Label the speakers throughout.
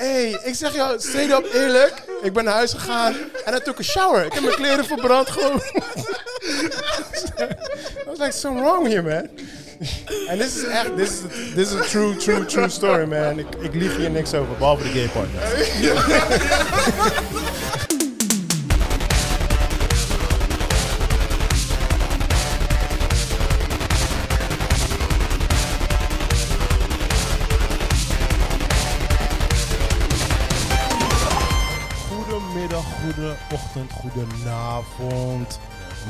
Speaker 1: hey, ik zeg jou straight up eerlijk. Ik ben naar huis gegaan en I took a shower. Ik heb mijn kleren verbrand gewoon. I was like, something wrong here, man. En dit is echt, dit is, dit is a true, true, true story, man. Ik, ik lieg hier niks over, behalve de gay partners. goedenavond.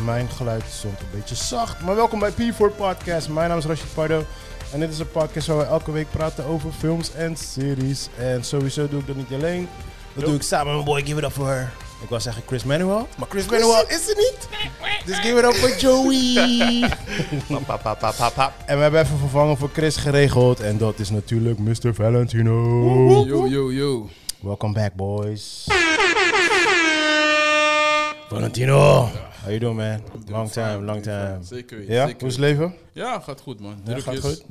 Speaker 1: Mijn geluid stond een beetje zacht, maar welkom bij P4 Podcast. Mijn naam is Rashid Pardo en dit is een podcast waar we elke week praten over films en series. En sowieso doe ik dat niet alleen, dat doe ik samen met mijn boy Give It Up For Her. Ik wou zeggen Chris Manuel, maar Chris Manuel is er niet. Dus give it up for Joey.
Speaker 2: Pap, pap, pap, pap, pap.
Speaker 1: En we hebben even vervangen voor Chris geregeld en dat is natuurlijk Mr. Valentino.
Speaker 3: Yo, yo, yo.
Speaker 1: Welcome back, boys. Valentino. How you doing, man? Long time, long time.
Speaker 3: Zeker,
Speaker 1: Ja,
Speaker 3: zeker.
Speaker 1: hoe is het leven?
Speaker 3: Ja, gaat goed man.
Speaker 1: Ja, gaat goed?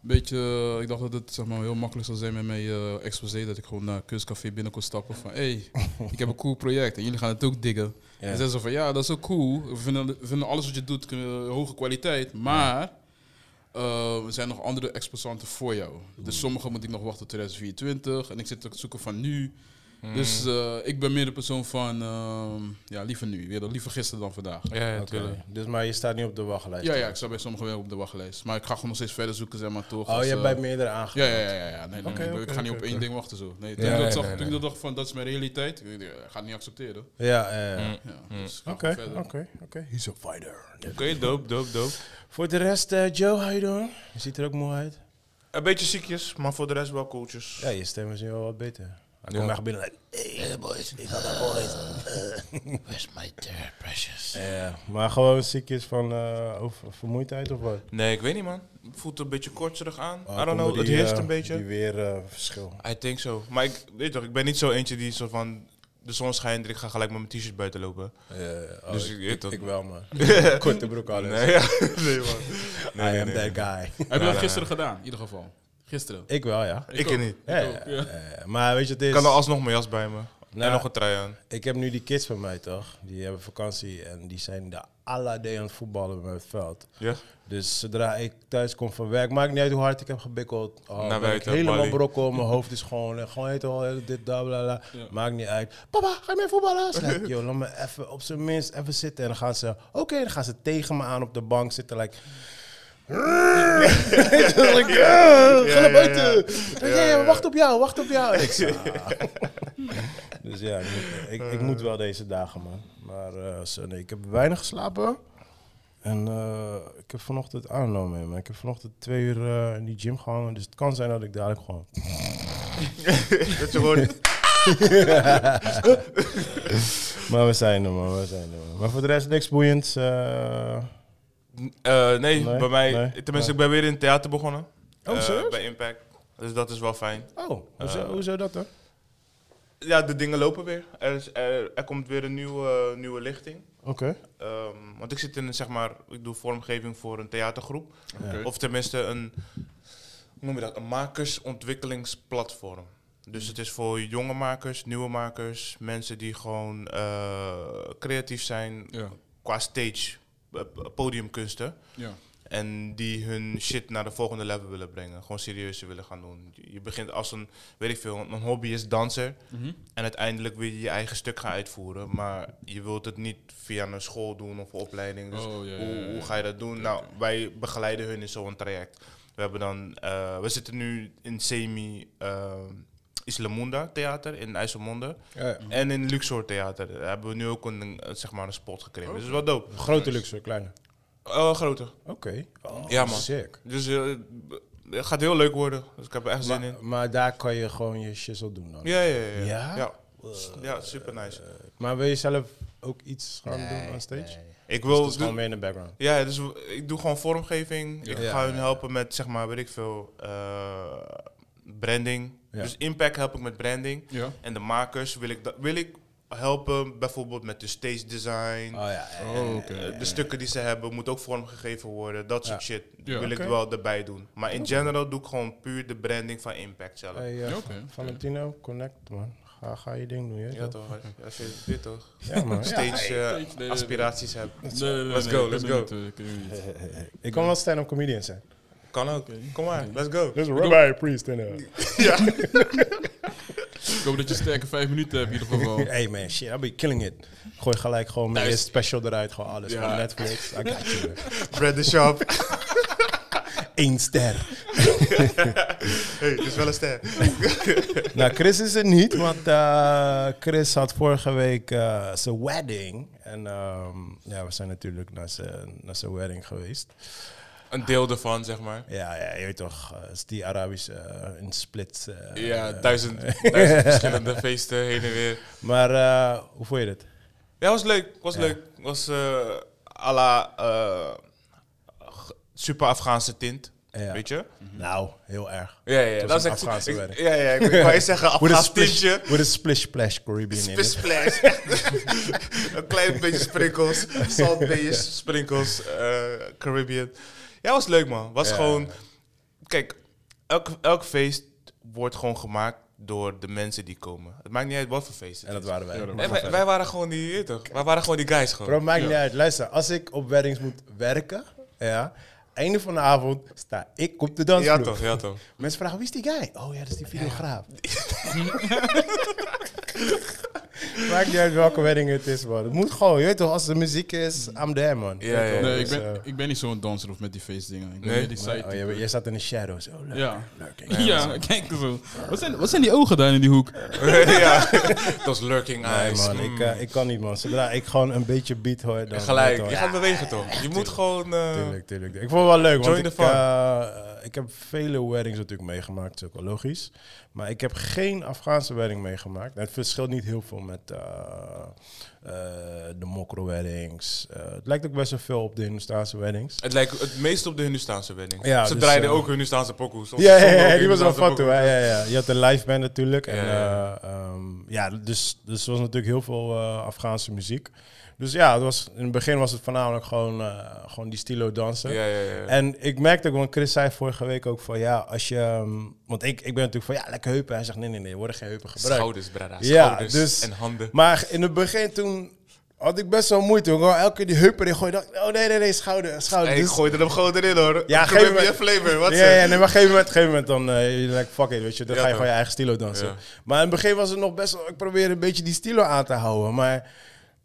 Speaker 3: Beetje, eh, ik dacht dat het zeg maar, heel makkelijk zou zijn met mijn eh exposé. Dat ik gewoon naar kunstcafé binnen kon stappen van... Hé, hey, ik heb een cool project en jullie gaan het ook diggen. En zeggen ze van, ja, dat is ook cool. We vinden, we vinden alles wat je doet eh, hoge kwaliteit. Maar eh, er zijn nog andere exposanten voor jou. Dus sommige moet ik nog wachten tot 2024. En ik zit te zoeken van nu. Dus eh, ik ben meer de persoon van, ehm, ja, liever nu. Weer, liever gisteren dan vandaag.
Speaker 2: Ja, ja, tuurlijk.
Speaker 1: Dus maar je staat niet op de wachtlijst?
Speaker 3: Ja, ja, ik sta bij sommigen wel op de wachtlijst. Maar ik ga gewoon nog steeds verder zoeken, zeg maar, toch.
Speaker 1: Oh,
Speaker 3: als,
Speaker 1: je hebt
Speaker 3: eh,
Speaker 1: bij meerdere
Speaker 3: Ja,
Speaker 1: aangekomen?
Speaker 3: ja, ja. ja, ja. Nee, nee,
Speaker 1: Oké,
Speaker 3: nee,
Speaker 1: oké,
Speaker 3: ik ga niet
Speaker 1: oké,
Speaker 3: op één
Speaker 1: oké.
Speaker 3: ding wachten zo. Nee, toen,
Speaker 1: Ja,
Speaker 3: ik dat zag,
Speaker 1: nee,
Speaker 3: toen ik dat dacht van, dat is mijn realiteit. Ik ga het niet accepteren.
Speaker 1: Ja, ja, ja.
Speaker 3: Ja, dus ik ga
Speaker 1: Oké, oké,
Speaker 3: verder.
Speaker 1: oké. He's a fighter.
Speaker 2: Oké, dope, dope, dope.
Speaker 1: Voor de rest, eh, Joe, how you doing? Je ziet er ook mooi uit.
Speaker 2: Een beetje ziekjes, maar voor de rest wel cooltjes.
Speaker 1: Ja, je stem is nu wel wat beter. Hij
Speaker 2: Ja.
Speaker 1: komt echt binnen. like, Hey, boys, ik had dat boys.
Speaker 2: Where's my dear precious?
Speaker 1: Ja, maar gewoon ziekjes van eh, over vermoeidheid of wat?
Speaker 2: Nee, ik weet niet man. Het voelt een beetje kortserig aan. I don't know, het heerst
Speaker 1: eh,
Speaker 2: een beetje.
Speaker 1: Die weer eh, verschil.
Speaker 2: I think so. Maar ik weet toch, ik ben niet zo eentje die zo van... De zon schijnt en ik ga gelijk met mijn t-shirt buiten lopen.
Speaker 1: oh,
Speaker 2: Dus ik
Speaker 1: ik,
Speaker 2: weet
Speaker 1: ik, ik wel, man. Korte broek alles.
Speaker 2: Nee, ja. nee man.
Speaker 1: I am that guy.
Speaker 3: Heb je dat gisteren gedaan, in ieder geval? Gisteren.
Speaker 1: Ik wel, ja.
Speaker 2: Ik
Speaker 3: ook.
Speaker 2: er niet.
Speaker 1: Ja,
Speaker 3: ook,
Speaker 1: ja,
Speaker 3: ja.
Speaker 1: ja. Maar weet je, het is...
Speaker 2: Ik kan er alsnog mijn jas bij me.
Speaker 1: Nou,
Speaker 2: en nog een trui aan.
Speaker 1: Ik heb nu die kids van mij, toch? Die hebben vakantie en die zijn de alla day aan het voetballen bij het veld.
Speaker 2: Ja?
Speaker 1: Dus zodra ik thuis kom van werk, maakt niet uit hoe hard ik heb gebikkeld. Oh,
Speaker 2: Naar
Speaker 1: ben ik
Speaker 2: buiten,
Speaker 1: helemaal brokkel, mijn hoofd is gewoon, gewoon heet al dit, bla, bla.
Speaker 3: Ja.
Speaker 1: Maakt niet uit. Papa, ga je mee voetballen? Ik, Yo, laat me even op zijn minst even zitten. En dan gaan ze, oké, dan gaan ze tegen me aan op de bank zitten, like... Dan like, "Ah, ga naar buiten. Ja, ja, wacht op jou, wacht op jou. Ik. Dus ja, ik moet, ik, ik moet wel deze dagen, man. Maar eh, zo, nee, ik heb weinig geslapen. En eh, ik heb vanochtend aangenomen, man. Ik heb vanochtend twee uur eh, in die gym gehangen. Dus het kan zijn dat ik dadelijk gewoon...
Speaker 2: Dat je gewoon...
Speaker 1: maar we zijn er, man. We zijn er, man. Maar voor de rest niks boeiends. Eh.
Speaker 2: Nee,
Speaker 1: Nee,
Speaker 2: bij mij...
Speaker 1: nee,
Speaker 2: tenminste,
Speaker 1: nee.
Speaker 2: ik ben weer in het theater begonnen.
Speaker 1: Oh,
Speaker 2: Eh,
Speaker 1: serieus?
Speaker 2: Bij Impact. Dus dat is wel fijn.
Speaker 1: Oh, hoezo,
Speaker 2: Eh.
Speaker 1: hoezo dat dan?
Speaker 2: Ja, de dingen lopen weer. Er, is, er, er komt weer een nieuwe, nieuwe lichting.
Speaker 1: Oké.
Speaker 2: Ehm, want ik zit in, een, zeg maar, ik doe vormgeving voor een theatergroep. Of tenminste een, hoe noem je dat, een makersontwikkelingsplatform. Dus het is voor jonge makers, nieuwe makers, mensen die gewoon eh, creatief zijn
Speaker 3: Ja,
Speaker 2: qua stage, podiumkunsten.
Speaker 3: ja.
Speaker 2: En die hun shit naar de volgende level willen brengen. Gewoon serieuzer willen gaan doen. Je- begint als een, weet ik veel, een hobby is danser.
Speaker 3: Mhm.
Speaker 2: En uiteindelijk wil je je eigen stuk gaan uitvoeren. Maar je wilt het niet via een school doen of opleiding. Dus
Speaker 3: Oh, ja, ja,
Speaker 2: hoe,
Speaker 3: ja, ja.
Speaker 2: hoe ga je dat doen? Nou, wij begeleiden hun in zo'n traject. We hebben dan, eh, we zitten nu in semi uh, Islamunda Theater in IJsselmonde.
Speaker 1: Ja, ja.
Speaker 2: En in Luxor Theater Daar hebben we nu ook een, eh, zeg maar een spot gekregen. Dus dat is wel dope.
Speaker 1: Grote luxe, kleine.
Speaker 2: Oh, groter.
Speaker 1: Oké. Oh,
Speaker 2: Ja, man.
Speaker 1: Sick.
Speaker 2: Dus eh, het gaat heel leuk worden. Dus ik heb er echt zin in.
Speaker 1: Maar, daar kan je gewoon je shizzle doen dan?
Speaker 2: Ja, ja, ja.
Speaker 1: Ja?
Speaker 2: Ja, ja super nice.
Speaker 1: Maar wil je zelf ook iets gaan doen aan stage?
Speaker 2: Ik
Speaker 1: Dus
Speaker 2: wil...
Speaker 1: het is gewoon meer in de background.
Speaker 2: Ja, dus ik doe gewoon vormgeving. Ik ga hun helpen met, zeg maar, weet ik veel, eh, branding.
Speaker 1: Ja.
Speaker 2: Dus impact help ik met branding.
Speaker 3: Ja.
Speaker 2: En de makers wil ik, wil ik helpen, bijvoorbeeld met de stage design.
Speaker 1: Oh ja.
Speaker 3: Oh, oké.
Speaker 2: De stukken die ze hebben, moet ook vormgegeven worden. Dat soort
Speaker 1: Ja.
Speaker 2: shit
Speaker 3: Ja.
Speaker 2: wil ik wel erbij doen. Maar in general doe ik gewoon puur de branding van Impact zelf.
Speaker 1: Hey, eh,
Speaker 3: Ja, oké.
Speaker 1: Valentino, connect man. Ga, ga je ding doen,
Speaker 2: Ja
Speaker 1: toch?
Speaker 2: als je dit toch
Speaker 1: Ja man.
Speaker 2: stage eh, aspiraties hebt.
Speaker 3: Nee, nee, nee,
Speaker 2: Let's go,
Speaker 3: ik
Speaker 2: let's go.
Speaker 3: eh. Ik
Speaker 1: kan wel stand-up comedian zijn.
Speaker 2: Kan ook. Kom maar, let's go.
Speaker 1: Dus Rabbi Priest en
Speaker 2: Ja.
Speaker 3: Ik hoop dat je sterke vijf minuten hebt in ieder geval.
Speaker 1: Hey man, shit, I'll be killing it. Gooi gelijk gewoon mijn eerste special eruit, gewoon alles.
Speaker 3: Ja.
Speaker 1: Gewoon Netflix, I got you.
Speaker 2: Brad the Shop.
Speaker 1: Eén ster.
Speaker 2: hey, dit is wel een ster.
Speaker 1: nou, Chris is er niet, want eh, Chris had vorige week eh, zijn wedding. En ehm, ja, we zijn natuurlijk naar zijn, naar zijn wedding geweest.
Speaker 2: Een deel ervan, zeg maar.
Speaker 1: Ja, ja je weet toch, is die Arabische eh, in split. eh,
Speaker 2: Ja,
Speaker 1: eh,
Speaker 2: duizend, duizend verschillende feesten heen en weer.
Speaker 1: Maar hoe vond je dit?
Speaker 2: Ja, was leuk. Was
Speaker 1: Ja.
Speaker 2: leuk. Was à la super Afghaanse tint.
Speaker 1: Ja.
Speaker 2: Weet je?
Speaker 1: Nou, heel erg.
Speaker 2: Ja, ja. Dat is
Speaker 1: een
Speaker 2: echt
Speaker 1: Afghaanse
Speaker 2: ik-
Speaker 1: wedding.
Speaker 2: Ja, ja. Ik, wou eens zeggen
Speaker 1: With a
Speaker 2: Afghaans
Speaker 1: splish,
Speaker 2: tintje.
Speaker 1: with a splish splash Caribbean in
Speaker 2: Splish
Speaker 1: it.
Speaker 2: splash. een klein beetje sprinkles. Salt bees, sprinkles. eh, Caribbean. Ja, was leuk man. Was
Speaker 1: Ja.
Speaker 2: gewoon... Kijk, elk, elk feest wordt gewoon gemaakt door de mensen die komen. Het maakt niet uit wat voor feest het
Speaker 1: En dat waren wij.
Speaker 3: Ja, dat
Speaker 2: En wij, wij waren gewoon die, toch? Wij waren gewoon die guys gewoon.
Speaker 1: Bro, maakt
Speaker 3: Ja.
Speaker 1: niet uit. Luister, als ik op weddings moet werken, ja, einde van de avond sta ik op de dansvloer.
Speaker 2: ja toch, ja toch.
Speaker 1: Mensen vragen, wie is die guy? Oh ja, dat is die videograaf. Maakt niet uit welke wedding het is, man. Het moet gewoon, je weet toch, als er muziek is, I'm there, man.
Speaker 2: Ja, ja, ja.
Speaker 3: Nee, ik
Speaker 1: Dus,
Speaker 3: ben,
Speaker 1: eh,
Speaker 3: ik ben niet zo'n danser of met die feestdingen. Ik ben
Speaker 2: Nee?
Speaker 3: die side.
Speaker 1: oh, jij, jij zat in de shadows. Oh, leuk.
Speaker 3: Ja.
Speaker 1: leuk.
Speaker 3: Ja, kijk zo. Wat zijn, wat zijn die ogen daar in die hoek?
Speaker 2: ja, dat was lurking
Speaker 1: Nee,
Speaker 2: eyes.
Speaker 1: man,
Speaker 2: Mm.
Speaker 1: ik, eh, ik kan niet, man. Zodra ik gewoon een beetje beat hoor, dan...
Speaker 2: Gelijk, je gaat bewegen toch? Je moet gewoon... eh,
Speaker 1: Tuurlijk, tuurlijk. Ik vond het wel leuk, want ik, ik heb vele weddings natuurlijk meegemaakt, dat is ook wel logisch. Maar ik heb geen Afghaanse wedding meegemaakt. Het verschilt niet heel veel met eh, eh, de mokro weddings. Eh, het lijkt ook best wel veel op de Hindustaanse weddings.
Speaker 2: Het lijkt het meest op de Hindustaanse wedding.
Speaker 1: Ja,
Speaker 2: Ze
Speaker 1: dus,
Speaker 2: draaiden ook Hindustaanse pokoes.
Speaker 1: Ja, ja, ja, die was wel foto.
Speaker 2: pokoes.
Speaker 1: Ja, ja, ja. Je had een live band natuurlijk. En,
Speaker 2: Ja,
Speaker 1: eh, ehm, ja, dus, dus er was natuurlijk heel veel Afghaanse muziek. Dus ja, het was, in het begin was het voornamelijk gewoon, eh, gewoon die stilo dansen.
Speaker 2: Ja, ja, ja.
Speaker 1: En ik merkte ook, want Chris zei vorige week ook van ja, als je. ehm, want ik, ik ben natuurlijk van ja, lekker heupen. Hij zegt nee, nee, nee, worden geen heupen gebruikt.
Speaker 2: Schouders, brada.
Speaker 1: Ja,
Speaker 2: Schouders
Speaker 1: dus-
Speaker 2: en handen.
Speaker 1: Maar in het begin toen had ik best wel moeite. Ik wou elke keer die heupen erin gooien. oh nee, nee, nee, schouder, schouder.
Speaker 2: Hey, ik
Speaker 1: Dus-
Speaker 2: gooide hem gewoon erin hoor.
Speaker 1: Ja,
Speaker 2: Geef me
Speaker 1: me-
Speaker 2: je flavor. Wat
Speaker 1: ja, ja, nee, maar op een gegeven moment, gegeven moment dan, je like, fuck it, weet je, dan
Speaker 2: Ja,
Speaker 1: ga je gewoon je eigen stilo dansen.
Speaker 2: Ja.
Speaker 1: Maar in het begin was het nog best wel, ik probeerde een beetje die stilo aan te houden, maar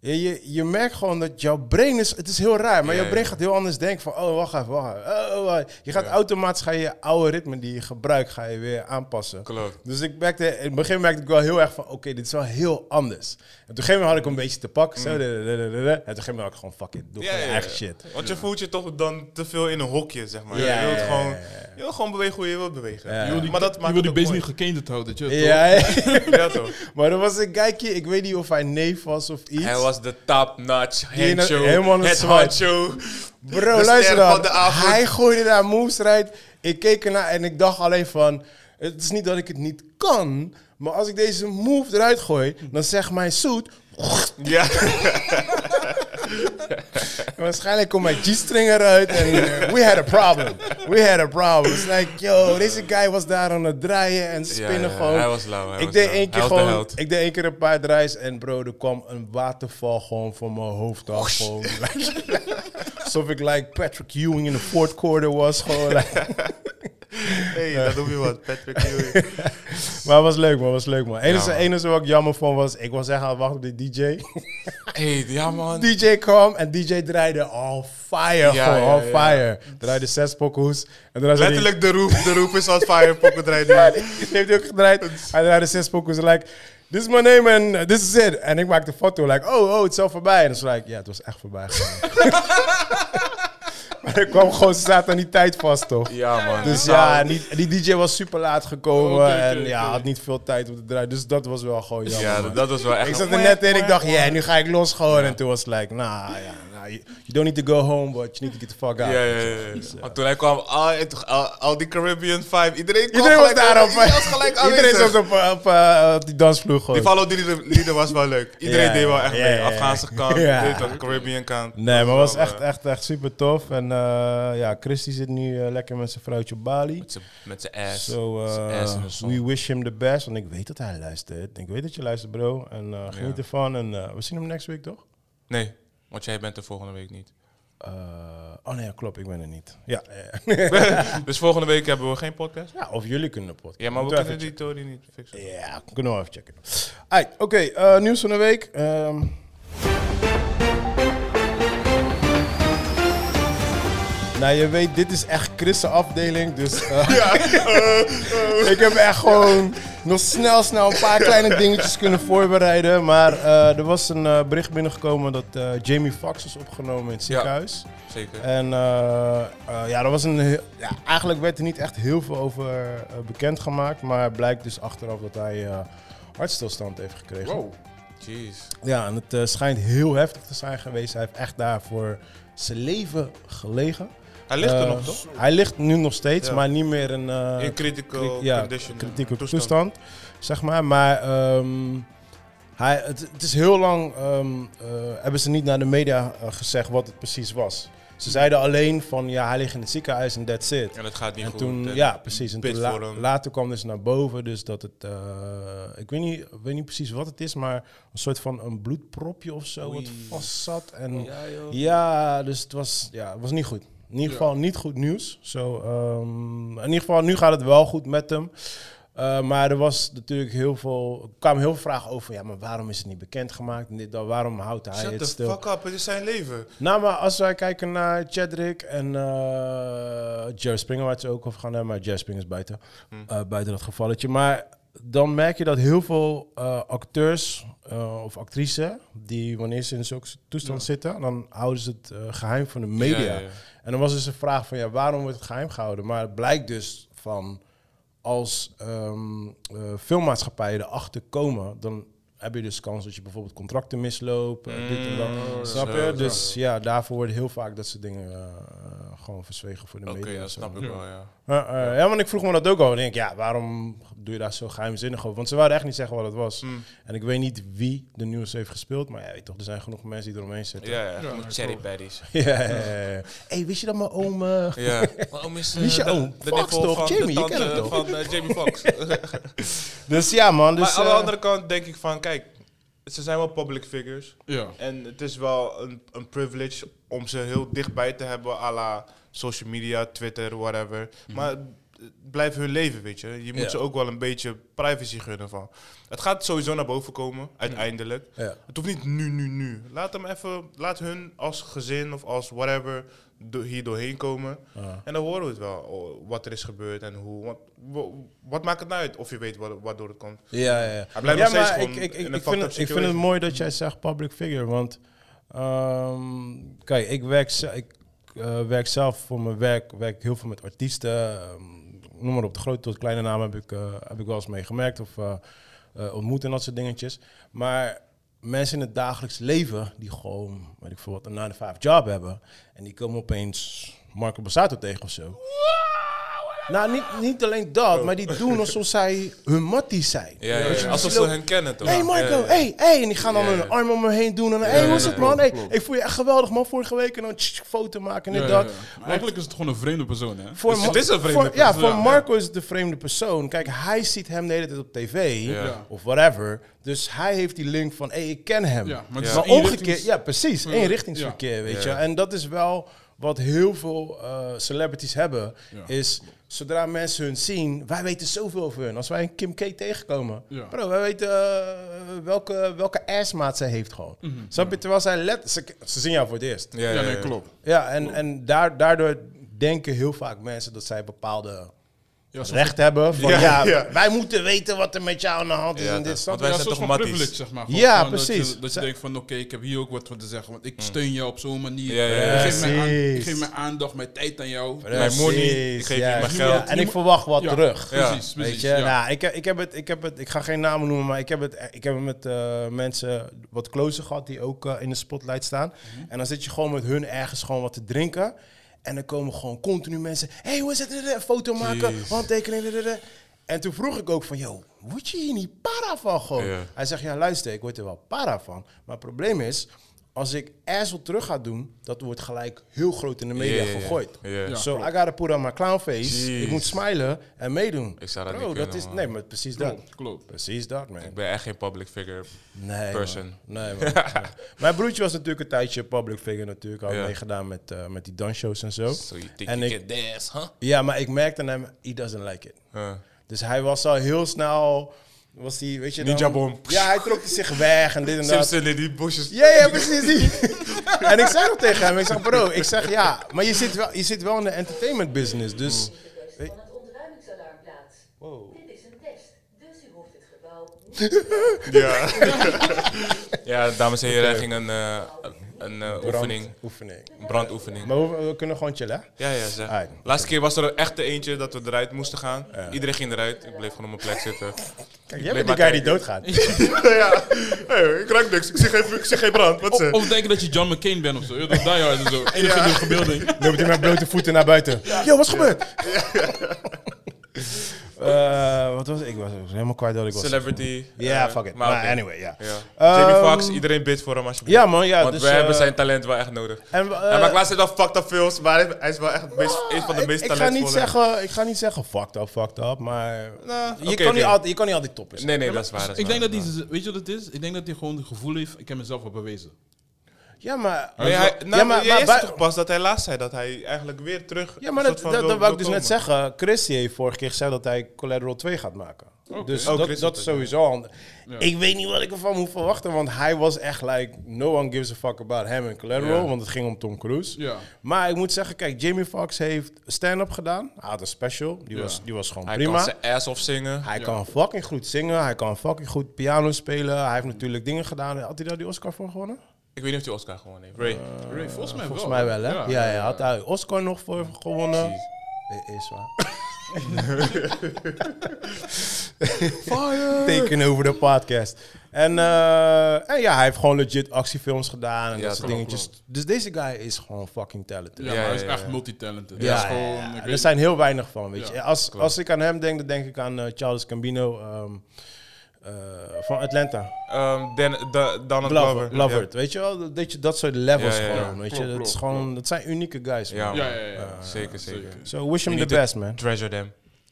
Speaker 1: je, je, je merkt gewoon dat jouw brein is, het is heel raar, maar
Speaker 2: Ja,
Speaker 1: jouw brein
Speaker 2: ja.
Speaker 1: gaat heel anders denken van, oh, wacht even, wacht even. Oh, wacht. Je gaat
Speaker 2: Ja.
Speaker 1: automatisch, ga je je oude ritme die je gebruikt, ga je weer aanpassen.
Speaker 2: Klopt.
Speaker 1: Dus ik merkte, in het begin merkte ik wel heel erg van, oké, dit is wel heel anders. En op een gegeven moment had ik een beetje te pakken, zo, en op een gegeven had ik gewoon, fuck it, doe
Speaker 2: Ja,
Speaker 1: gewoon je
Speaker 2: ja,
Speaker 1: eigen
Speaker 2: ja.
Speaker 1: shit.
Speaker 2: Want je voelt je toch dan te veel in een hokje, zeg maar.
Speaker 1: Ja,
Speaker 2: je, wilt
Speaker 1: ja,
Speaker 2: gewoon,
Speaker 1: ja, ja.
Speaker 2: je wil gewoon bewegen hoe je wilt bewegen.
Speaker 1: Ja.
Speaker 3: Je wil die,
Speaker 2: Maar dat
Speaker 3: je
Speaker 2: maakt
Speaker 3: wil die niet gekenderd houden, weet je,
Speaker 1: Ja, ja.
Speaker 2: toch?
Speaker 1: Maar er was een kijkje, ik weet niet of hij neef was of iets.
Speaker 2: Hij was de top-notch handshow.
Speaker 1: helemaal een
Speaker 2: Het handshow.
Speaker 1: Bro,
Speaker 2: de
Speaker 1: luister
Speaker 2: ster
Speaker 1: dan. Hij gooide daar moves eruit. Ik keek ernaar en ik dacht alleen van... Het is niet dat ik het niet kan, maar als ik deze move eruit gooi, dan zegt mijn suit...
Speaker 2: Ja.
Speaker 1: Waarschijnlijk komt mijn G-string eruit en eh, we had a problem. We had a problem. It's like, yo, deze guy was daar aan het draaien en spinnen
Speaker 2: Ja, ja,
Speaker 1: gewoon.
Speaker 2: Hij was lauw.
Speaker 1: ik
Speaker 2: was
Speaker 1: deed één keer gewoon, ik deed één keer een paar draais en bro, er kwam een waterval gewoon voor mijn hoofd af. Alsof ik like Patrick Ewing in de fourth quarter was. Gewoon, like.
Speaker 2: Hey, dat noem je wat. Patrick Ewing.
Speaker 1: Maar het was leuk man, het was leuk man. Enige,
Speaker 2: man.
Speaker 1: enige wat ik jammer vond was, ik was echt aan het wachten op de DJ.
Speaker 2: hey, ja man.
Speaker 1: DJ kwam en DJ draaide all fire
Speaker 2: Ja,
Speaker 1: gewoon,
Speaker 2: ja,
Speaker 1: all
Speaker 2: ja.
Speaker 1: fire. Draaide zes pokoes. En
Speaker 2: Letterlijk de roep. De roep is on fire. Pokken draait nu.
Speaker 1: Die heeft hij ook gedraaid. Hij draaide zes pokoes like, this is my name and uh, this is it. En ik maakte een foto, like, oh, oh, het is al voorbij. En dan was like, ja, het was echt voorbij gegaan. maar ik kwam gewoon, ze zaten aan die tijd vast, toch?
Speaker 2: Ja man.
Speaker 1: Dus ja, die, die DJ was super laat gekomen en ja, had niet veel tijd om te draaien. Dus dat was wel gewoon jammer.
Speaker 2: Ja,
Speaker 1: man.
Speaker 2: dat was wel echt...
Speaker 1: ik zat er net in, ik dacht, ja, nu ga ik los gewoon. En toen was het like, nou ja, you, you don't need to go home, but you need to get the fuck out.
Speaker 2: Ja, ja, ja. toen hij kwam, al, al, al die Caribbean vibe, iedereen kwam
Speaker 1: Iedereen was daarop.
Speaker 2: Iedereen was gelijk
Speaker 1: Iedereen zat op, op, op die dansvloer gewoon.
Speaker 2: Die follow lieden was wel leuk. Iedereen
Speaker 1: Ja,
Speaker 2: deed wel echt
Speaker 1: ja,
Speaker 2: mee.
Speaker 1: ja.
Speaker 2: Afghaanse kant, Caribbean kant.
Speaker 1: Nee, maar was
Speaker 2: wel,
Speaker 1: echt,
Speaker 2: eh,
Speaker 1: echt, echt super tof. En eh, ja, Christy zit nu lekker met zijn vrouwtje op Bali.
Speaker 2: Met zijn- Met zijn ass.
Speaker 1: So, uh,
Speaker 2: ass
Speaker 1: we wish him the best. Want ik weet dat hij luistert. Ik weet dat je luistert, bro. En geniet ervan. En we zien hem next week, toch?
Speaker 2: Nee, want jij bent er volgende week niet.
Speaker 1: Eh, oh nee, klopt. Ik ben er niet. Ja.
Speaker 2: Dus volgende week hebben we geen podcast?
Speaker 1: ja of jullie kunnen een podcast.
Speaker 2: Ja, maar we kunnen die Tory niet fixen.
Speaker 1: Ja, kunnen we even checken. Oké, eh, nieuws van de week. Ehm, Nou, je weet, dit is echt Chris' afdeling, dus eh, ik heb echt gewoon nog snel, snel een paar kleine dingetjes kunnen voorbereiden. Maar eh, er was een eh, bericht binnengekomen dat Jamie Foxx is opgenomen in het ziekenhuis.
Speaker 2: Zeker.
Speaker 1: En ja, er was een, ja, eigenlijk werd er niet echt heel veel over eh, bekendgemaakt. Maar het blijkt dus achteraf dat hij hartstilstand heeft gekregen.
Speaker 3: Wow.
Speaker 2: Jeez.
Speaker 1: Ja, en het schijnt heel heftig te zijn geweest. Hij heeft echt daarvoor zijn leven gelegen.
Speaker 2: Hij ligt er
Speaker 1: Eh,
Speaker 2: nog, toch?
Speaker 1: Hij ligt nu nog steeds,
Speaker 2: Ja.
Speaker 1: maar niet meer in, eh,
Speaker 2: In critical
Speaker 1: cri- ja,
Speaker 2: condition.
Speaker 1: kritieke toestand. zeg maar. Maar ehm, hij, het, het is heel lang, eh, hebben ze niet naar de media gezegd wat het precies was. Ze zeiden alleen van, ja, hij ligt in het ziekenhuis en that's it.
Speaker 2: En het gaat niet
Speaker 1: En
Speaker 2: goed.
Speaker 1: toen,
Speaker 2: en
Speaker 1: ja, precies. En toen la-
Speaker 2: voor hem.
Speaker 1: later kwam dus naar boven, dus dat het, ik weet niet, weet niet precies wat het is, maar een soort van een bloedpropje of zo wat vast zat. En
Speaker 2: Ja, joh.
Speaker 1: ja, dus het was, ja, het was niet goed. In ieder geval niet goed nieuws. Zo, ehm, in ieder geval, nu gaat het wel goed met hem. Eh, maar er was natuurlijk heel veel, er kwamen heel veel vragen over, ja, maar waarom is het niet bekendgemaakt? En dit, waarom houdt hij
Speaker 2: Shut
Speaker 1: het
Speaker 2: the
Speaker 1: stil?
Speaker 2: fuck up, het is zijn leven.
Speaker 1: Nou, maar als wij kijken naar Chadrick en eh Jerry Springer, waar het ze ook over gaan hebben, maar Jerry Springer is buiten,
Speaker 2: Hmm.
Speaker 1: eh, buiten dat gevalletje. Maar dan merk je dat heel veel eh, acteurs eh, of actrices, die wanneer ze in zulke toestand zitten, dan houden ze het eh, geheim van de media.
Speaker 2: Ja, ja, ja.
Speaker 1: En dan was dus een vraag van, ja, waarom wordt het geheim gehouden? Maar het blijkt dus van, als eh, filmmaatschappijen erachter komen, dan heb je dus kans dat je bijvoorbeeld contracten misloopt. dit en dat.
Speaker 2: Mm,
Speaker 1: Snap
Speaker 2: zo,
Speaker 1: je? Dus ja, daarvoor worden heel vaak dat soort dingen gewoon verzwegen voor de
Speaker 2: Oké,
Speaker 1: media.
Speaker 2: dat
Speaker 1: Zo.
Speaker 2: snap ik
Speaker 3: Ja.
Speaker 2: wel, ja.
Speaker 1: Eh, eh, ja, want ik vroeg me dat ook al. Ik denk, ja, waarom doe je daar zo geheimzinnig over? Want ze wouden echt niet zeggen wat het was.
Speaker 2: Mm.
Speaker 1: En ik weet niet wie de nieuws heeft gespeeld, maar ja, weet toch, er zijn genoeg mensen die eromheen zitten.
Speaker 2: Ja, ja.
Speaker 3: Ja, dat
Speaker 2: cherry baddies.
Speaker 1: ja, ja, ja, hey, wist je dat mijn oom... eh,
Speaker 2: Ja. Waarom is
Speaker 1: Wie is je
Speaker 2: de,
Speaker 1: oom?
Speaker 2: de
Speaker 1: Fox toch?
Speaker 2: van
Speaker 1: Jamie,
Speaker 2: de
Speaker 1: je kent toch?
Speaker 2: van eh, Jamie Foxx?
Speaker 1: Dus ja, man. Dus,
Speaker 2: maar aan de
Speaker 1: eh,
Speaker 2: andere kant denk ik van, kijk, ze zijn wel public figures.
Speaker 3: Ja.
Speaker 2: En het is wel een, een privilege om ze heel dichtbij te hebben, à la social media, Twitter, whatever. Maar het blijft hun leven, weet je. Je moet
Speaker 1: Ja.
Speaker 2: ze ook wel een beetje privacy gunnen van. Het gaat sowieso naar boven komen, uiteindelijk.
Speaker 1: ja.
Speaker 2: Het hoeft niet nu, nu, nu. Laat hem even, laat hun als gezin of als whatever do- hier doorheen komen.
Speaker 1: Ah.
Speaker 2: En dan horen we het wel, oh, wat er is gebeurd en hoe. Want, wa- wat maakt het nou uit of je weet wat, waardoor het komt?
Speaker 1: Ja, ja.
Speaker 2: Hij blijft
Speaker 1: ja,
Speaker 2: nog steeds
Speaker 1: maar ik, ik,
Speaker 2: in
Speaker 1: ik, vind het, ik vind het mooi dat jij zegt public figure. Want ehm, kijk, ik werk, ik, eh, werk zelf voor mijn werk werk heel veel met artiesten. ehm, noem maar op, de grote tot kleine naam heb ik, eh, heb ik wel eens meegemerkt of eh, ontmoet en dat soort dingetjes. Maar mensen in het dagelijks leven die gewoon, weet ik veel wat, een 9 to 5 job hebben. En die komen opeens Marco Bassato tegen of zo. Nou, niet, niet alleen dat, maar die doen alsof zij hun matties zijn.
Speaker 2: Ja, alsof ze hen kennen toch?
Speaker 1: Hey Marco,
Speaker 2: ja.
Speaker 1: hey, hey. En die gaan dan hun arm om me heen doen. En dan, hey, hoe is het man? Hey, ik voel je echt geweldig man. Vorige week en dan tsk, foto maken en dit, dat.
Speaker 3: Maar eigenlijk is het gewoon een vreemde persoon, hè?
Speaker 1: Voor
Speaker 2: Dus het is een vreemde
Speaker 1: voor- Ja,
Speaker 2: persoon.
Speaker 1: voor Marco is het een vreemde persoon. Kijk, hij ziet hem de hele tijd op tv. Of whatever. Dus hij heeft die link van, hé, ik ken hem.
Speaker 3: Ja, maar
Speaker 1: omgekeerd, ja precies, eenrichtingsverkeer, weet je. En dat is wel wat heel veel eh, celebrities hebben.
Speaker 3: Ja.
Speaker 1: Is, zodra mensen hun zien, wij weten zoveel over hun. Als wij een Kim K tegenkomen,
Speaker 3: Ja.
Speaker 1: bro, wij weten eh, welke, welke assmaat zij heeft gewoon.
Speaker 3: Mhm.
Speaker 1: Snap je? Terwijl zij let, ze, ze zien jou voor het eerst.
Speaker 2: Ja,
Speaker 3: Ja, nee, klopt.
Speaker 1: Ja, en, en daar, daardoor denken heel vaak mensen dat zij bepaalde
Speaker 3: Ja,
Speaker 1: recht hebben van ja,
Speaker 2: Ja, ja.
Speaker 1: wij moeten weten wat er met jou aan de hand is
Speaker 2: Ja,
Speaker 1: en dit snap
Speaker 2: want wij
Speaker 3: ja,
Speaker 2: zijn toch matties?
Speaker 3: privilege, zeg maar. Gewoon
Speaker 1: Ja,
Speaker 3: van Dat
Speaker 1: precies.
Speaker 3: je, dat je denkt van, oké, ik heb hier ook wat voor te zeggen. Want ik steun jou op zo'n manier.
Speaker 2: Ja, ja, ja.
Speaker 3: Ik, geef mijn aan- ik
Speaker 1: Precies.
Speaker 3: geef mijn aandacht, mijn tijd aan jou.
Speaker 2: Mijn money, ik geef je
Speaker 1: ja.
Speaker 2: mijn
Speaker 1: Ja,
Speaker 2: geld.
Speaker 1: en ik verwacht wat
Speaker 3: Ja,
Speaker 1: terug.
Speaker 2: Ja.
Speaker 3: Precies, precies.
Speaker 1: Weet je,
Speaker 3: ja.
Speaker 1: nou, ik, heb- ik, heb het, ik heb het, ik ga geen namen noemen, maar ik heb het, ik heb het met eh, mensen wat closer gehad die ook eh, in de spotlight staan.
Speaker 3: Mhm.
Speaker 1: En dan zit je gewoon met hun ergens gewoon wat te drinken. En dan komen gewoon continu mensen, hey, hoe is het? Een foto maken,
Speaker 2: Jeez.
Speaker 1: handtekening. En toen vroeg ik ook van, yo, word je hier niet para van gewoon?
Speaker 2: Ja.
Speaker 1: Hij zegt, ja luister, ik word er wel para van. Maar het probleem is, als ik asshole terug ga doen, dat wordt gelijk heel groot in de media gegooid.
Speaker 2: Ja.
Speaker 3: Ja.
Speaker 1: So I gotta put on my clown face.
Speaker 2: Jeez.
Speaker 1: Ik moet smilen en meedoen.
Speaker 2: Ik zou dat
Speaker 1: Bro,
Speaker 2: niet
Speaker 1: dat
Speaker 2: kunnen,
Speaker 1: is,
Speaker 2: man.
Speaker 1: Nee, maar precies dat.
Speaker 3: Klopt.
Speaker 1: Precies dat, man.
Speaker 2: Ik ben echt geen public figure.
Speaker 1: Nee,
Speaker 2: person.
Speaker 1: man. Nee, man. Nee. Mijn broertje was natuurlijk een tijdje public figure natuurlijk. Had meegedaan met, eh, met die dansshows en zo.
Speaker 2: So you think
Speaker 1: En
Speaker 2: you
Speaker 1: ik-
Speaker 2: can dance, huh?
Speaker 1: Ja, maar ik merkte aan hem, he doesn't like it.
Speaker 2: Uh.
Speaker 1: Dus hij was al heel snel, was die, weet je dan-
Speaker 2: Ninja bomb.
Speaker 1: Ja, hij trok zich weg en dit en dat.
Speaker 2: Simpson in die bosjes.
Speaker 1: Ja, ja, precies. die. en ik zei nog tegen hem, ik zeg bro, ik zeg ja, maar je zit wel, je zit wel in de entertainment business, dus...
Speaker 4: van het ontruimingsalarm plaats. Dit is een test, dus u hoeft het gebouw niet
Speaker 2: Ja. ja, dames en heren, hij ging een, eh, een eh, oefening,
Speaker 1: Oefening.
Speaker 2: een brandoefening.
Speaker 1: Maar we, we kunnen gewoon chillen, hè?
Speaker 2: Ja, ja, zeg. Laatste keer was er echt de eentje dat we eruit moesten gaan. Iedereen ging eruit. Ik bleef gewoon op mijn plek zitten.
Speaker 1: Kijk, jij bent die guy die doodgaat.
Speaker 2: ja, hey, ik ruik niks. Ik zie geen, ik zie geen brand. Wat
Speaker 3: Of, of denken dat je John McCain bent of zo. Dat die hard en zo. Enige ja. verbeelding.
Speaker 1: Loopt hij met blote voeten naar buiten. Yo, wat is gebeurd? Eh, wat was het? Ik was helemaal kwijt dat ik was.
Speaker 2: Celebrity.
Speaker 1: Ja,
Speaker 2: eh,
Speaker 1: fuck it.
Speaker 2: Maar,
Speaker 1: anyway, ja.
Speaker 2: Ja.
Speaker 1: Ehm,
Speaker 2: Jamie Foxx, iedereen bid voor hem alsjeblieft.
Speaker 1: Ja, man, ja.
Speaker 2: Want
Speaker 1: dus,
Speaker 2: we hebben
Speaker 1: eh,
Speaker 2: zijn talent wel echt nodig.
Speaker 1: En,
Speaker 2: Hij maakt laatst wel fucked up films, maar hij- is wel echt meest, een van de meest
Speaker 1: ik, ga
Speaker 2: talentvolle.
Speaker 1: niet zeggen, ik ga niet zeggen fucked up, fucked up, maar
Speaker 2: Nou,
Speaker 1: je, kan niet altijd, je kan niet altijd top zijn.
Speaker 2: Nee, nee, dat is waar. dat is
Speaker 3: Ik denk
Speaker 2: waar,
Speaker 3: dat hij, weet je wat het is? Ik denk dat hij gewoon het gevoel heeft, ik heb mezelf al bewezen.
Speaker 1: Ja, maar...
Speaker 2: Maar hij, nou,
Speaker 1: ja, maar, maar,
Speaker 2: zei
Speaker 1: bij-
Speaker 2: toch pas dat hij laatst zei dat hij eigenlijk weer terug.
Speaker 1: ja, maar dat, dat, wou ik dus net zeggen. Christy heeft vorige keer gezegd dat hij Collateral 2 gaat maken. Dus
Speaker 2: Oh,
Speaker 1: dat, dat is sowieso.
Speaker 3: Ja.
Speaker 1: Ik weet niet wat ik ervan moet verwachten, want hij was echt like... No one gives a fuck about him en Collateral,
Speaker 2: Ja.
Speaker 1: want het ging om Tom Cruise.
Speaker 3: Ja.
Speaker 1: Maar ik moet zeggen, kijk, Jamie Foxx heeft stand-up gedaan. Hij had een special, die,
Speaker 3: Ja.
Speaker 1: was, die was gewoon
Speaker 2: Hij
Speaker 1: prima.
Speaker 2: kan zijn ass off zingen.
Speaker 1: Hij
Speaker 3: Ja.
Speaker 1: kan fucking goed zingen, hij kan fucking goed piano spelen. Hij heeft natuurlijk dingen gedaan. Had hij daar die Oscar voor gewonnen?
Speaker 2: Ik weet niet of hij Oscar gewoon heeft. Ray.
Speaker 3: Ray, volgens mij
Speaker 1: Volgens
Speaker 3: wel.
Speaker 1: mij wel, hè? Ja, ja, had hij Oscar nog voor gewonnen? Eh, Is waar.
Speaker 2: Fire!
Speaker 1: Teken over de podcast. En, eh, en ja, hij heeft gewoon legit actiefilms gedaan en
Speaker 2: Ja,
Speaker 1: dat soort
Speaker 2: klopt,
Speaker 1: dingetjes. Dus deze guy is gewoon fucking talented.
Speaker 3: Ja, maar hij is
Speaker 2: ja,
Speaker 3: echt
Speaker 2: ja.
Speaker 3: multitalented.
Speaker 1: Ja, ja, er zijn heel weinig van, weet
Speaker 3: Ja,
Speaker 1: je. Als, als ik aan hem denk, dan denk ik aan eh, Charles Gambino ehm, eh, van Atlanta.
Speaker 2: Um, Dan, da, Donald
Speaker 1: Glover,
Speaker 2: Glover.
Speaker 1: Glover, weet je wel? Dat, je, dat soort levels
Speaker 2: Ja, ja, ja.
Speaker 1: gewoon, weet je. Dat, is gewoon, dat zijn unieke guys.
Speaker 2: Ja,
Speaker 1: man.
Speaker 3: Ja, ja, ja.
Speaker 1: Eh,
Speaker 2: zeker, zeker.
Speaker 1: So wish him the best, man.
Speaker 2: Treasure them.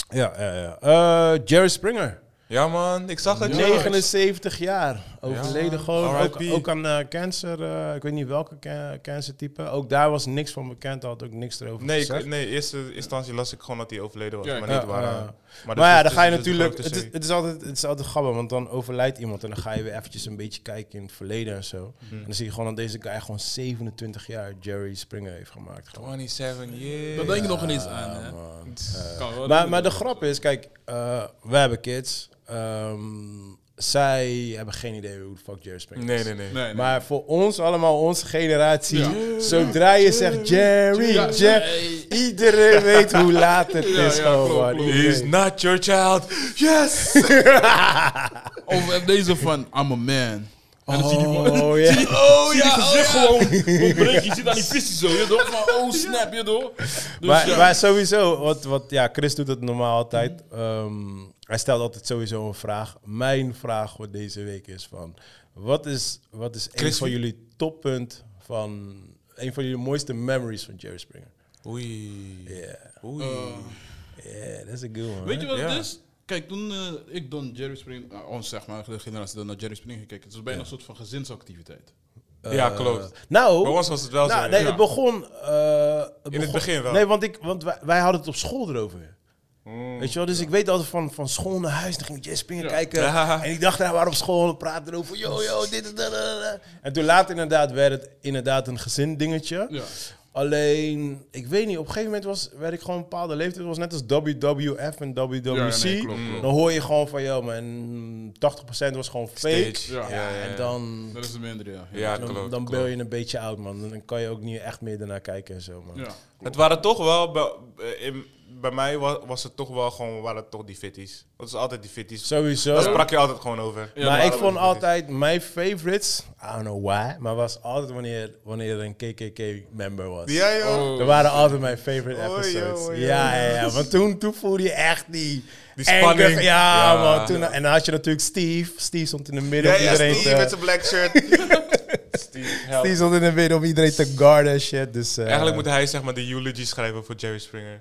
Speaker 1: Ja, ja, ja. Eh, Jerry Springer.
Speaker 2: Ja, man, ik zag het.
Speaker 3: Ja.
Speaker 2: joh.
Speaker 1: 79 jaar. Overleden gewoon. Ook, ook aan eh, cancer. eh, ik weet niet welke ca- cancertype. Ook daar was niks van bekend. Had ook niks erover
Speaker 2: Nee,
Speaker 1: gezegd.
Speaker 2: ik, nee, in eerste instantie las ik gewoon dat hij overleden was.
Speaker 3: Ja,
Speaker 2: maar
Speaker 3: ja,
Speaker 2: niet waar. eh,
Speaker 1: Maar,
Speaker 2: dus
Speaker 1: ja, dan ga je natuurlijk. Het is, het, is altijd, het is altijd grappig, want dan overlijdt iemand en dan ga je weer eventjes een beetje kijken in het verleden en zo.
Speaker 2: Mhm.
Speaker 1: En dan zie je gewoon dat deze guy gewoon 27 jaar Jerry Springer heeft gemaakt. Gewoon.
Speaker 2: 27 years.
Speaker 3: Dat denk ik nog ineens aan, hè.
Speaker 1: Man.
Speaker 3: Kan wel.
Speaker 1: Maar, maar de grap is, kijk, eh we hebben kids. Ehm, zij hebben geen idee hoe de fuck Jerry Springer
Speaker 2: Nee,
Speaker 1: is.
Speaker 2: nee, nee.
Speaker 3: Nee, nee.
Speaker 1: Maar voor ons allemaal, onze generatie,
Speaker 3: Ja.
Speaker 1: zodra je zegt Jerry,
Speaker 3: Ja,
Speaker 1: Jerry, iedereen weet hoe laat het
Speaker 3: Ja,
Speaker 1: is.
Speaker 3: ja,
Speaker 1: gewoon,
Speaker 3: klopt.
Speaker 2: He's not your child. Yes!
Speaker 3: Of deze van I'm a man. En dan zie je die man.
Speaker 1: Oh, ja.
Speaker 3: Oh ja, gezicht gewoon ontbreken. Je ziet aan die visie zo, je toch? Van, oh snap, je toch? Dus
Speaker 1: maar,
Speaker 3: ja.
Speaker 1: maar sowieso, wat, wat, ja, Chris doet het normaal altijd. Ehm, hij stelt altijd sowieso een vraag. Mijn vraag voor deze week is van... Wat is, wat is een
Speaker 2: Chris,
Speaker 1: van
Speaker 2: wie-
Speaker 1: jullie toppunt van... Een van jullie mooiste memories van Jerry Springer?
Speaker 2: Oei.
Speaker 1: Yeah,
Speaker 2: Oei.
Speaker 1: yeah, that's a good one.
Speaker 3: Weet je wat
Speaker 2: Ja.
Speaker 3: het is? Kijk, toen eh, ik dan Jerry Springer, uh, ons zeg maar, de generatie dan naar Jerry Springer gekeken, het was bijna een soort van gezinsactiviteit.
Speaker 2: ja,
Speaker 1: Eh,
Speaker 2: klopt.
Speaker 1: Nou,
Speaker 2: Bij ons was het wel
Speaker 1: nou,
Speaker 2: zo.
Speaker 1: nee,
Speaker 2: ja.
Speaker 1: het begon... eh, het begon-
Speaker 2: begin wel.
Speaker 1: Nee, want, ik, want wij, wij hadden het op school erover.
Speaker 2: Mm.
Speaker 1: Weet je wel, dus ik weet altijd van, van school naar huis. Dan ging ik Jerry Springer
Speaker 3: Ja.
Speaker 1: kijken.
Speaker 2: Ja.
Speaker 1: En ik dacht, nou, op school en praten erover. Yo, yo, dit en dat. dat, dat. En toen later inderdaad werd het inderdaad een gezin dingetje. Alleen, ik weet niet, op een gegeven moment was, werd ik gewoon een bepaalde leeftijd. Het was net als WWF en WWC.
Speaker 3: Ja, nee, klopt, klopt.
Speaker 1: Dan hoor je gewoon van, yo man, 80% was gewoon fake.
Speaker 2: Stage.
Speaker 3: Ja.
Speaker 1: Ja,
Speaker 2: Ja, ja, ja.
Speaker 1: en dan,
Speaker 3: Dat is de minder, ja.
Speaker 2: Ja,
Speaker 1: dan,
Speaker 2: klopt.
Speaker 1: dan ben je een beetje oud, man. Dan kan je ook niet echt meer ernaar kijken en zo, man.
Speaker 3: Ja.
Speaker 2: Het waren toch wel, bij, eh, in, bij mij was, was het toch wel gewoon, waren het toch die fitties. Het is altijd die fitties.
Speaker 1: Sowieso.
Speaker 2: Daar sprak je altijd gewoon over.
Speaker 3: Ja,
Speaker 1: maar ik vond altijd, mijn favorites, I don't know why, maar was altijd wanneer, wanneer er een KKK-member was.
Speaker 2: Ja, joh.
Speaker 3: Oh.
Speaker 1: Dat waren altijd mijn favorite episodes. ja, ja, ja. Want toen, toen voelde je echt die...
Speaker 2: Spanning.
Speaker 1: Ja,
Speaker 2: Ja.
Speaker 1: man. Toen, en dan had je natuurlijk Steve. Steve stond in de midden
Speaker 2: Ja,
Speaker 1: om
Speaker 2: ja,
Speaker 1: iedereen
Speaker 2: Steve
Speaker 1: te...
Speaker 2: met zijn black shirt. Steve, help.
Speaker 1: Steve stond in de midden om iedereen te guarden en shit. Dus, eh,
Speaker 2: Eigenlijk moet hij zeg maar de eulogy schrijven voor Jerry Springer.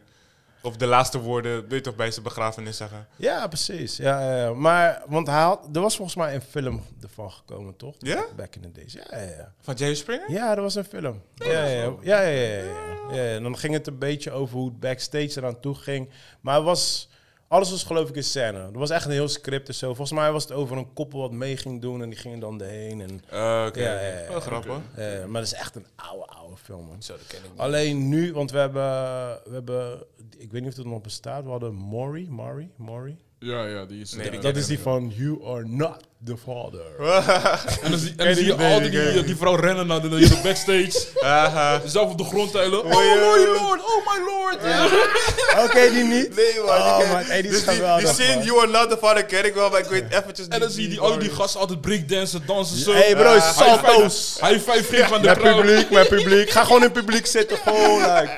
Speaker 2: Of de laatste woorden, weet je toch, bij zijn begrafenis zeggen.
Speaker 1: Ja, precies. Ja, ja, ja. Maar, want hij had... Er was volgens mij een film ervan gekomen, toch?
Speaker 2: Ja?
Speaker 1: Back in the days. Ja, ja, ja.
Speaker 2: Van Jerry Springer?
Speaker 1: Ja, er was een film. Ja, ja, ja. Ja, ja, ja, ja, ja. Ja, En dan ging het een beetje over hoe het backstage eraan toe ging. Maar het was... Alles was geloof ik in scène. Er was echt een heel script en zo. Volgens mij was het over een koppel wat mee ging doen en die gingen dan erheen. En,
Speaker 2: Uh, Oké,
Speaker 1: Ja, ja, ja.
Speaker 2: Wel grappig.
Speaker 1: maar dat is echt een oude, oude film, man.
Speaker 2: Zo, dat ken ik niet.
Speaker 1: Alleen nu, want we hebben, we hebben... Ik weet niet of het nog bestaat. We hadden Maury, Maury, Maury.
Speaker 3: Ja, ja, die is...
Speaker 2: Nee,
Speaker 3: eh,
Speaker 2: die
Speaker 1: Dat is die van You Are Not the Father.
Speaker 3: En dan zie, en dan zie je
Speaker 2: Nee,
Speaker 3: altijd
Speaker 2: die
Speaker 3: die, vrouw rennen naar de, de backstage.
Speaker 2: Aha.
Speaker 3: Zelf op de grond teilen. Oh my lord, oh my lord. Ja.
Speaker 1: Oké, die niet?
Speaker 2: Nee, man.
Speaker 1: Oh,
Speaker 2: die
Speaker 1: man, hey, die is
Speaker 2: dus die, die
Speaker 1: geweldig,
Speaker 2: zin,
Speaker 1: man.
Speaker 2: You are not the father, ken ik wel, maar ik weet eventjes
Speaker 3: En dan zie je die, al die gasten altijd breakdansen, dansen zo.
Speaker 1: Hey bro, salto's.
Speaker 3: High five geven aan de
Speaker 1: Met
Speaker 3: crowd.
Speaker 1: publiek, met publiek. Ga gewoon in het publiek zitten. Gewoon, like.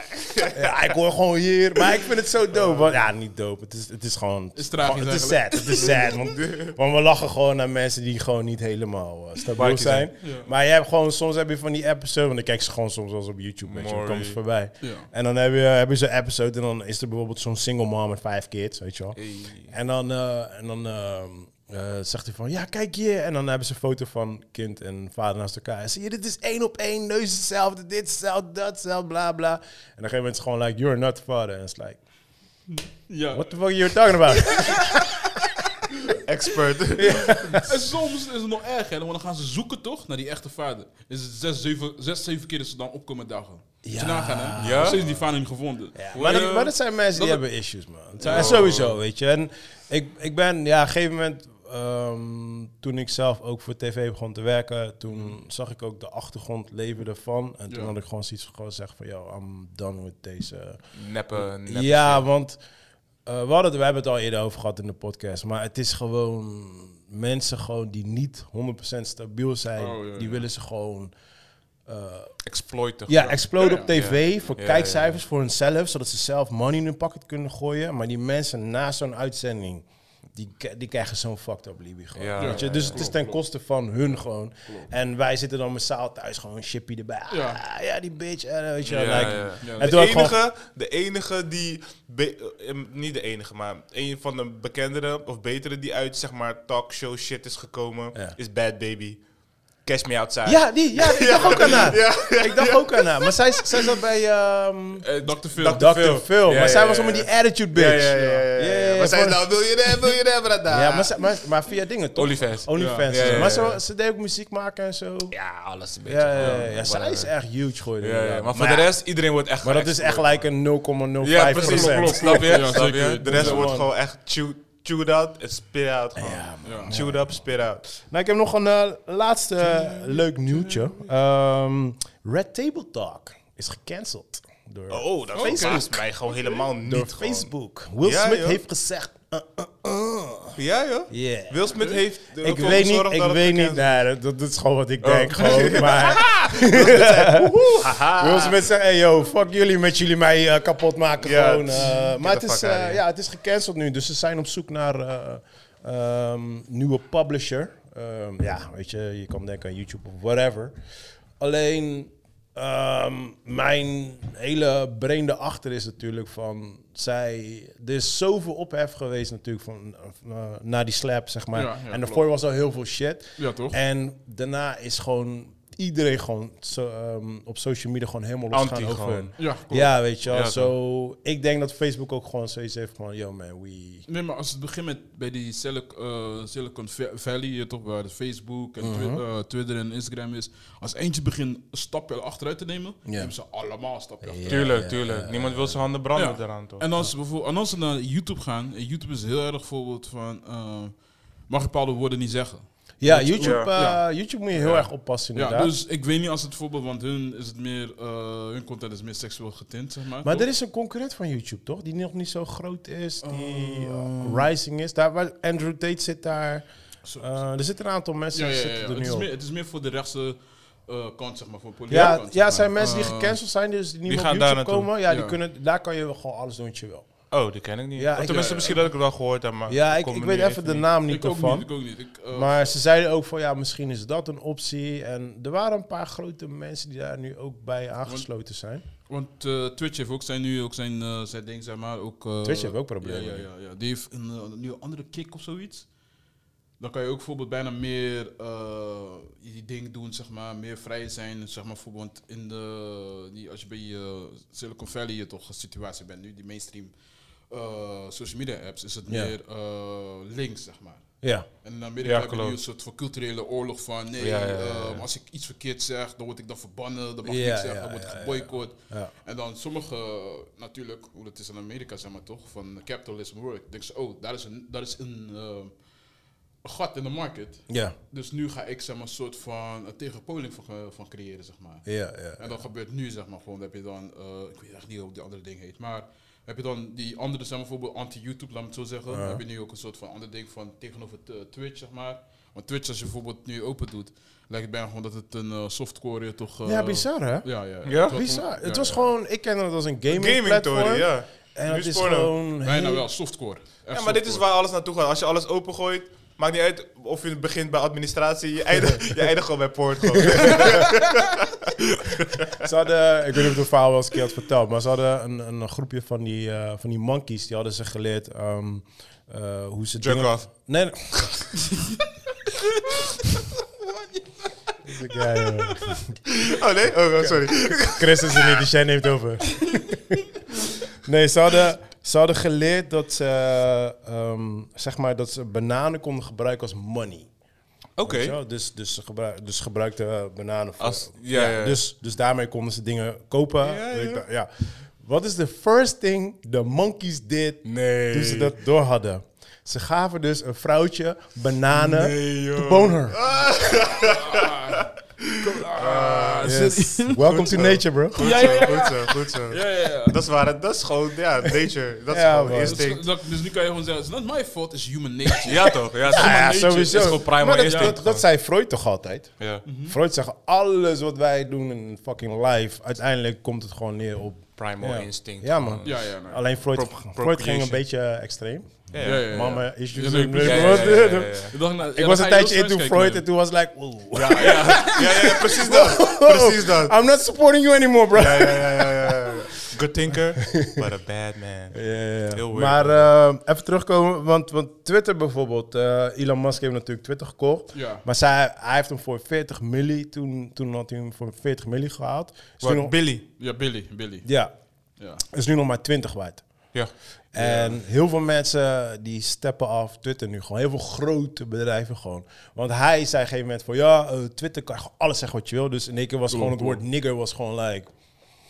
Speaker 1: Ja, ik hoor gewoon hier. Maar ik vind het zo dope. Want, ja, niet dope. Het is, het is gewoon...
Speaker 3: Is tragisch
Speaker 1: Het is sad. Het is sad. Want, want we lachen gewoon naar mensen die gewoon niet helemaal uh, stabiel zijn.
Speaker 3: Ja.
Speaker 1: Maar je hebt gewoon... Soms heb je van die episodes... Want ik kijk ze gewoon soms eens op YouTube. Weet je, dan komen ze voorbij.
Speaker 3: Ja.
Speaker 1: En dan heb je, heb je zo'n episode. En dan is er bijvoorbeeld zo'n single mom met vijf kids. Weet je wel.
Speaker 2: Hey.
Speaker 1: En dan, eh, en dan eh, zegt hij van, ja, kijk hier. En dan hebben ze een foto van kind en vader naast elkaar. En zie je, dit is één op één, neus hetzelfde, dit hetzelfde, dat hetzelfde, bla bla. En dan op een gegeven moment is het gewoon like, you're not the father. En it's like,
Speaker 3: Ja.
Speaker 1: what the fuck are you talking about?
Speaker 2: Expert.
Speaker 3: En soms is het nog erger, want dan gaan ze zoeken toch naar die echte vader. Is het zes, zeven, zes, zeven keer dat ze dan opkomen dagen.
Speaker 1: Ja.
Speaker 3: nagaan, hè?
Speaker 2: Ja?
Speaker 3: Nog steeds die vader niet gevonden.
Speaker 1: Ja, maar, dat, maar dat zijn mensen die hebben issues, man. Het zijn- Sowieso, weet je. En ik, ik ben, ja, op een gegeven moment, ehm, toen ik zelf ook voor tv begon te werken, toen zag ik ook de achtergrondleven ervan. En toen
Speaker 3: Ja.
Speaker 1: had ik gewoon zoiets gewoon zeggen van, yo, I'm done with deze...
Speaker 2: Neppe, neppe
Speaker 1: ja, want eh, we, hadden, we hebben het al eerder over gehad in de podcast, maar het is gewoon mensen gewoon die niet 100% stabiel zijn,
Speaker 3: Oh, ja,
Speaker 1: die willen ze gewoon... eh,
Speaker 2: Exploiten.
Speaker 1: ja, exploden
Speaker 3: Ja,
Speaker 1: op
Speaker 3: ja.
Speaker 1: tv voor
Speaker 2: Ja,
Speaker 1: kijkcijfers voor hunzelf, zodat ze zelf money in hun pocket kunnen gooien. Maar die mensen na zo'n uitzending, die, die krijgen zo'n fucked up Libby gewoon.
Speaker 2: Ja,
Speaker 1: weet je? Dus
Speaker 2: ja,
Speaker 1: het is ten koste van hun gewoon. En wij zitten dan massaal thuis gewoon chippy erbij.
Speaker 3: Ja.
Speaker 1: Ah, ja, die bitch. eh, weet je,
Speaker 2: Ja,
Speaker 1: wel, like-
Speaker 2: ja.
Speaker 3: Ja,
Speaker 1: En
Speaker 2: De
Speaker 1: gewoon-
Speaker 2: enige, de enige die, be- eh, niet de enige, maar een van de bekendere of betere die uit zeg maar talkshow shit is gekomen,
Speaker 1: Ja.
Speaker 2: is Bad Baby. Cash Me Outside.
Speaker 1: Ja, die, ja, ik dacht ook aan haar.
Speaker 2: Ja.
Speaker 1: Ik dacht ook aan haar. Maar zij, zij zat bij ehm
Speaker 2: Eh,
Speaker 3: Dr. Phil.
Speaker 2: Dr. Phil.
Speaker 1: Phil.
Speaker 2: Ja,
Speaker 1: maar
Speaker 2: ja,
Speaker 1: zij
Speaker 2: ja,
Speaker 1: was allemaal
Speaker 2: ja.
Speaker 1: die attitude
Speaker 2: Ja,
Speaker 1: bitch.
Speaker 2: ja, ja, ja, ja.
Speaker 1: Ja, ja,
Speaker 2: Maar zij is nou, wil je dat, wil je dat, brada?
Speaker 1: Ja, maar, maar, maar via dingen toch?
Speaker 2: Onlyfans.
Speaker 1: Onlyfans.
Speaker 2: Ja, ja, ja,
Speaker 1: Maar
Speaker 2: ja.
Speaker 1: ze, ze deed ook muziek maken en zo.
Speaker 2: Ja, alles een beetje.
Speaker 1: Ja, ja, ja, ja.
Speaker 2: Ja,
Speaker 1: zij is echt huge geworden.
Speaker 2: Ja, ja,
Speaker 1: inderdaad.
Speaker 2: maar voor de rest, iedereen wordt echt
Speaker 1: Maar dat is echt like een 0,05
Speaker 2: Ja, precies.
Speaker 1: procent.
Speaker 2: Snap je?
Speaker 3: Ja,
Speaker 2: Snap je?
Speaker 3: zeker.
Speaker 2: De rest
Speaker 1: Ja,
Speaker 2: wordt gewoon echt chewed, chewed out en spit out. Gewoon.
Speaker 1: Ja, man.
Speaker 2: Up, spit out.
Speaker 1: Nou, ik heb nog een eh, laatste eh, leuk nieuwtje. Ehm, Red Table Talk is gecanceld door,
Speaker 2: Oh, dat verbaast mij gewoon helemaal niet.
Speaker 1: door
Speaker 2: gewoon.
Speaker 1: Facebook. Will
Speaker 2: Ja,
Speaker 1: Smith
Speaker 2: joh.
Speaker 1: heeft gezegd... uh, uh, uh.
Speaker 2: Ja, joh.
Speaker 1: Yeah.
Speaker 2: Will Smith heeft
Speaker 1: Ik weet niet, ik weet niet. Nee, dat- dat, is gewoon wat ik
Speaker 2: Oh.
Speaker 1: denk. Gewoon, maar. Will Smith zegt, hey yo, fuck jullie met jullie mij eh, kapot maken.
Speaker 2: Ja,
Speaker 1: gewoon, eh, maar het is, eh,
Speaker 2: here.
Speaker 1: ja, het is gecanceld nu. Dus ze zijn op zoek naar eh ehm, nieuwe publisher. Ehm, ja, weet je, je kan denken aan YouTube of whatever. Alleen, ehm, mijn hele brain erachter is natuurlijk van... Zij, er is zoveel ophef geweest natuurlijk van, uh, na die slap, zeg maar.
Speaker 3: Ja, ja,
Speaker 1: en
Speaker 3: klopt.
Speaker 1: daarvoor was al heel veel shit.
Speaker 3: Ja, toch?
Speaker 1: En daarna is gewoon iedereen gewoon zo, ehm, op social media gewoon helemaal losgaan
Speaker 2: Anti
Speaker 1: over hun.
Speaker 3: Ja.
Speaker 1: Ja, weet je wel.
Speaker 2: Ja,
Speaker 1: zo, ik denk dat Facebook ook gewoon zoiets heeft van, yo man, we...
Speaker 3: Nee, maar als het begint met bij die Silic- eh, Silicon Va- Valley, eh, toch waar Facebook en
Speaker 1: Mhm.
Speaker 3: eh, Twitter en Instagram is. Als eentje begint een stapje achteruit te nemen,
Speaker 1: Ja.
Speaker 3: nemen ze allemaal een stapje achteruit.
Speaker 2: Tuurlijk,
Speaker 1: ja,
Speaker 2: tuurlijk.
Speaker 1: ja,
Speaker 2: Niemand wil zijn handen branden
Speaker 3: Ja.
Speaker 2: eraan, toch?
Speaker 3: En als, bijvoorbeeld, en als ze naar YouTube gaan, en YouTube is heel erg voorbeeld van, eh, mag je bepaalde woorden niet zeggen.
Speaker 1: Ja, YouTube,
Speaker 3: ja.
Speaker 1: eh, YouTube moet je heel
Speaker 2: Ja.
Speaker 1: erg oppassen
Speaker 3: Ja,
Speaker 1: inderdaad.
Speaker 3: dus ik weet niet als het voorbeeld, want hun is het meer, eh, hun content is meer seksueel getint, zeg maar.
Speaker 1: maar
Speaker 3: toch?
Speaker 1: er is een concurrent van YouTube, toch? Die nog niet zo groot is, die eh, rising is. Daar, waar Andrew Tate zit daar.
Speaker 3: Zo-
Speaker 1: Eh, er zitten een aantal mensen
Speaker 3: ja,
Speaker 1: die
Speaker 3: ja, ja,
Speaker 1: zitten
Speaker 3: ja.
Speaker 1: er
Speaker 3: Het,
Speaker 1: nu
Speaker 3: is
Speaker 1: op.
Speaker 3: meer, het is meer voor de rechtse eh, kant, zeg maar, voor de
Speaker 1: Ja,
Speaker 3: kant.
Speaker 1: ja,
Speaker 3: zeg
Speaker 1: zijn
Speaker 3: maar.
Speaker 1: mensen die gecanceld zijn, dus die niet meer op
Speaker 2: gaan
Speaker 1: YouTube komen. Ja, die
Speaker 3: Ja.
Speaker 1: kunnen, daar kan je gewoon alles doen wat je wil.
Speaker 2: Oh, die ken ik niet.
Speaker 1: Ja,
Speaker 2: Of tenminste, misschien dat ik het wel gehoord heb, maar...
Speaker 1: Ja, ik, ik weet even de naam niet
Speaker 3: Ik ook
Speaker 1: ervan.
Speaker 3: niet, ik ook niet. Ik, eh,
Speaker 1: Maar ze zeiden ook van ja, misschien is dat een optie. En er waren een paar grote mensen die daar nu ook bij aangesloten zijn.
Speaker 3: Want eh, Twitch heeft ook zijn nu ook zijn, eh, zijn ding, zeg maar. Ook, eh,
Speaker 1: Twitch heeft ook problemen.
Speaker 3: Ja, ja, ja, ja. Die heeft een, nieuwe andere kick of zoiets. Dan kan je ook bijvoorbeeld bijna meer die dingen doen, zeg maar, meer vrij zijn. Zeg maar bijvoorbeeld in de, die, als je bij Silicon Valley je toch een situatie bent nu, die mainstream social media apps, is het
Speaker 1: Ja.
Speaker 3: meer eh, links, zeg maar.
Speaker 1: Ja,
Speaker 3: En in Amerika
Speaker 2: Ja,
Speaker 3: heb je een soort van culturele oorlog van... nee,
Speaker 2: Ja, ja, ja,
Speaker 3: eh, als ik iets verkeerd zeg, dan word ik dan verbannen. Dan mag
Speaker 1: Ja,
Speaker 3: ik niks zeggen,
Speaker 1: ja,
Speaker 3: dan word ik
Speaker 1: ja, ja.
Speaker 3: geboycott.
Speaker 1: ja.
Speaker 3: En dan sommige, natuurlijk, hoe dat is in Amerika, zeg maar toch, van capitalism work. denk ze, oh, daar is een, daar is een, eh, een gat in de market.
Speaker 1: ja,
Speaker 3: Dus nu ga ik zeg maar een soort van een tegenpoling van, van creëren, zeg maar.
Speaker 1: ja, ja.
Speaker 3: En dat gebeurt nu, zeg maar, gewoon, heb je dan, eh, ik weet echt niet hoe die andere ding heet, maar heb je dan die andere, zeg maar, bijvoorbeeld anti-YouTube, laat me het zo zeggen.
Speaker 1: Ja.
Speaker 3: heb je nu ook een soort van ander ding van tegenover Twitch, zeg maar. Want Twitch, als je bijvoorbeeld nu open doet, lijkt het bijna gewoon dat het een eh, softcore toch... eh,
Speaker 1: ja, bizar hè?
Speaker 3: Ja, ja.
Speaker 2: Ja?
Speaker 3: Het was
Speaker 1: Bizar.
Speaker 3: gewoon-
Speaker 1: Het was
Speaker 3: ja.
Speaker 1: gewoon, ik ken het als een gaming,
Speaker 2: Gaming
Speaker 1: platform.
Speaker 2: tory, ja.
Speaker 1: En
Speaker 2: Nu
Speaker 1: het is
Speaker 2: porno.
Speaker 1: gewoon...
Speaker 3: Bijna wel, softcore. Echt
Speaker 2: Ja, maar dit is waar alles naartoe gaat. Als je alles opengooit, maakt niet uit of je begint bij administratie, je eindigt, je eindigt gewoon bij poort. Gewoon.
Speaker 1: Ze hadden, ik weet niet of het verhaal wel eens een keer had verteld, maar ze hadden een, een groepje van die, eh, van die monkeys, die hadden ze geleerd ehm, eh, hoe ze
Speaker 2: Jerk
Speaker 1: dingen-. Nee. nee. Guy, joh.
Speaker 2: Oh nee? Oh, oh, sorry.
Speaker 1: Chris is er niet, die Shen neemt over. nee, ze hadden, ze hadden geleerd dat ze, ehm, zeg maar, dat ze bananen konden gebruiken als money.
Speaker 2: Oké.
Speaker 1: Dus, dus, ze gebruik, dus gebruikten eh, bananen voor.
Speaker 2: Als- ja, ja, ja.
Speaker 1: Dus, dus daarmee konden ze dingen kopen.
Speaker 2: Ja.
Speaker 1: Wat is de first thing the monkeys did
Speaker 2: Nee.
Speaker 1: toen ze dat door hadden? Ze gaven dus een vrouwtje bananen
Speaker 2: Nee,
Speaker 1: to bone her.
Speaker 3: Ah,
Speaker 1: Yes.
Speaker 3: zit-
Speaker 1: Welcome to nature, bro.
Speaker 2: Goed zo, goed zo, goed zo.
Speaker 3: Ja, ja, ja.
Speaker 2: Dat is waar, het- dat is gewoon, ja, nature. Dat is
Speaker 1: Ja,
Speaker 2: gewoon
Speaker 1: man.
Speaker 3: Dus,
Speaker 2: instinct.
Speaker 3: dat- dus nu kan je gewoon zeggen, it's not my fault, it's human nature.
Speaker 2: Ja toch, ja, nature
Speaker 1: sowieso.
Speaker 2: is gewoon primal
Speaker 1: Maar dat,
Speaker 2: instinct.
Speaker 1: dat, dat zei Freud toch altijd?
Speaker 2: Ja.
Speaker 1: Freud zegt, alles wat wij doen in fucking life, uiteindelijk komt het gewoon neer op...
Speaker 2: Primal
Speaker 1: Ja.
Speaker 2: instinct.
Speaker 1: Ja, man.
Speaker 3: Ja, ja, nee.
Speaker 1: Alleen Freud,
Speaker 2: Pro-
Speaker 1: Freud ging
Speaker 2: procreation.
Speaker 1: een beetje extreem.
Speaker 2: Ja,
Speaker 3: Ja,
Speaker 2: ja.
Speaker 1: Mama issues. En-.
Speaker 3: Ik,
Speaker 1: was een
Speaker 3: je
Speaker 1: tijdje into Freud en toen was like, wow.
Speaker 2: Ja, ja, ja, precies dat. Precies dat.
Speaker 1: I'm not supporting you anymore, bro.
Speaker 2: Ja, ja, ja. Good thinker, but a bad man.
Speaker 1: Ja, ja, Maar eh, even terugkomen, want, want Twitter bijvoorbeeld. eh, Elon Musk heeft natuurlijk Twitter gekocht.
Speaker 3: Ja.
Speaker 1: Maar zij, hij heeft hem voor 40 milli, toen, toen had hij hem voor 40 milli gehaald. Is nog,
Speaker 2: Billy.
Speaker 3: Ja, Billy, Billy.
Speaker 1: ja,
Speaker 3: Ja.
Speaker 1: is nu nog maar 20 waard.
Speaker 2: Ja.
Speaker 1: En heel veel mensen die steppen af Twitter nu. Gewoon heel veel grote bedrijven gewoon. Want hij zei op een gegeven moment van... Ja, eh, Twitter kan gewoon alles zeggen wat je wil. Dus in één keer was gewoon het woord nigger was gewoon like...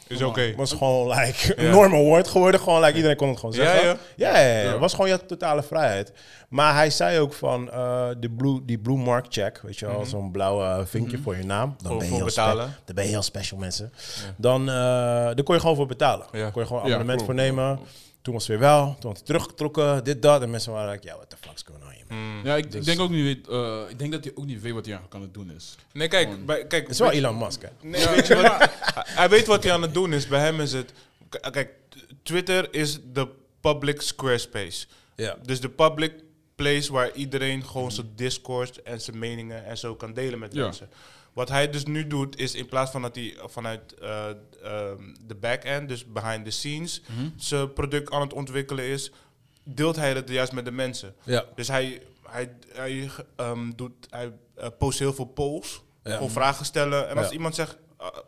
Speaker 2: Is oké.
Speaker 1: Was gewoon like een
Speaker 2: Ja.
Speaker 1: normal woord geworden. Gewoon like iedereen kon het gewoon zeggen.
Speaker 2: ja.
Speaker 1: Ja, ja, ja. Was gewoon je totale vrijheid. Maar hij zei ook van uh, de blue, die blue mark check. Weet je wel, zo'n blauwe vinkje voor je naam. Dan
Speaker 2: Mhm.
Speaker 1: Ben je heel
Speaker 2: betalen.
Speaker 1: Dan ben je heel special mensen. Dan, uh, daar kon je gewoon voor betalen.
Speaker 2: Ja.
Speaker 1: kon je gewoon abonnement voor nemen. Toen was het weer wel. Toen had hij teruggetrokken. Dit, dat. En mensen waren like, ja, what the fuck's going on here, man.
Speaker 2: Mm.
Speaker 3: Ja, ik,
Speaker 1: Dus-
Speaker 3: ik denk ook niet, weet, eh, ik denk dat hij ook niet weet wat hij aan het doen is.
Speaker 2: Nee, kijk, bij, kijk
Speaker 1: Het is wel
Speaker 2: weet-
Speaker 1: Elon Musk, hè.
Speaker 2: Nee, weet je wat? Hij- Hij weet wat hij aan het doen is. Bij hem is het... k- Kijk, Twitter is de public square space.
Speaker 1: Ja.
Speaker 2: Dus de public place waar iedereen gewoon zijn discourse en zijn meningen en zo kan delen met
Speaker 3: Ja.
Speaker 2: mensen. Wat hij dus nu doet, is in plaats van dat hij vanuit eh, ehm, de back-end, dus behind the scenes, zijn product aan het ontwikkelen is, deelt hij het juist met de mensen.
Speaker 1: Ja.
Speaker 2: Dus hij, hij, hij, ehm, doet, hij eh, post heel veel polls. Gewoon vragen stellen. En als
Speaker 1: Ja.
Speaker 2: iemand zegt,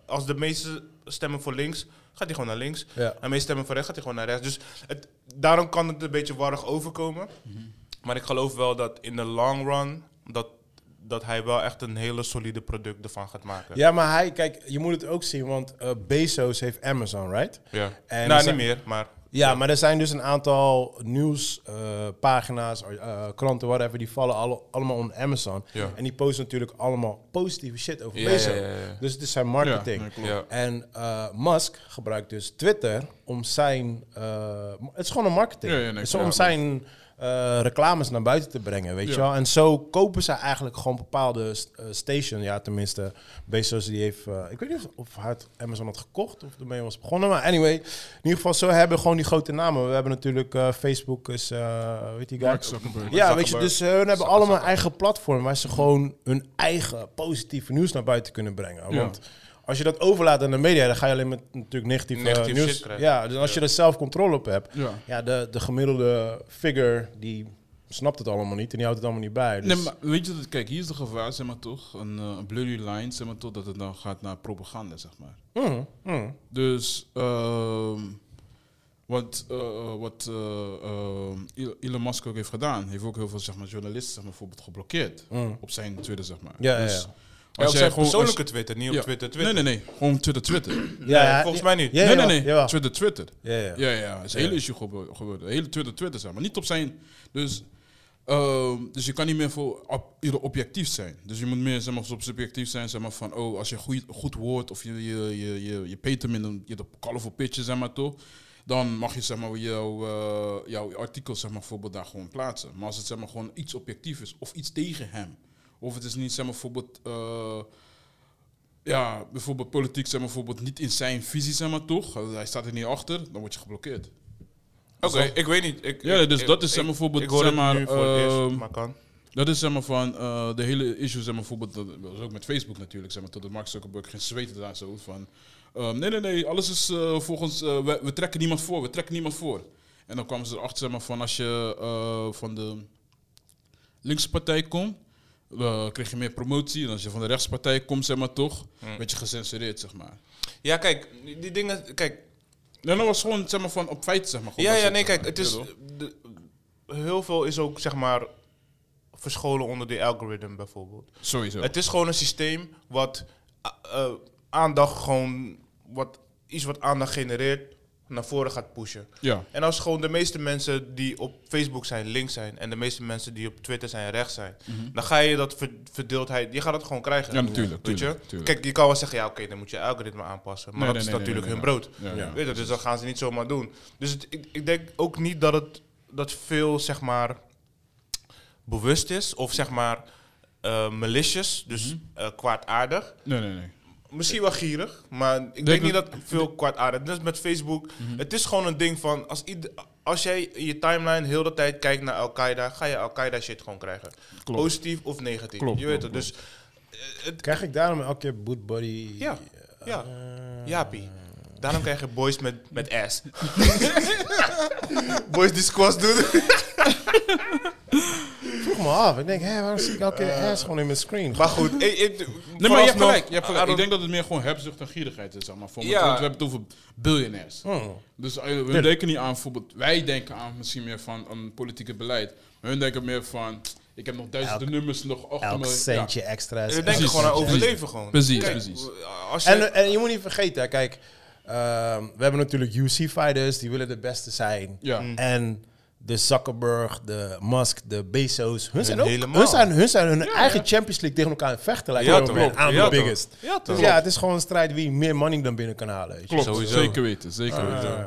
Speaker 2: als de meeste stemmen voor links, gaat hij gewoon naar links.
Speaker 1: Ja.
Speaker 2: En de meeste stemmen voor rechts, gaat hij gewoon naar rechts. Dus het, daarom kan het een beetje warrig overkomen.
Speaker 1: Mhm.
Speaker 2: Maar ik geloof wel dat in de long run, dat, dat hij wel echt een hele solide product ervan gaat maken.
Speaker 1: Ja, maar hij, kijk, je moet het ook zien, want eh, Bezos heeft Amazon, right?
Speaker 2: Ja.
Speaker 1: En
Speaker 2: nou,
Speaker 1: zijn-
Speaker 2: niet meer, maar...
Speaker 1: Ja, maar er zijn dus een aantal nieuwspagina's, eh, kranten, whatever, die vallen alle, allemaal onder Amazon.
Speaker 2: Ja.
Speaker 1: En die posten natuurlijk allemaal positieve shit over
Speaker 2: Ja,
Speaker 1: Bezos.
Speaker 2: ja, ja, ja.
Speaker 1: Dus het is zijn marketing. En eh, Musk gebruikt dus Twitter om zijn... eh, het is gewoon een marketing.
Speaker 3: Ja, ja, nee,
Speaker 1: Het is
Speaker 3: klopt.
Speaker 1: om zijn eh, reclames naar buiten te brengen, weet je wel. En zo kopen ze eigenlijk gewoon bepaalde uh, station. Ja, tenminste, Bezos die heeft... eh, ik weet niet of hij Amazon had gekocht of ermee was begonnen. Maar anyway, in ieder geval zo hebben gewoon die grote namen. We hebben natuurlijk eh, Facebook, is, eh weet die guy?
Speaker 3: Mark Zuckerberg.
Speaker 1: Ja, weet je, dus eh, hun hebben allemaal een eigen platform waar ze gewoon hun eigen positieve nieuws naar buiten kunnen brengen.
Speaker 3: Ja.
Speaker 1: Want als je dat overlaat aan de media, dan ga je alleen met natuurlijk negatief, eh,
Speaker 2: Negatief
Speaker 1: nieuws.
Speaker 2: krijgen.
Speaker 1: Ja, dus als je er zelf controle op hebt,
Speaker 3: Ja.
Speaker 1: ja, de, de gemiddelde figure die snapt het allemaal niet en die houdt het allemaal niet bij. Dus,
Speaker 3: Nee, maar weet je, dat, kijk, hier is de gevaar, zeg maar toch, een, eh, een blurry line, zeg maar toch, dat het dan gaat naar propaganda, zeg maar.
Speaker 1: Mm, mm.
Speaker 3: Dus, ehm, wat, eh, wat eh, eh, Elon Musk ook heeft gedaan, heeft ook heel veel zeg maar, journalisten zeg maar, bijvoorbeeld geblokkeerd
Speaker 1: Mm.
Speaker 3: op zijn Twitter, zeg maar.
Speaker 1: Ja, ja,
Speaker 3: dus,
Speaker 1: ja.
Speaker 2: Ja, op
Speaker 3: jij
Speaker 2: zijn
Speaker 3: gewoon-
Speaker 2: persoonlijke
Speaker 3: als-
Speaker 2: Twitter, niet op
Speaker 3: Ja.
Speaker 2: Twitter, Twitter.
Speaker 3: Nee, nee, nee, gewoon Twitter, Twitter.
Speaker 1: Ja, ja,
Speaker 2: volgens mij niet.
Speaker 1: Ja,
Speaker 3: nee, nee, nee,
Speaker 1: jawel.
Speaker 3: Twitter, Twitter.
Speaker 1: Ja, ja.
Speaker 3: Ja, ja, het is een hele issue geworden. Hele Twitter, Twitter zijn, maar niet op zijn. Dus, ehm, dus je kan niet meer voor op, ieder objectief zijn. Dus je moet meer zeg maar, op subjectief zijn, zeg maar van, oh, als je goed, goed woord of je, je, je, je, je peet hem in een je colorful zeg maar toch, dan mag je zeg maar jouw, eh, jouw artikel zeg maar bijvoorbeeld daar gewoon plaatsen. Maar als het zeg maar gewoon iets objectief is of iets tegen hem, of het is niet zeg maar bijvoorbeeld. eh, ja, bijvoorbeeld politiek, zeg maar, bijvoorbeeld niet in zijn visie, zeg maar toch? Hij staat er niet achter, dan word je geblokkeerd.
Speaker 2: Oké, ik weet niet. Ik,
Speaker 3: Ja, dus
Speaker 2: ik-
Speaker 3: dat is, zeg maar, bijvoorbeeld,
Speaker 2: Ik hoor
Speaker 3: zeg maar,
Speaker 2: eerst,
Speaker 3: ehm,
Speaker 2: maar kan.
Speaker 3: Dat is zeg maar van eh, de hele issue, zeg maar bijvoorbeeld, dat was ook met Facebook natuurlijk, zeg maar, tot de Mark Zuckerberg geen zweten daar zo van. nee, nee, nee, alles is eh, volgens, eh, we, we trekken niemand voor, we trekken niemand voor. En dan kwamen ze erachter, zeg maar, van als je eh, van de linkse partij komt, eh, kreeg je meer promotie. En als je van de rechtspartij komt, zeg maar toch, werd je gecensureerd, zeg maar.
Speaker 2: Ja, kijk, die, dingen... Kijk,
Speaker 3: Nee, dat was gewoon, zeg maar, van op feiten, zeg maar.
Speaker 2: ja, ja, nee, kijk, het is...
Speaker 3: Ja?
Speaker 2: De, heel veel is ook, zeg maar, verscholen onder die algoritme bijvoorbeeld.
Speaker 3: Sowieso.
Speaker 2: Het is gewoon een systeem wat eh, aandacht gewoon... Wat, iets wat aandacht genereert, naar voren gaat pushen.
Speaker 3: ja.
Speaker 2: En als gewoon de meeste mensen die op Facebook zijn links zijn en de meeste mensen die op Twitter zijn rechts zijn, dan ga je dat ver- verdeeldheid, je gaat het gewoon krijgen.
Speaker 3: Mhm. Ja, natuurlijk,
Speaker 2: Weet je?
Speaker 3: tuurlijk.
Speaker 2: Kijk, je kan wel zeggen, ja oké, dan moet je algoritme aanpassen. Maar
Speaker 3: Nee,
Speaker 2: dat
Speaker 3: nee,
Speaker 2: is
Speaker 3: nee,
Speaker 2: natuurlijk hun brood.
Speaker 3: ja.
Speaker 2: Weet je, dus dat gaan ze niet zomaar doen. Dus het, ik, ik denk ook niet dat het dat veel, zeg maar, bewust is of zeg maar eh, malicious, dus
Speaker 3: Mhm.
Speaker 2: eh, kwaadaardig.
Speaker 3: Nee, nee, nee.
Speaker 2: Misschien wel gierig, maar ik denk,
Speaker 3: Denk
Speaker 2: niet
Speaker 3: dat-
Speaker 2: veel kwaadaardig. Net als met Facebook.
Speaker 3: Mhm.
Speaker 2: Het is gewoon een ding van... Als, ieder, als jij in je timeline heel de tijd kijkt naar Al-Qaeda... ga je Al-Qaeda shit gewoon krijgen.
Speaker 3: Klopt.
Speaker 2: Positief of negatief.
Speaker 3: Klopt,
Speaker 2: je weet
Speaker 3: klopt,
Speaker 2: het. Dus eh, het,
Speaker 1: Krijg ik daarom elke keer boot body?
Speaker 2: Ja, ja.
Speaker 1: Eh,
Speaker 2: Jaapie. Daarom krijg je boys met, met ass. boys die squats doen.
Speaker 1: vroeg me af. Ik denk, hé, waarom zie ik elke keer ass gewoon in mijn screen?
Speaker 2: maar goed. Ik, ik,
Speaker 3: Nee, maar je hebt gelijk. Je hebt gelijk. Ik denk dat het meer gewoon hebzucht en gierigheid is, zeg maar. Voor.
Speaker 2: Ja.
Speaker 3: Want we hebben het over biljonairs.
Speaker 1: Hmm.
Speaker 3: Dus eh, we denken niet aan bijvoorbeeld... Wij denken aan misschien meer van een politieke beleid. Maar hun denken meer van... Ik heb nog duizenden
Speaker 1: Elk-
Speaker 3: nummers nog achter
Speaker 1: Elk
Speaker 3: me.
Speaker 1: centje extra. is
Speaker 2: We denken gewoon aan overleven gewoon.
Speaker 3: Precies,
Speaker 2: Kijk,
Speaker 3: precies.
Speaker 2: Als je,
Speaker 1: En, en je moet niet vergeten, kijk, ehm, we hebben natuurlijk UC-fighters, die willen de beste zijn.
Speaker 3: Ja.
Speaker 2: Mm.
Speaker 3: Ja.
Speaker 1: En de Zuckerberg, de Musk, de Bezos, hun zijn ook, hun zijn, hun, zijn hun eigen Champions League tegen elkaar aan het vechten. Like,
Speaker 2: Ja, toch. Ja,
Speaker 1: the
Speaker 2: toch.
Speaker 1: biggest.
Speaker 2: ja,
Speaker 1: Dus ja, het is gewoon een strijd wie meer money dan binnen kan halen. weet je.
Speaker 3: Klopt,
Speaker 2: Sowieso.
Speaker 3: zeker weten. Zeker weten.
Speaker 1: Eh,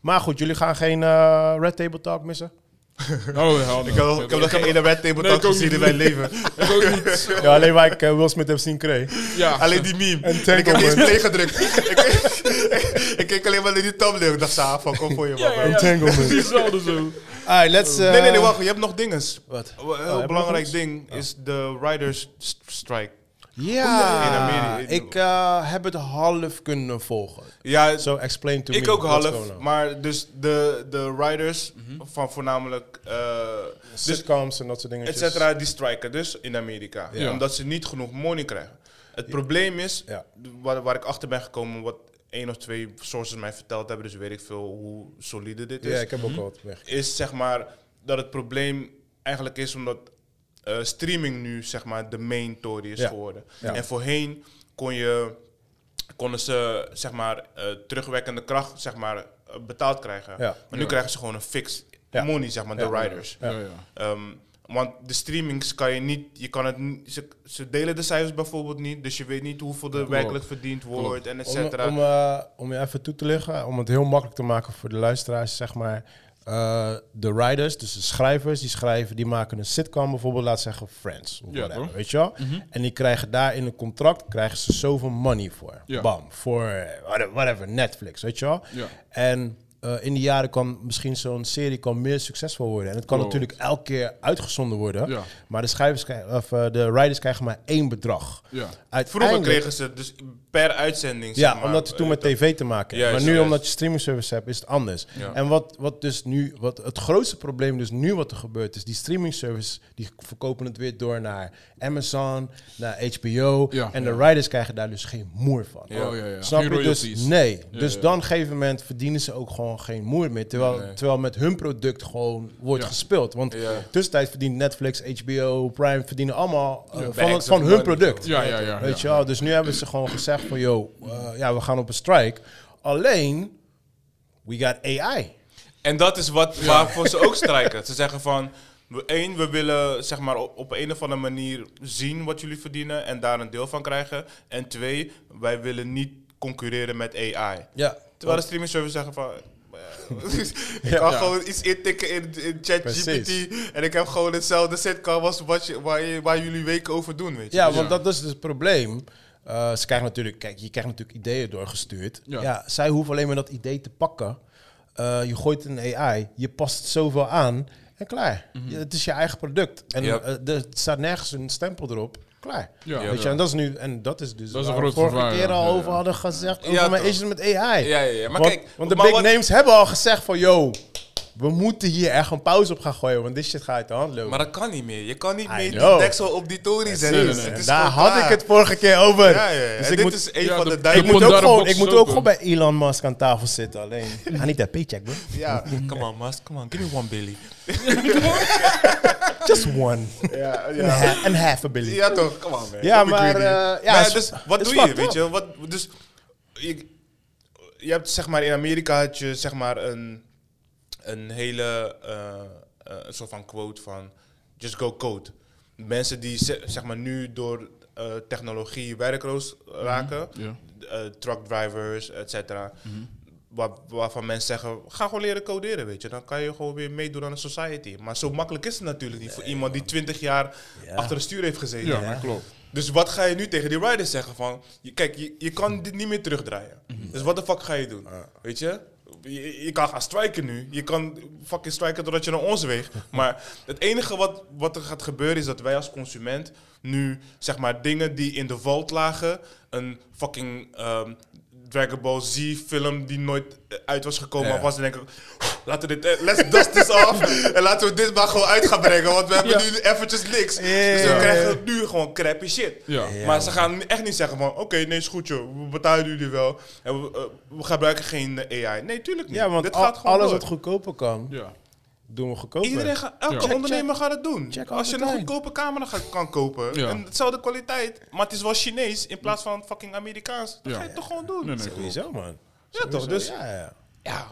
Speaker 1: maar goed, jullie gaan geen eh, Red Table Talk missen?
Speaker 3: Oh, no.
Speaker 2: Ik heb, ik heb nog geen ene red table talk gezien in mijn leven.
Speaker 3: Ik ook niet.
Speaker 1: Ja, alleen waar ik eh, Will Smith heb zien kreeg.
Speaker 3: Ja.
Speaker 2: Alleen die meme.
Speaker 1: En
Speaker 2: En ik heb deze play gedrukt. ik, ik keek alleen maar naar die thumbnail. Ik dacht, van kom voor je, man.
Speaker 3: Ja, ja, ja.
Speaker 1: Entanglement.
Speaker 3: Precies hetzelfde zo.
Speaker 1: Alright, let's...
Speaker 2: Nee, nee, nee, wacht. Je hebt nog dinges.
Speaker 1: Wat?
Speaker 2: Een
Speaker 1: Oh,
Speaker 2: heel
Speaker 1: je
Speaker 2: belangrijk ding is de Riders st- Strike.
Speaker 1: Ja,
Speaker 2: In Amerika-
Speaker 1: ik eh, heb het half kunnen volgen.
Speaker 2: Ja,
Speaker 1: So explain to me.
Speaker 2: ik ook half. Maar dus de, de writers van voornamelijk... eh dus
Speaker 1: Sitcoms en dat soort dingen.
Speaker 2: et cetera, die strijken dus in Amerika.
Speaker 3: Ja.
Speaker 2: Omdat ze niet genoeg money krijgen. Het probleem is,
Speaker 1: Ja.
Speaker 2: waar, waar ik achter ben gekomen, wat één of twee sources mij verteld hebben, dus weet ik veel hoe solide dit is,
Speaker 1: Ja, ik heb ook wel wat weg.
Speaker 2: is zeg maar dat het probleem eigenlijk is omdat eh, streaming nu zeg maar de main tory is
Speaker 1: Ja.
Speaker 2: geworden.
Speaker 1: Ja.
Speaker 2: En voorheen kon je, konden ze zeg maar eh, terugwerkende kracht zeg maar eh, betaald krijgen.
Speaker 1: Ja.
Speaker 2: Maar nu
Speaker 3: Ja.
Speaker 2: krijgen ze gewoon een fix
Speaker 1: Ja.
Speaker 2: money zeg maar, de
Speaker 1: Ja.
Speaker 2: writers. Want de streamings kan je niet, je kan het niet, ze, ze delen de cijfers bijvoorbeeld niet, dus je weet niet hoeveel er werkelijk verdiend wordt en et
Speaker 1: Om,
Speaker 2: cetera.
Speaker 1: om, eh, om je even toe te liggen, om het heel makkelijk te maken voor de luisteraars, zeg maar. eh, de writers, dus de schrijvers, die schrijven, die maken een sitcom, bijvoorbeeld, laat zeggen Friends. Of
Speaker 3: Ja,
Speaker 1: whatever, weet je wel? En die krijgen daar in een contract, krijgen ze zoveel money voor.
Speaker 3: Ja.
Speaker 1: Bam, voor eh, whatever, whatever, Netflix, weet je wel?
Speaker 3: Ja.
Speaker 1: En eh, in die jaren kan misschien zo'n serie kan meer succesvol worden. En het kan
Speaker 3: Klopt.
Speaker 1: natuurlijk elke keer uitgezonden worden.
Speaker 3: Ja.
Speaker 1: Maar de, schrijvers krijgen, of, eh, de writers krijgen maar één bedrag.
Speaker 3: Ja.
Speaker 2: Vroeger kregen ze dus per uitzending. zeg
Speaker 1: ja,
Speaker 2: maar,
Speaker 1: omdat je toen met tv te maken.
Speaker 2: Juist,
Speaker 1: maar nu, omdat je streaming service hebt, is het anders. En wat, wat dus nu, wat het grootste probleem dus nu wat er gebeurt, is die streaming service, die verkopen het weer door naar Amazon, naar HBO. En de writers krijgen daar dus geen moer van.
Speaker 2: Ja.
Speaker 3: Oh, ja, ja.
Speaker 1: Snap je? Dus nee. Dus dan op een gegeven moment verdienen ze ook gewoon geen moer meer. Terwijl,
Speaker 2: Nee.
Speaker 1: terwijl met hun product gewoon wordt
Speaker 3: Ja.
Speaker 1: gespeeld. Want
Speaker 2: Ja.
Speaker 1: tussentijd verdient Netflix, HBO, Prime verdienen allemaal eh, van, het, van hun product.
Speaker 3: Ja, ja, ja.
Speaker 1: Weet je wel? Dus nu hebben ze gewoon gezegd van, yo, eh, ja, we gaan op een strike. Alleen, we got AI.
Speaker 2: En dat is wat, waarvoor ze ook strijken. Ze zeggen van, één, we willen zeg maar op, op een of andere manier zien wat jullie verdienen en daar een deel van krijgen. En twee, wij willen niet concurreren met AI.
Speaker 1: Ja.
Speaker 2: Terwijl de streaming service zeggen van... ik
Speaker 1: Ja.
Speaker 2: kan
Speaker 1: Ja.
Speaker 2: gewoon iets intikken in, in ChatGPT en ik heb gewoon hetzelfde sitcom als wat je, waar, je, waar jullie weken over doen, weet je.
Speaker 1: Ja,
Speaker 2: Dus
Speaker 1: want dat is dus het probleem. Eh, ze krijgen natuurlijk, kijk, je krijgt natuurlijk ideeën doorgestuurd. Ja.
Speaker 3: Ja.
Speaker 1: zij hoeven alleen maar dat idee te pakken. Eh, je gooit het in AI, je past zoveel aan en klaar. Je- het is je eigen product. En eh, er staat nergens een stempel erop. Klaar.
Speaker 3: Ja,
Speaker 1: Weet je, en dat is nu, en dat is dus
Speaker 3: Dat is een
Speaker 1: waar we vorige keer al over hadden gezegd over mijn issues met AI.
Speaker 2: Ja, ja, ja. Maar
Speaker 1: want,
Speaker 2: kijk,
Speaker 1: want de
Speaker 2: maar
Speaker 1: big
Speaker 2: wat-
Speaker 1: names hebben al gezegd van, yo, we moeten hier echt een pauze op gaan gooien, want dit shit gaat uit de hand lopen.
Speaker 2: Maar dat kan niet meer. Je kan niet
Speaker 1: I
Speaker 2: meer
Speaker 1: know.
Speaker 2: die deksel op die tory zetten.
Speaker 1: Daar had ik het vorige keer over.
Speaker 2: Ja, ja, ja.
Speaker 1: Dus
Speaker 2: En
Speaker 1: ik
Speaker 2: dit
Speaker 1: moet,
Speaker 2: is een
Speaker 3: Ja,
Speaker 2: van
Speaker 3: de-
Speaker 2: de
Speaker 1: ik moet, ook gewoon, ik moet ook gewoon bij Elon Musk aan tafel zitten. Alleen, I need that paycheck, bro.
Speaker 2: Ja, come on, Musk, come on, give me one billy.
Speaker 1: Just one.
Speaker 2: Ja,
Speaker 1: And, ha- and half a billion.
Speaker 2: Ja toch, come on man.
Speaker 1: Ja,
Speaker 2: Don't
Speaker 1: maar, eh, ja,
Speaker 2: Maar
Speaker 1: is-
Speaker 2: dus wat doe je, weet je? Wat, dus, je, je hebt zeg maar in Amerika had je zeg maar een, een hele eh, eh, een soort van quote van just go code. Mensen die ze- zeg maar nu door eh, technologie werkloos raken,
Speaker 3: Ja.
Speaker 2: eh, truck drivers, et cetera. Waar, waarvan mensen zeggen, ga gewoon leren coderen, weet je. Dan kan je gewoon weer meedoen aan de society. Maar zo makkelijk is het natuurlijk niet voor iemand die 20 jaar
Speaker 1: Ja.
Speaker 2: achter het stuur heeft gezeten.
Speaker 3: Ja, dat klopt.
Speaker 2: Dus wat ga je nu tegen die riders zeggen van... Je, kijk, je, je kan dit niet meer terugdraaien. Dus wat de fuck ga je doen? Weet je? Je? Kan gaan striken nu. Je kan fucking striken totdat je naar ons weegt. Maar het enige wat, wat er gaat gebeuren is dat wij als consument... nu, zeg maar, dingen die in de vault lagen... een fucking ehm, Dragon Ball Z film die nooit eh, uit was gekomen...
Speaker 1: Ja.
Speaker 2: was en denken... Laten we dit, eh, let's dust this off. en laten we dit maar gewoon uit gaan brengen. Want we hebben
Speaker 3: Ja.
Speaker 2: nu eventjes niks. Dus we krijgen nu gewoon crappy shit.
Speaker 3: Ja.
Speaker 1: Ja.
Speaker 2: maar ze gaan echt niet zeggen van, oké, nee, is goed joh, we betalen jullie wel. En we, we gebruiken geen AI. Nee, tuurlijk niet.
Speaker 1: Ja, want
Speaker 2: Dit
Speaker 1: al-
Speaker 2: gaat gewoon
Speaker 1: alles
Speaker 2: door.
Speaker 1: wat goedkoper kan,
Speaker 3: Ja.
Speaker 1: Doen we goedkoper.
Speaker 2: Iedereen gaat, elke ondernemer gaat het doen.
Speaker 1: check
Speaker 2: Als je een goedkope camera gaat, kan kopen,
Speaker 3: Ja.
Speaker 2: en hetzelfde kwaliteit, maar het is wel Chinees in plaats van fucking Amerikaans, dan
Speaker 3: Ja.
Speaker 2: ga je het toch gewoon doen.
Speaker 3: Nee, nee.
Speaker 1: Sowieso, man.
Speaker 2: Ja, toch? Dus,
Speaker 1: Ja, ja.
Speaker 2: ja,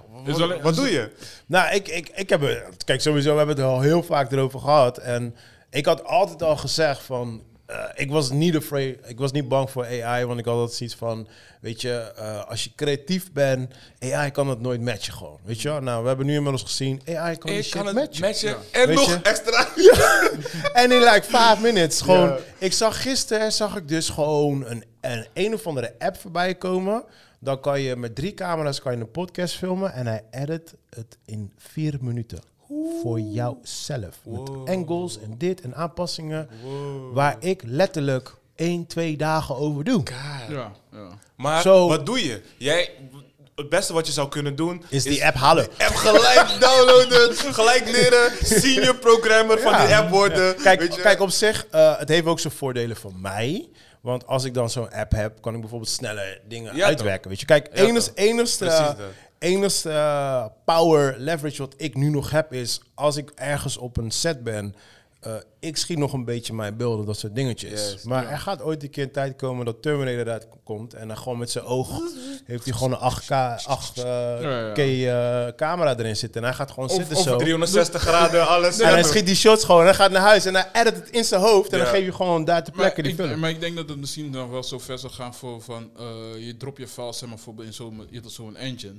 Speaker 2: wat, doe je?
Speaker 1: Nou, ik, ik, ik heb het... Kijk, sowieso, we hebben het er al heel vaak erover gehad. En ik had altijd al gezegd van... eh, ik was niet afraid, ik was niet bang voor AI, want ik had altijd zoiets van, weet je, eh, als je creatief bent, AI kan het nooit matchen gewoon, weet je wel? Nou, we hebben nu inmiddels gezien, AI kan shit
Speaker 2: het
Speaker 1: matchen.
Speaker 2: matchen en
Speaker 1: Weet
Speaker 2: nog
Speaker 1: je?
Speaker 2: extra.
Speaker 1: En in like five minutes, gewoon,
Speaker 2: Ja.
Speaker 1: ik zag gisteren, zag ik dus gewoon een, een een of andere app voorbij komen. Dan kan je met drie camera's kan je een podcast filmen en hij edit het in vier minuten. Voor jouzelf. Met angles en dit en aanpassingen. Waar ik letterlijk één, twee dagen over doen.
Speaker 3: Ja, ja.
Speaker 2: Maar wat doe je? Jij, het beste wat je zou kunnen doen...
Speaker 1: Is die app halen.
Speaker 2: app gelijk downloaden, gelijk leren, senior programmer van die app worden.
Speaker 1: Kijk,
Speaker 2: weet je?
Speaker 1: kijk, op zich, eh, het heeft ook zijn voordelen voor mij. Want als ik dan zo'n app heb, kan ik bijvoorbeeld sneller dingen
Speaker 2: Ja,
Speaker 1: uitwerken. Weet je, kijk,
Speaker 2: Ja,
Speaker 1: enigste, eh. Enigste eh, power leverage wat ik nu nog heb is als ik ergens op een set ben. eh, ik schiet nog een beetje mijn beelden, dat soort dingetjes. Maar er gaat ooit een keer een tijd komen dat Terminator eruit komt. En dan gewoon met zijn oog heeft hij gewoon een 8K, 8 eh,
Speaker 3: ja.
Speaker 1: Eh, camera erin zitten. En hij gaat gewoon zitten zo.
Speaker 2: 360 graden, alles.
Speaker 1: En hij schiet die shots gewoon. En hij gaat naar huis en hij edit het in zijn hoofd. En
Speaker 2: Ja.
Speaker 1: dan geef je gewoon daar ter
Speaker 3: Maar
Speaker 1: plekke die
Speaker 3: ik,
Speaker 1: film.
Speaker 3: maar ik denk dat het misschien nog wel zo ver zal gaan voor van eh, je drop je files zeg maar voor in zo'n je hebt zo'n engine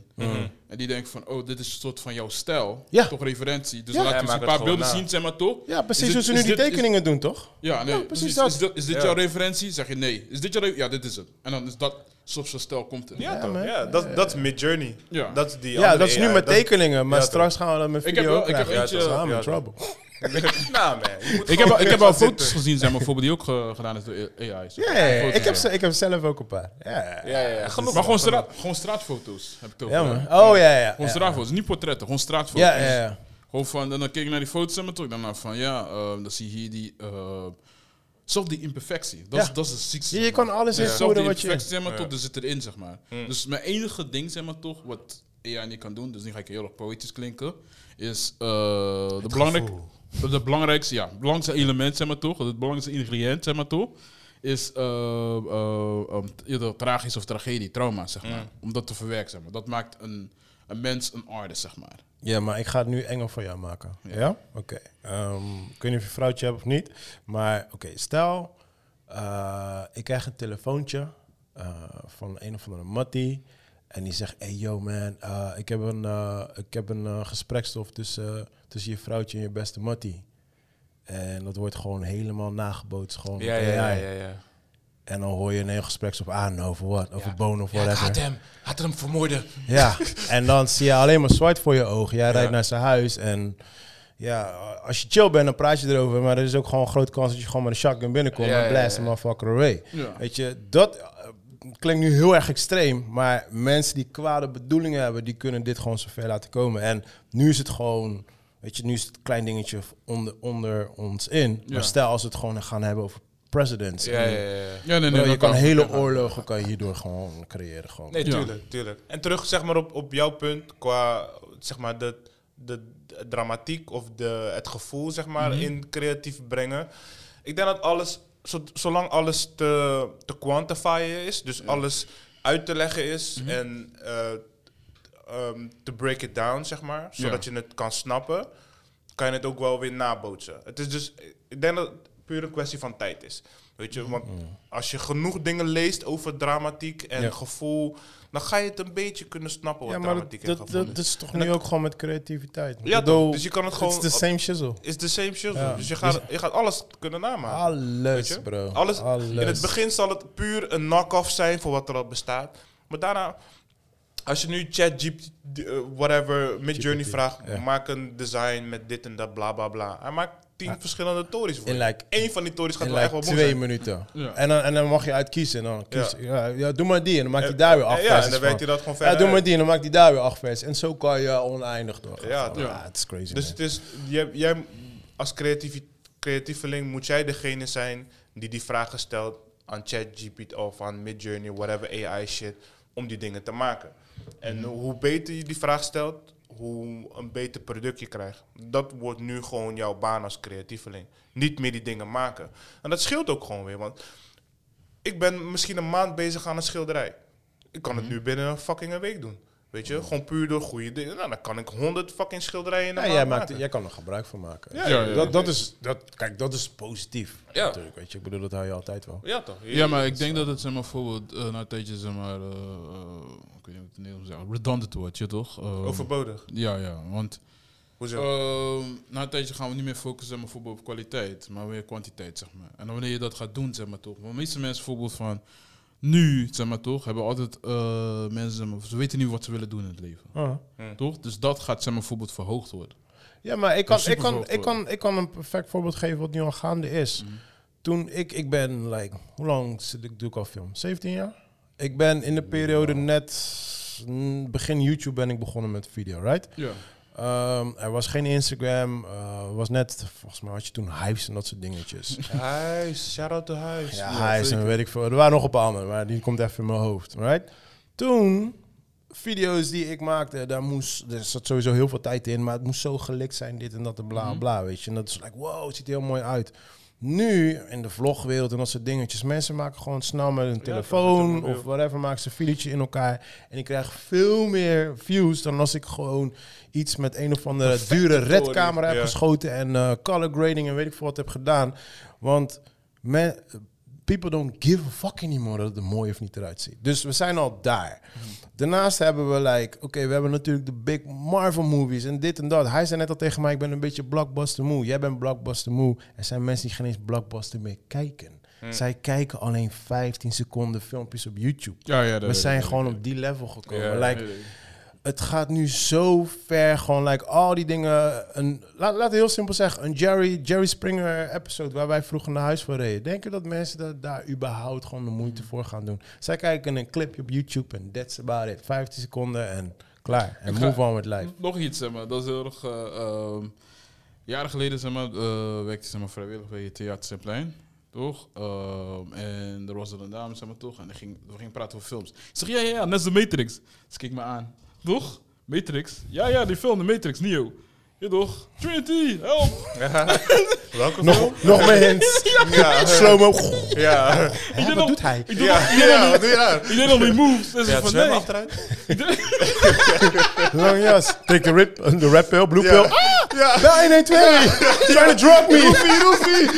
Speaker 3: en die denkt van oh dit is een soort van jouw stijl
Speaker 1: Ja.
Speaker 3: toch referentie dus
Speaker 1: Ja.
Speaker 3: laten we eens een paar beelden
Speaker 2: na.
Speaker 3: zien zeg maar toch
Speaker 1: Ja, precies
Speaker 3: dit-
Speaker 1: ze nu die
Speaker 3: dit- is-
Speaker 1: tekeningen doen, toch?
Speaker 3: ja nee
Speaker 1: Ja,
Speaker 3: precies
Speaker 1: dat.
Speaker 3: is, dit- is dit
Speaker 2: Ja.
Speaker 3: jouw referentie zeg je nee is dit jouw ja dit is het en dan is dat soort van stijl komt er
Speaker 2: Ja, toch?
Speaker 1: man.
Speaker 2: Ja, dat, dat is mid-journey.
Speaker 3: Ja.
Speaker 2: Dat is die
Speaker 1: Ja,
Speaker 2: andere
Speaker 1: dat is nu
Speaker 2: AI.
Speaker 1: met tekeningen. Maar
Speaker 2: ja,
Speaker 1: straks gaan we dat met
Speaker 3: Ik heb
Speaker 1: video
Speaker 3: wel-
Speaker 1: ook
Speaker 3: ik heb
Speaker 1: krijgen.
Speaker 3: eentje-
Speaker 1: Ja, I'm
Speaker 2: ja,
Speaker 1: in trouble.
Speaker 2: nou man, je moet
Speaker 3: ik heb
Speaker 2: gewoon
Speaker 3: ik heb al
Speaker 2: zitten.
Speaker 3: foto's gezien zeg maar bijvoorbeeld die ook ge- gedaan is door AI zeg
Speaker 1: Ja,
Speaker 3: maar.
Speaker 1: ja, ja.
Speaker 3: Foto's,
Speaker 1: ik, heb,
Speaker 3: ja.
Speaker 1: ze- ik heb zelf ook een paar. Ja, ja.
Speaker 2: Ja, ja. Genoeg.
Speaker 3: maar gewoon, straat, gewoon straatfoto's heb ik toch
Speaker 1: Ja, man. Oh, ja, ja.
Speaker 3: Gewoon
Speaker 1: ja.
Speaker 3: straatfoto's, niet portretten, gewoon straatfoto's.
Speaker 1: Ja, ja, ja.
Speaker 3: Gewoon van, en dan keek ik naar die foto's en toen ik daarna van, ja, ehm, dan zie je hier die, uh, zelf die imperfectie. Dat,
Speaker 1: Ja.
Speaker 3: is, dat is de ziekste.
Speaker 1: Je, je kan alles
Speaker 3: Ja.
Speaker 1: Invoeren
Speaker 3: die
Speaker 1: wat je...
Speaker 3: imperfectie, zeg maar,
Speaker 2: Ja.
Speaker 3: toch, er zit erin, zeg maar. Dus mijn enige ding, zeg maar, toch, wat AI niet kan doen, dus nu ga ik heel erg poëtisch klinken, is eh de, belangrijk, de belangrijkste, ja, het belangrijkste element, zeg maar, toch, het belangrijkste ingrediënt, zeg maar, toch, is eh eh, um, tragisch of tragedie, trauma, zeg maar. Om dat te verwerken, zeg maar. Dat maakt een, een mens een artist, zeg maar.
Speaker 1: Ja, maar ik ga het nu engel voor jou maken. Ja? Oké. Ehm, ik weet niet of je een vrouwtje hebt of niet. Maar oké, stel, eh, ik krijg een telefoontje eh, van een of andere mattie. En die zegt, hey yo man, eh, ik heb een, ik heb een gesprekstof tussen, tussen je vrouwtje en je beste mattie. En dat wordt gewoon helemaal nagebootst. Gewoon
Speaker 2: Ja, ja, ja, ja.
Speaker 1: En dan hoor je een heel gespreksstof aan over wat, over bonen of
Speaker 2: Ja,
Speaker 1: whatever.
Speaker 2: had hem, had hem vermoorden.
Speaker 1: Ja, en dan zie je alleen maar zwart voor je ogen. Jij rijdt
Speaker 2: Ja.
Speaker 1: naar zijn huis en ja, als je chill bent, dan praat je erover. Maar er is ook gewoon een grote kans dat je gewoon met een shotgun binnenkomt
Speaker 2: Ja,
Speaker 1: en blast
Speaker 2: ja,
Speaker 1: hem
Speaker 2: ja.
Speaker 1: motherfucker away.
Speaker 3: Ja.
Speaker 1: Weet je, dat eh, klinkt nu heel erg extreem, maar mensen die kwade bedoelingen hebben, die kunnen dit gewoon zo ver laten komen. En nu is het gewoon, weet je, nu is het een klein dingetje onder, onder ons in.
Speaker 3: Ja.
Speaker 1: Maar stel als we het gewoon gaan hebben over presidents.
Speaker 2: Ja,
Speaker 1: en-
Speaker 2: ja, ja. ja.
Speaker 3: Ja, nee, nee,
Speaker 1: Bro, je
Speaker 3: dat
Speaker 1: kan hele oorlogen kan je hierdoor gewoon creëren. Gewoon.
Speaker 2: Nee,
Speaker 3: Ja.
Speaker 2: tuurlijk, tuurlijk. En terug zeg maar op, op jouw punt qua zeg maar de, de, de dramatiek of de, het gevoel zeg maar in creatief brengen. Ik denk dat alles, zo, zolang alles te, te quantifyen is, dus alles uit te leggen is en eh, ehm, te break it down zeg maar, zodat je het kan snappen, kan je het ook wel weer nabootsen. Het is dus, ik denk dat puur een kwestie van tijd is. Weet je, want als je genoeg dingen leest over dramatiek en
Speaker 1: Ja.
Speaker 2: gevoel, dan ga je het een beetje kunnen snappen wat
Speaker 1: Ja, maar dat,
Speaker 2: dramatiek en
Speaker 1: dat,
Speaker 2: gevoel
Speaker 1: dat
Speaker 2: is.
Speaker 1: is toch
Speaker 2: En
Speaker 1: nu
Speaker 2: dat-
Speaker 1: ook gewoon met creativiteit.
Speaker 2: Ja,
Speaker 1: bedoel?
Speaker 2: Dus je kan het gewoon-
Speaker 1: Het is the same shizzle.
Speaker 2: is the same shit.
Speaker 1: Ja.
Speaker 2: Dus je gaat, je gaat alles kunnen namaken. Weet
Speaker 1: Alles,
Speaker 2: je?
Speaker 1: bro.
Speaker 2: Alles,
Speaker 1: Alles.
Speaker 2: In het begin zal het puur een knock-off zijn voor wat er al bestaat. Maar daarna, als je nu ChatGPT, uh, whatever, Midjourney
Speaker 1: GPT,
Speaker 2: vraagt,
Speaker 1: ja.
Speaker 2: maak een design met dit en dat, bla bla bla. Hij maakt tien verschillende tories voor
Speaker 1: In
Speaker 2: je.
Speaker 1: like-
Speaker 2: Eén van die tories gaat wel echt wel
Speaker 1: twee
Speaker 2: zijn.
Speaker 1: minuten.
Speaker 3: Ja.
Speaker 1: En, dan, en dan mag je uitkiezen. En dan kies, ja. Ja, doe maar die. En dan maakt hij
Speaker 2: Ja,
Speaker 1: daar weer acht
Speaker 2: ja,
Speaker 1: versies
Speaker 2: en dan weet hij dat gewoon verder
Speaker 1: Ja, doe maar die. En dan maakt hij daar weer acht versies. En zo kan je oneindig doorgaan.
Speaker 2: Ja,
Speaker 1: Ja, ja, het is crazy,
Speaker 2: Dus
Speaker 1: man.
Speaker 2: het is, jij, jij als creatief, creatieveling moet jij degene zijn die die vragen stelt aan ChatGPT of aan Midjourney, whatever AI shit, om die dingen te maken. En
Speaker 1: Mhm.
Speaker 2: hoe beter je die vraag stelt, hoe een beter product je krijgt. Dat wordt nu gewoon jouw baan als creatieveling. Niet meer die dingen maken. En dat scheelt ook gewoon weer, want ik ben misschien een maand bezig aan een schilderij. Ik kan
Speaker 1: Mhm.
Speaker 2: het nu binnen een fucking een week doen. Weet je, gewoon puur door goede dingen. Nou, dan kan ik honderd fucking schilderijen
Speaker 1: Ja, jij, maakt,
Speaker 2: maken.
Speaker 1: jij kan er gebruik van maken.
Speaker 2: Ja,
Speaker 3: Ja, ja,
Speaker 1: Dat, dat is, dat, kijk, dat is positief.
Speaker 2: Ja.
Speaker 1: Natuurlijk, weet je. Ik bedoel, dat hou je altijd wel.
Speaker 2: Ja, toch?
Speaker 3: Ja, maar ik denk dat het zeg maar, bijvoorbeeld uh, na een tijdje zeg maar, uh, uh, ik weet niet hoe het in Nederlands zeggen, redundant wordt, je toch? Um,
Speaker 2: Overbodig.
Speaker 3: Ja, ja, want
Speaker 2: Hoezo?
Speaker 3: uh, na een tijdje gaan we niet meer focussen zeg maar, bijvoorbeeld op kwaliteit, maar weer kwantiteit, zeg maar. En wanneer je dat gaat doen, zeg maar toch. Want meeste mensen bijvoorbeeld van nu, zeg maar toch, hebben altijd uh, mensen, ze weten niet wat ze willen doen in het leven.
Speaker 1: Ah.
Speaker 3: Toch? Dus dat gaat zeg maar, bijvoorbeeld verhoogd worden.
Speaker 1: Ja, maar ik kan, ik, kan, ik, kan, ik kan een perfect voorbeeld geven wat nu al gaande is.
Speaker 3: Mhm.
Speaker 1: toen ik, ik ben, like, hoe lang zit ik, doe ik al film? 17 jaar? Ik ben in de periode net, mm, begin YouTube ben ik begonnen met video, right?
Speaker 3: Ja.
Speaker 1: Ehm, er was geen Instagram, eh, was net, volgens mij had je toen Hives en dat soort dingetjes.
Speaker 2: Huis, shout-out to Huis.
Speaker 1: Ja, Hives en weet ik veel. Er waren nog een paar andere, maar die komt even in mijn hoofd, right? Toen, video's die ik maakte, daar moest, er zat sowieso heel veel tijd in, maar het moest zo gelikt zijn, dit en dat en bla bla, weet je. En dat is like, wow, het ziet er heel mooi uit. Nu, in de vlogwereld en dat soort dingetjes, mensen maken gewoon snel met hun telefoon of whatever, maken ze een videootje in elkaar. En ik krijg veel meer views dan als ik gewoon iets met een of andere dure red
Speaker 2: story,
Speaker 1: camera heb
Speaker 2: ja.
Speaker 1: geschoten en eh, color grading en weet ik veel wat heb gedaan. Want men, people don't give a fuck anymore dat het er mooi of niet eruit ziet. Dus we zijn al daar. Daarnaast hebben we like, oké, we hebben natuurlijk de big Marvel movies en dit en dat. Hij zei net al tegen mij, ik ben een beetje blockbuster moe. Jij bent blockbuster moe. Er zijn mensen die geen eens blockbuster meer kijken. Zij kijken alleen 15 seconden filmpjes op YouTube.
Speaker 3: Ja, ja,
Speaker 1: we zijn gewoon op die level gekomen.
Speaker 2: Ja,
Speaker 1: like, het gaat nu zo ver, gewoon like al die dingen. Een, laat, laat het heel simpel zeggen, een Jerry, Jerry Springer episode waar wij vroeger naar huis voor reden. Denk je dat mensen dat daar überhaupt gewoon de moeite
Speaker 3: Mm.
Speaker 1: voor gaan doen? Zij kijken een clipje op YouTube en that's about it. 15 seconden en klaar. En move on with life.
Speaker 3: Nog iets, zeg maar. Dat is heel erg... ehm, jaren geleden, zeg maar, eh, werkte zeg maar, vrijwillig bij Theater Simplein. Toch? Ehm, en er was er een dame, zeg maar, toch? En die ging, we gingen praten over films. Ik zeg, ja, ja, ja, net als de Matrix. Ze keek me aan. Toch? Matrix? Ja, ja, die film, de Matrix, Neo. Ja, toch? Trinity, help!
Speaker 2: Welke film?
Speaker 1: Nog, nog meer hints.
Speaker 2: Ja.
Speaker 1: Slow-mo.
Speaker 2: Ja.
Speaker 3: Ik
Speaker 1: wat doet hij?
Speaker 3: Ik
Speaker 2: Ja, ja, wat
Speaker 3: die-
Speaker 2: doe je nou?
Speaker 3: ik deed nog die moves. Dus
Speaker 2: Ja,
Speaker 3: van, nee.
Speaker 2: achteruit?
Speaker 1: Lange jas. Take the, rip, the red pill, blue
Speaker 2: Ja.
Speaker 1: pill. Ah!
Speaker 2: Ja.
Speaker 1: Bel 112. Trying to drop me.
Speaker 2: Roefie, roefie.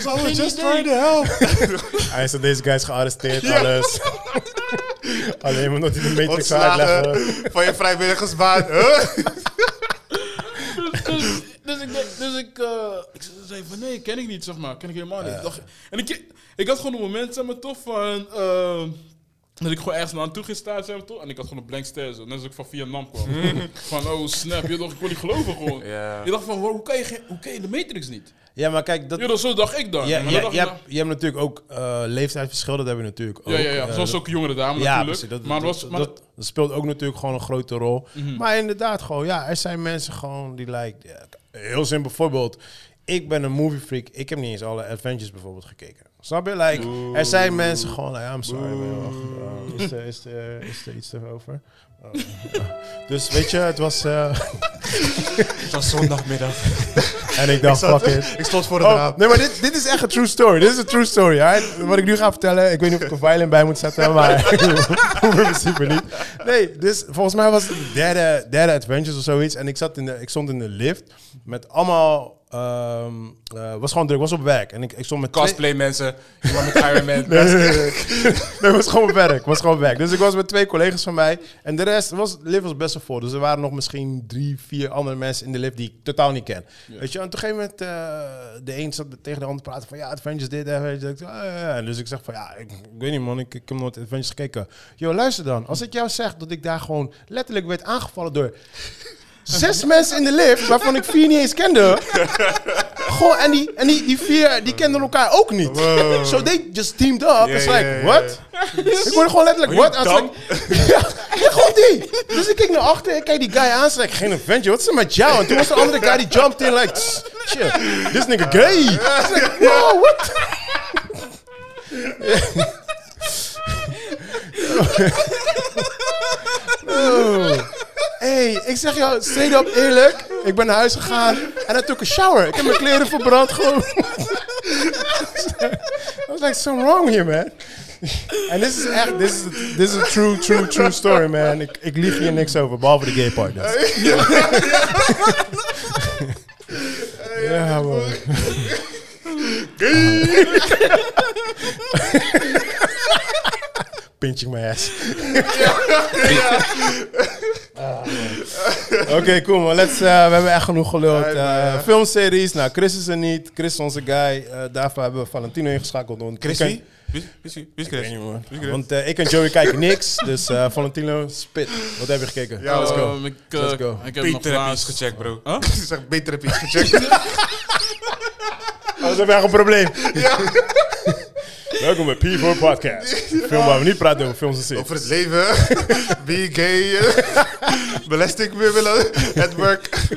Speaker 2: So just trying to help.
Speaker 1: Hij zei, deze guy is gearresteerd, alles. Alleen maar dat hij de Matrix zou uitleggen.
Speaker 2: van je vrijwilligersbaan. Huh?
Speaker 3: dus, dus ik, denk- dus ik, eh, ik zei van nee, ken ik niet, zeg maar. Ken ik helemaal niet. Ik dacht- en ik, ik had gewoon een moment, zeg maar, toch, van... eh, dat ik gewoon ergens naartoe ging staan, zeg maar, toch. En ik had gewoon een blank stare, zo. Net als ik van Vietnam kwam. van, oh snap, je dacht, ik kon niet geloven gewoon.
Speaker 2: Ja.
Speaker 3: Je dacht van, wow, hoe kan je, geen- hoe kan je de Matrix niet?
Speaker 1: Ja, maar kijk, dat,
Speaker 3: Ja, dat, zo dacht ik dan.
Speaker 1: ja, ja, je, hebt, je hebt natuurlijk ook eh, leeftijdsverschil, dat hebben we natuurlijk ook.
Speaker 3: ja, ja, ja.
Speaker 1: Eh,
Speaker 3: Zoals ook jongere dame
Speaker 1: ja,
Speaker 3: natuurlijk.
Speaker 1: precies, dat,
Speaker 3: maar
Speaker 1: dat,
Speaker 3: het was, maar
Speaker 1: dat, dat speelt ook natuurlijk gewoon een grote rol.
Speaker 3: Mhm.
Speaker 1: Maar inderdaad, gewoon, ja, er zijn mensen gewoon die like, ja, heel simpel voorbeeld. Ik ben een movie freak. Ik heb niet eens alle Avengers bijvoorbeeld gekeken. Snap je? Like, er zijn mensen gewoon, like, I'm sorry, man. wacht, uh, is, er, is, er, is er iets over? Oh. Dus weet je, het was... eh,
Speaker 2: Het was zondagmiddag.
Speaker 1: en ik dacht, fuck it.
Speaker 2: Ik stond voor de
Speaker 1: Oh,
Speaker 2: raam.
Speaker 1: nee, maar dit, dit is echt een true story. Dit is een true story. alright? Wat ik nu ga vertellen, ik weet niet of ik een violin bij moet zetten, maar in principe niet. Nee, dus volgens mij was het de derde, derde Adventures of zoiets. En ik, zat in de, ik stond in de lift met allemaal... eh, was gewoon druk, was op werk. En ik, ik stond met twee-
Speaker 2: Cosplay mensen. Iemand met Iron Man.
Speaker 1: Nee, nee, nee. nee. Was gewoon werk. was gewoon werk. Dus ik was met twee collega's van mij. En de rest, was, de lift was best wel vol. Dus er waren nog misschien drie, vier andere mensen in de lift die ik totaal niet ken. Weet je, en op een gegeven moment, eh, de een zat tegen de ander te praten van, ja, Adventures dit, en weet je. Ja. Dus ik zeg van, ja, ik, ik weet niet man, ik, ik heb nooit Adventures gekeken. Yo, luister dan. Als ik jou zeg dat ik daar gewoon letterlijk werd aangevallen door zes mensen in de lift, waarvan ik vier niet eens kende. Gewoon, en die, en die, die vier, die kenden elkaar ook niet. So they just teamed up. It's like, what? Ik word gewoon letterlijk, what? Like, ja, gewoon die. Dus ik kijk naar achter, ik kijk die guy aan, zei ik, geen adventure, wat is er met jou? En toen was de andere guy die jumped in, like, shit, this nigga gay. Like, wow, what? Oh. Hey, ik zeg jou straight up eerlijk. Ik ben naar huis gegaan en I took a shower. Ik heb mijn kleren verbrand gewoon. I was like, something wrong here, man. En dit is echt, dit is, dit is een true, true, true story, man. Ik, ik lieg hier niks over, behalve de gay part. Ja, man. Pinching my ass. Ah. Oké, cool man. Let's, eh, we hebben echt genoeg geluld. Eh, filmseries. Nou, Chris is er niet. Chris is onze guy. Eh, daarvoor hebben we Valentino ingeschakeld. want
Speaker 2: Chris wie? Wie is Chris?
Speaker 1: niet, man.
Speaker 2: Wie is Chris?
Speaker 1: Want ik en Joey kijken niks. Dus eh, Valentino, spit. Wat heb je gekeken?
Speaker 2: Ja,
Speaker 1: Let's go.
Speaker 3: Ehm, ik,
Speaker 1: Let's go.
Speaker 3: Ik heb nog
Speaker 2: iets
Speaker 3: laatst...
Speaker 2: gecheckt, bro.
Speaker 3: Huh?
Speaker 2: Ik zeg, beter heb iets gecheckt.
Speaker 1: Dat is echt een probleem. Welkom bij P4 Podcast. Film waar we niet praten over films en series.
Speaker 2: Over het leven. Be gay. Belasting weer willen. Het work.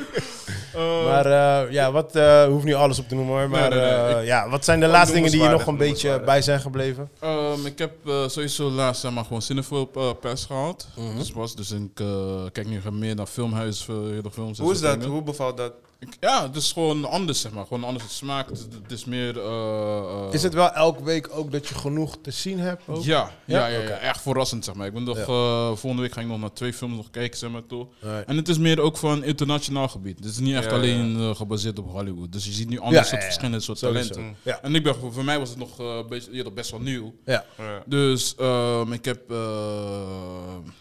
Speaker 1: Maar eh, ja, wat, eh hoeft niet alles op te noemen hoor. Maar
Speaker 3: nee, nee,
Speaker 1: eh, ja, wat zijn de laatste dingen die je nog een beetje bij zijn gebleven?
Speaker 3: Ehm, ik heb eh, sowieso laatst zeg maar, gewoon Cinefil uh, pers gehad.
Speaker 1: Mhm.
Speaker 3: dus, was, dus ik eh, kijk nu meer naar filmhuis, uh, de films.
Speaker 2: Hoe is dat?
Speaker 3: dingen.
Speaker 2: Hoe bevalt dat?
Speaker 3: Ja, het is gewoon anders, zeg maar. Gewoon een andere smaak. Het, het is meer... eh, eh,
Speaker 1: Is het wel elke week ook dat je genoeg te zien hebt? Ook?
Speaker 3: Ja, ja,
Speaker 1: Ja?
Speaker 3: ja, ja,
Speaker 1: Oké.
Speaker 3: echt verrassend, zeg maar. Ik ben nog,
Speaker 1: Ja.
Speaker 3: eh, volgende week ga ik nog naar twee films nog kijken, zeg maar, toch.
Speaker 1: Nee.
Speaker 3: En het is meer ook van internationaal gebied. Het is niet echt
Speaker 2: Ja, ja.
Speaker 3: alleen eh, gebaseerd op Hollywood. Dus je ziet nu andere
Speaker 1: Ja,
Speaker 3: soort
Speaker 1: ja, ja.
Speaker 3: verschillende soort
Speaker 1: Sowieso.
Speaker 3: talenten.
Speaker 1: Ja.
Speaker 3: En ik ben, voor mij was het nog eh, best, ja, best wel nieuw.
Speaker 1: Ja.
Speaker 2: Ja.
Speaker 3: Dus ehm, ik heb... eh,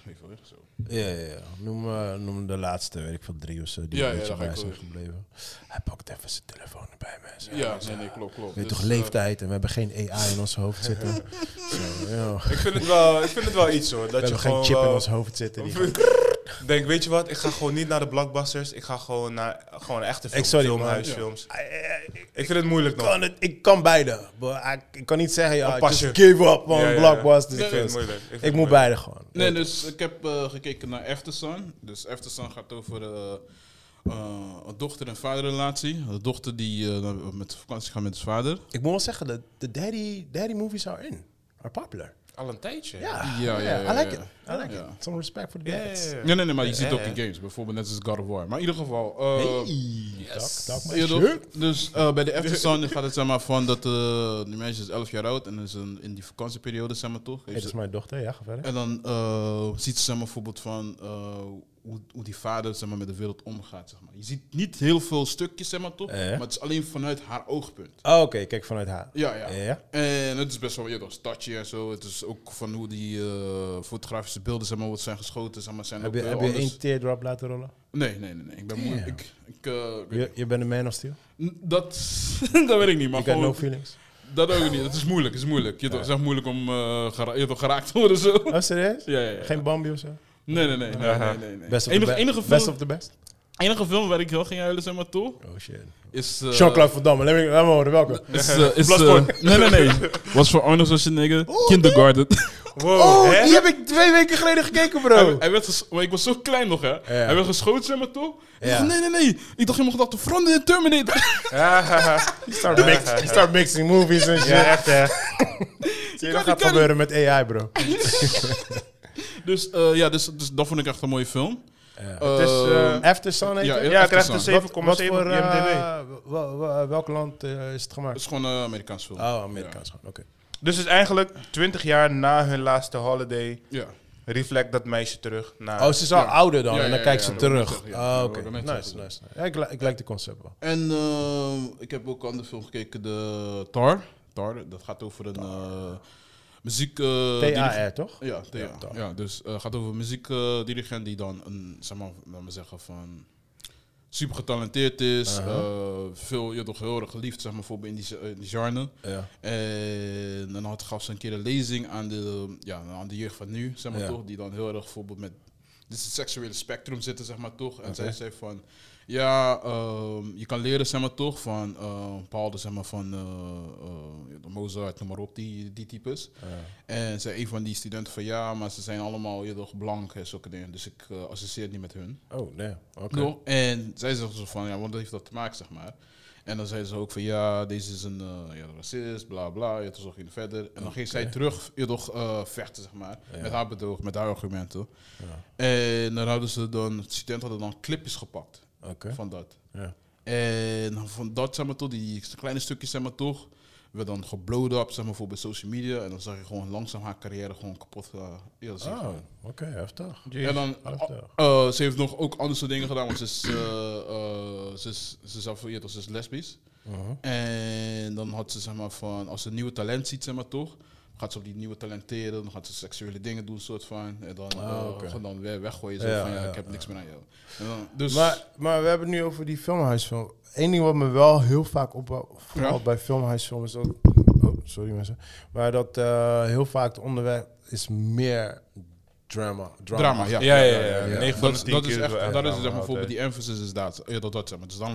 Speaker 3: even weg, zo.
Speaker 1: Ja, ja, ja. Noem, eh, noem de laatste, weet ik van drie of zo, die
Speaker 3: Ja,
Speaker 1: een
Speaker 3: ja,
Speaker 1: beetje
Speaker 3: ga
Speaker 1: bij zijn gebleven. Hij pakt even zijn telefoon erbij, mensen.
Speaker 3: Ja, nee, nee, klopt, klopt.
Speaker 1: Je weet
Speaker 3: Dus,
Speaker 1: toch
Speaker 3: eh,
Speaker 1: leeftijd en we hebben geen AI in ons hoofd zitten. Zo, ja.
Speaker 2: Ik vind het wel, ik vind het wel iets hoor.
Speaker 1: We
Speaker 2: Dat je
Speaker 1: hebben geen chip in ons hoofd zitten. Die
Speaker 2: Denk, weet je wat? Ik ga gewoon niet naar de blockbusters. Ik ga gewoon naar gewoon echte film,
Speaker 1: Ik- sorry,
Speaker 2: filmhuisfilms.
Speaker 1: Eh,
Speaker 2: Ik vind het moeilijk
Speaker 1: ik,
Speaker 2: nog.
Speaker 1: kan het, ik kan beide. but I- Ik kan niet zeggen, ja, just give up on
Speaker 2: Ja, ja, ja.
Speaker 1: blockbusters.
Speaker 2: Ik vind het moeilijk. vind
Speaker 1: Ik
Speaker 2: het
Speaker 1: moet
Speaker 2: moeilijk.
Speaker 1: beide gewoon.
Speaker 3: Nee, dus ik heb eh, gekeken naar Aftersun. Dus Aftersun gaat over eh, eh, een dochter- en vaderrelatie. De dochter die eh, met vakantie gaat met zijn vader.
Speaker 1: Ik moet wel zeggen, de, de daddy, daddy movies are in. Are popular.
Speaker 2: Al een tijdje.
Speaker 1: Ja,
Speaker 3: Ja, ja, ja,
Speaker 1: I like it. I like
Speaker 3: Ja.
Speaker 1: it. Some respect for the
Speaker 2: ja.
Speaker 3: Nee, nee, nee, maar je ziet het ook in games. Bijvoorbeeld net als God of War. Maar in ieder geval... eh,
Speaker 1: talk, talk
Speaker 3: toch?
Speaker 1: shit.
Speaker 3: Dus eh, bij de Aftersun gaat het zeg maar van dat eh die meisje is 11 jaar oud en is een, in die vakantieperiode zeg maar toch.
Speaker 1: Hey, dat is mijn dochter, ja, ga verder.
Speaker 3: en dan eh, ziet ze zeg maar bijvoorbeeld van eh, hoe, hoe die vader zeg maar, met de wereld omgaat. Zeg maar. Je ziet niet heel veel stukjes zeg maar toch,
Speaker 1: Eh.
Speaker 3: maar het is alleen vanuit haar oogpunt.
Speaker 1: Oh, oké, kijk vanuit haar.
Speaker 3: Ja, ja. En het is best wel ja, dat touchy en zo. Het is ook van hoe die eh, fotografische beelden zeg maar, wat zijn geschoten. Zeg maar, zijn
Speaker 1: Heb
Speaker 3: ook,
Speaker 1: je,
Speaker 3: eh,
Speaker 1: heb je één teardrop laten rollen?
Speaker 3: Nee, nee, nee, nee. Ik ben.
Speaker 1: Damn.
Speaker 3: Ik, ik, ik
Speaker 1: Je, je bent een man of steel?
Speaker 3: dat, dat weet ik niet, maar
Speaker 1: got
Speaker 3: gewoon,
Speaker 1: no feelings?
Speaker 3: dat ook niet. Het is moeilijk, het is moeilijk. Je toch- het is echt moeilijk om eh, gera- je hebt toch geraakt te worden zo.
Speaker 1: Oh, serieus?
Speaker 3: Ja, ja, ja.
Speaker 1: Geen Bambi of zo?
Speaker 3: Nee, nee, nee. nee, nee, nee, nee.
Speaker 1: Best of the
Speaker 3: enige,
Speaker 1: best.
Speaker 3: enige,
Speaker 1: Best
Speaker 3: film,
Speaker 1: of the best?
Speaker 3: enige film waar ik heel ging huilen, zeg maar, toe,
Speaker 1: Oh shit.
Speaker 3: is... eh,
Speaker 1: Jean-Claude Van Damme, laat me, laat me horen, welke?
Speaker 3: Is, eh, is, eh, nee, nee, nee. Was voor Arnold Schwarzenegger. Kindergarten.
Speaker 2: Wow,
Speaker 1: Oh,
Speaker 2: hè?
Speaker 1: die heb ik twee weken geleden gekeken, bro.
Speaker 3: hij werd ges- ik was zo klein nog, hè. Hij werd geschoten, zeg maar, toch? Ik
Speaker 1: Ja.
Speaker 3: dacht, nee, nee, nee. Ik dacht, je mag dat de front in Terminator.
Speaker 1: Start, mix, start mixing movies en shit.
Speaker 2: Ja, echt hè.
Speaker 1: Zie je, dat gaat gebeuren met AI, bro.
Speaker 3: Dus, eh, ja, dus, dus dat vond ik echt een mooie film.
Speaker 2: Het is, eh,
Speaker 1: After Sun heet
Speaker 3: ja,
Speaker 1: het?
Speaker 3: ja.
Speaker 2: krijgt
Speaker 3: Aftersun.
Speaker 2: een
Speaker 1: Wat-
Speaker 2: 7,7
Speaker 1: wat
Speaker 2: op
Speaker 1: voor,
Speaker 2: IMDb.
Speaker 1: eh, wel- wel- welk land eh, is het gemaakt?
Speaker 3: Het is gewoon een Amerikaans film.
Speaker 1: Oh, Amerikaans gewoon, oké.
Speaker 2: Dus het is eigenlijk 20 jaar na hun laatste holiday.
Speaker 3: Ja.
Speaker 2: Reflect dat meisje terug naar...
Speaker 1: Oh, ze is al
Speaker 3: Ja.
Speaker 1: ouder dan
Speaker 3: Ja,
Speaker 1: en dan
Speaker 3: ja,
Speaker 1: kijkt
Speaker 3: ja,
Speaker 1: ze terug. Ah, oké. Nice, nice. Ja, ik, li- ik like de concept wel.
Speaker 3: En eh, ik heb ook een andere film gekeken, de Tar. Tar, dat gaat over een eh, muziek... eh,
Speaker 1: TAR, toch?
Speaker 3: Ja, TAR.
Speaker 1: Ja.
Speaker 3: Ja, dus het gaat over een muziekdirigent die dan een, zeg maar, laten we zeggen van super getalenteerd is,
Speaker 1: Uh-huh.
Speaker 3: eh, veel, je toch heel erg geliefd, zeg maar, bijvoorbeeld in die, in die genre.
Speaker 1: Ja.
Speaker 3: En dan had, gaf ze een keer een lezing aan de, ja, aan de jeugd van nu, zeg maar
Speaker 1: Ja.
Speaker 3: toch, die dan heel erg bijvoorbeeld met dit seksuele spectrum zitten, zeg maar toch. En zij zei van, ja, ehm, je kan leren, zeg maar toch, van eh, bepaalde, zeg maar, van de Mozart, noem maar op, die, die types. En zei een van die studenten van, ja, maar ze zijn allemaal je toch blank en zulke dingen. Dus ik eh, associeer het niet met hun.
Speaker 1: Oh, nee. Oké.
Speaker 3: No? En zij zegt zo van, ja, wat heeft dat te maken, zeg maar. En dan zei ze ook van, ja, deze is een eh, ja, racist, bla bla, je toch ging verder. En dan ging zij terug, je toch, vechten, zeg maar,
Speaker 1: Ja.
Speaker 3: met haar bedoog, met haar argumenten.
Speaker 1: Ja.
Speaker 3: En dan hadden ze dan, de studenten hadden dan clipjes gepakt
Speaker 1: Oké.
Speaker 3: van dat.
Speaker 1: Ja.
Speaker 3: En van dat, zeg maar toch, die kleine stukjes, zeg maar toch, werd dan geblowed up, zeg maar, voor bij social media. En dan zag je gewoon langzaam haar carrière gewoon kapot gaan. Ja, dat zie je
Speaker 1: Oh,
Speaker 3: gewoon.
Speaker 1: oké, heftig.
Speaker 3: En dan,
Speaker 1: Heftig.
Speaker 3: eh, ze heeft nog ook andere soort dingen gedaan, want ze is, eh, eh, ze is, ze is affilieerd, ze is lesbisch.
Speaker 1: Mhm.
Speaker 3: En dan had ze, zeg maar, van, als ze een nieuwe talent ziet, zeg maar toch, gaat ze op die nieuwe talenteren, dan gaat ze seksuele dingen doen, soort van. En dan, gewoon dan weer weggooien, zo
Speaker 1: Ja,
Speaker 3: van, ja, ik heb
Speaker 1: ja.
Speaker 3: niks meer aan jou. En dan, dus,
Speaker 1: Maar, maar we hebben het nu over die filmhuisfilm. Eén ding wat me wel heel vaak opvalt, bij filmhuisfilms, is ook... Oh, sorry mensen. Maar dat eh, heel vaak het onderwerp is meer drama.
Speaker 3: Drama, ja.
Speaker 2: Ja, ja, ja.
Speaker 1: ja.
Speaker 2: 9 van
Speaker 3: Dat, is-
Speaker 2: 10
Speaker 3: dat
Speaker 2: keer
Speaker 3: is
Speaker 2: is
Speaker 3: echt, dat is zeg maar, bijvoorbeeld die emphasis is dat, ja, dat, dat zeg maar. Dus dan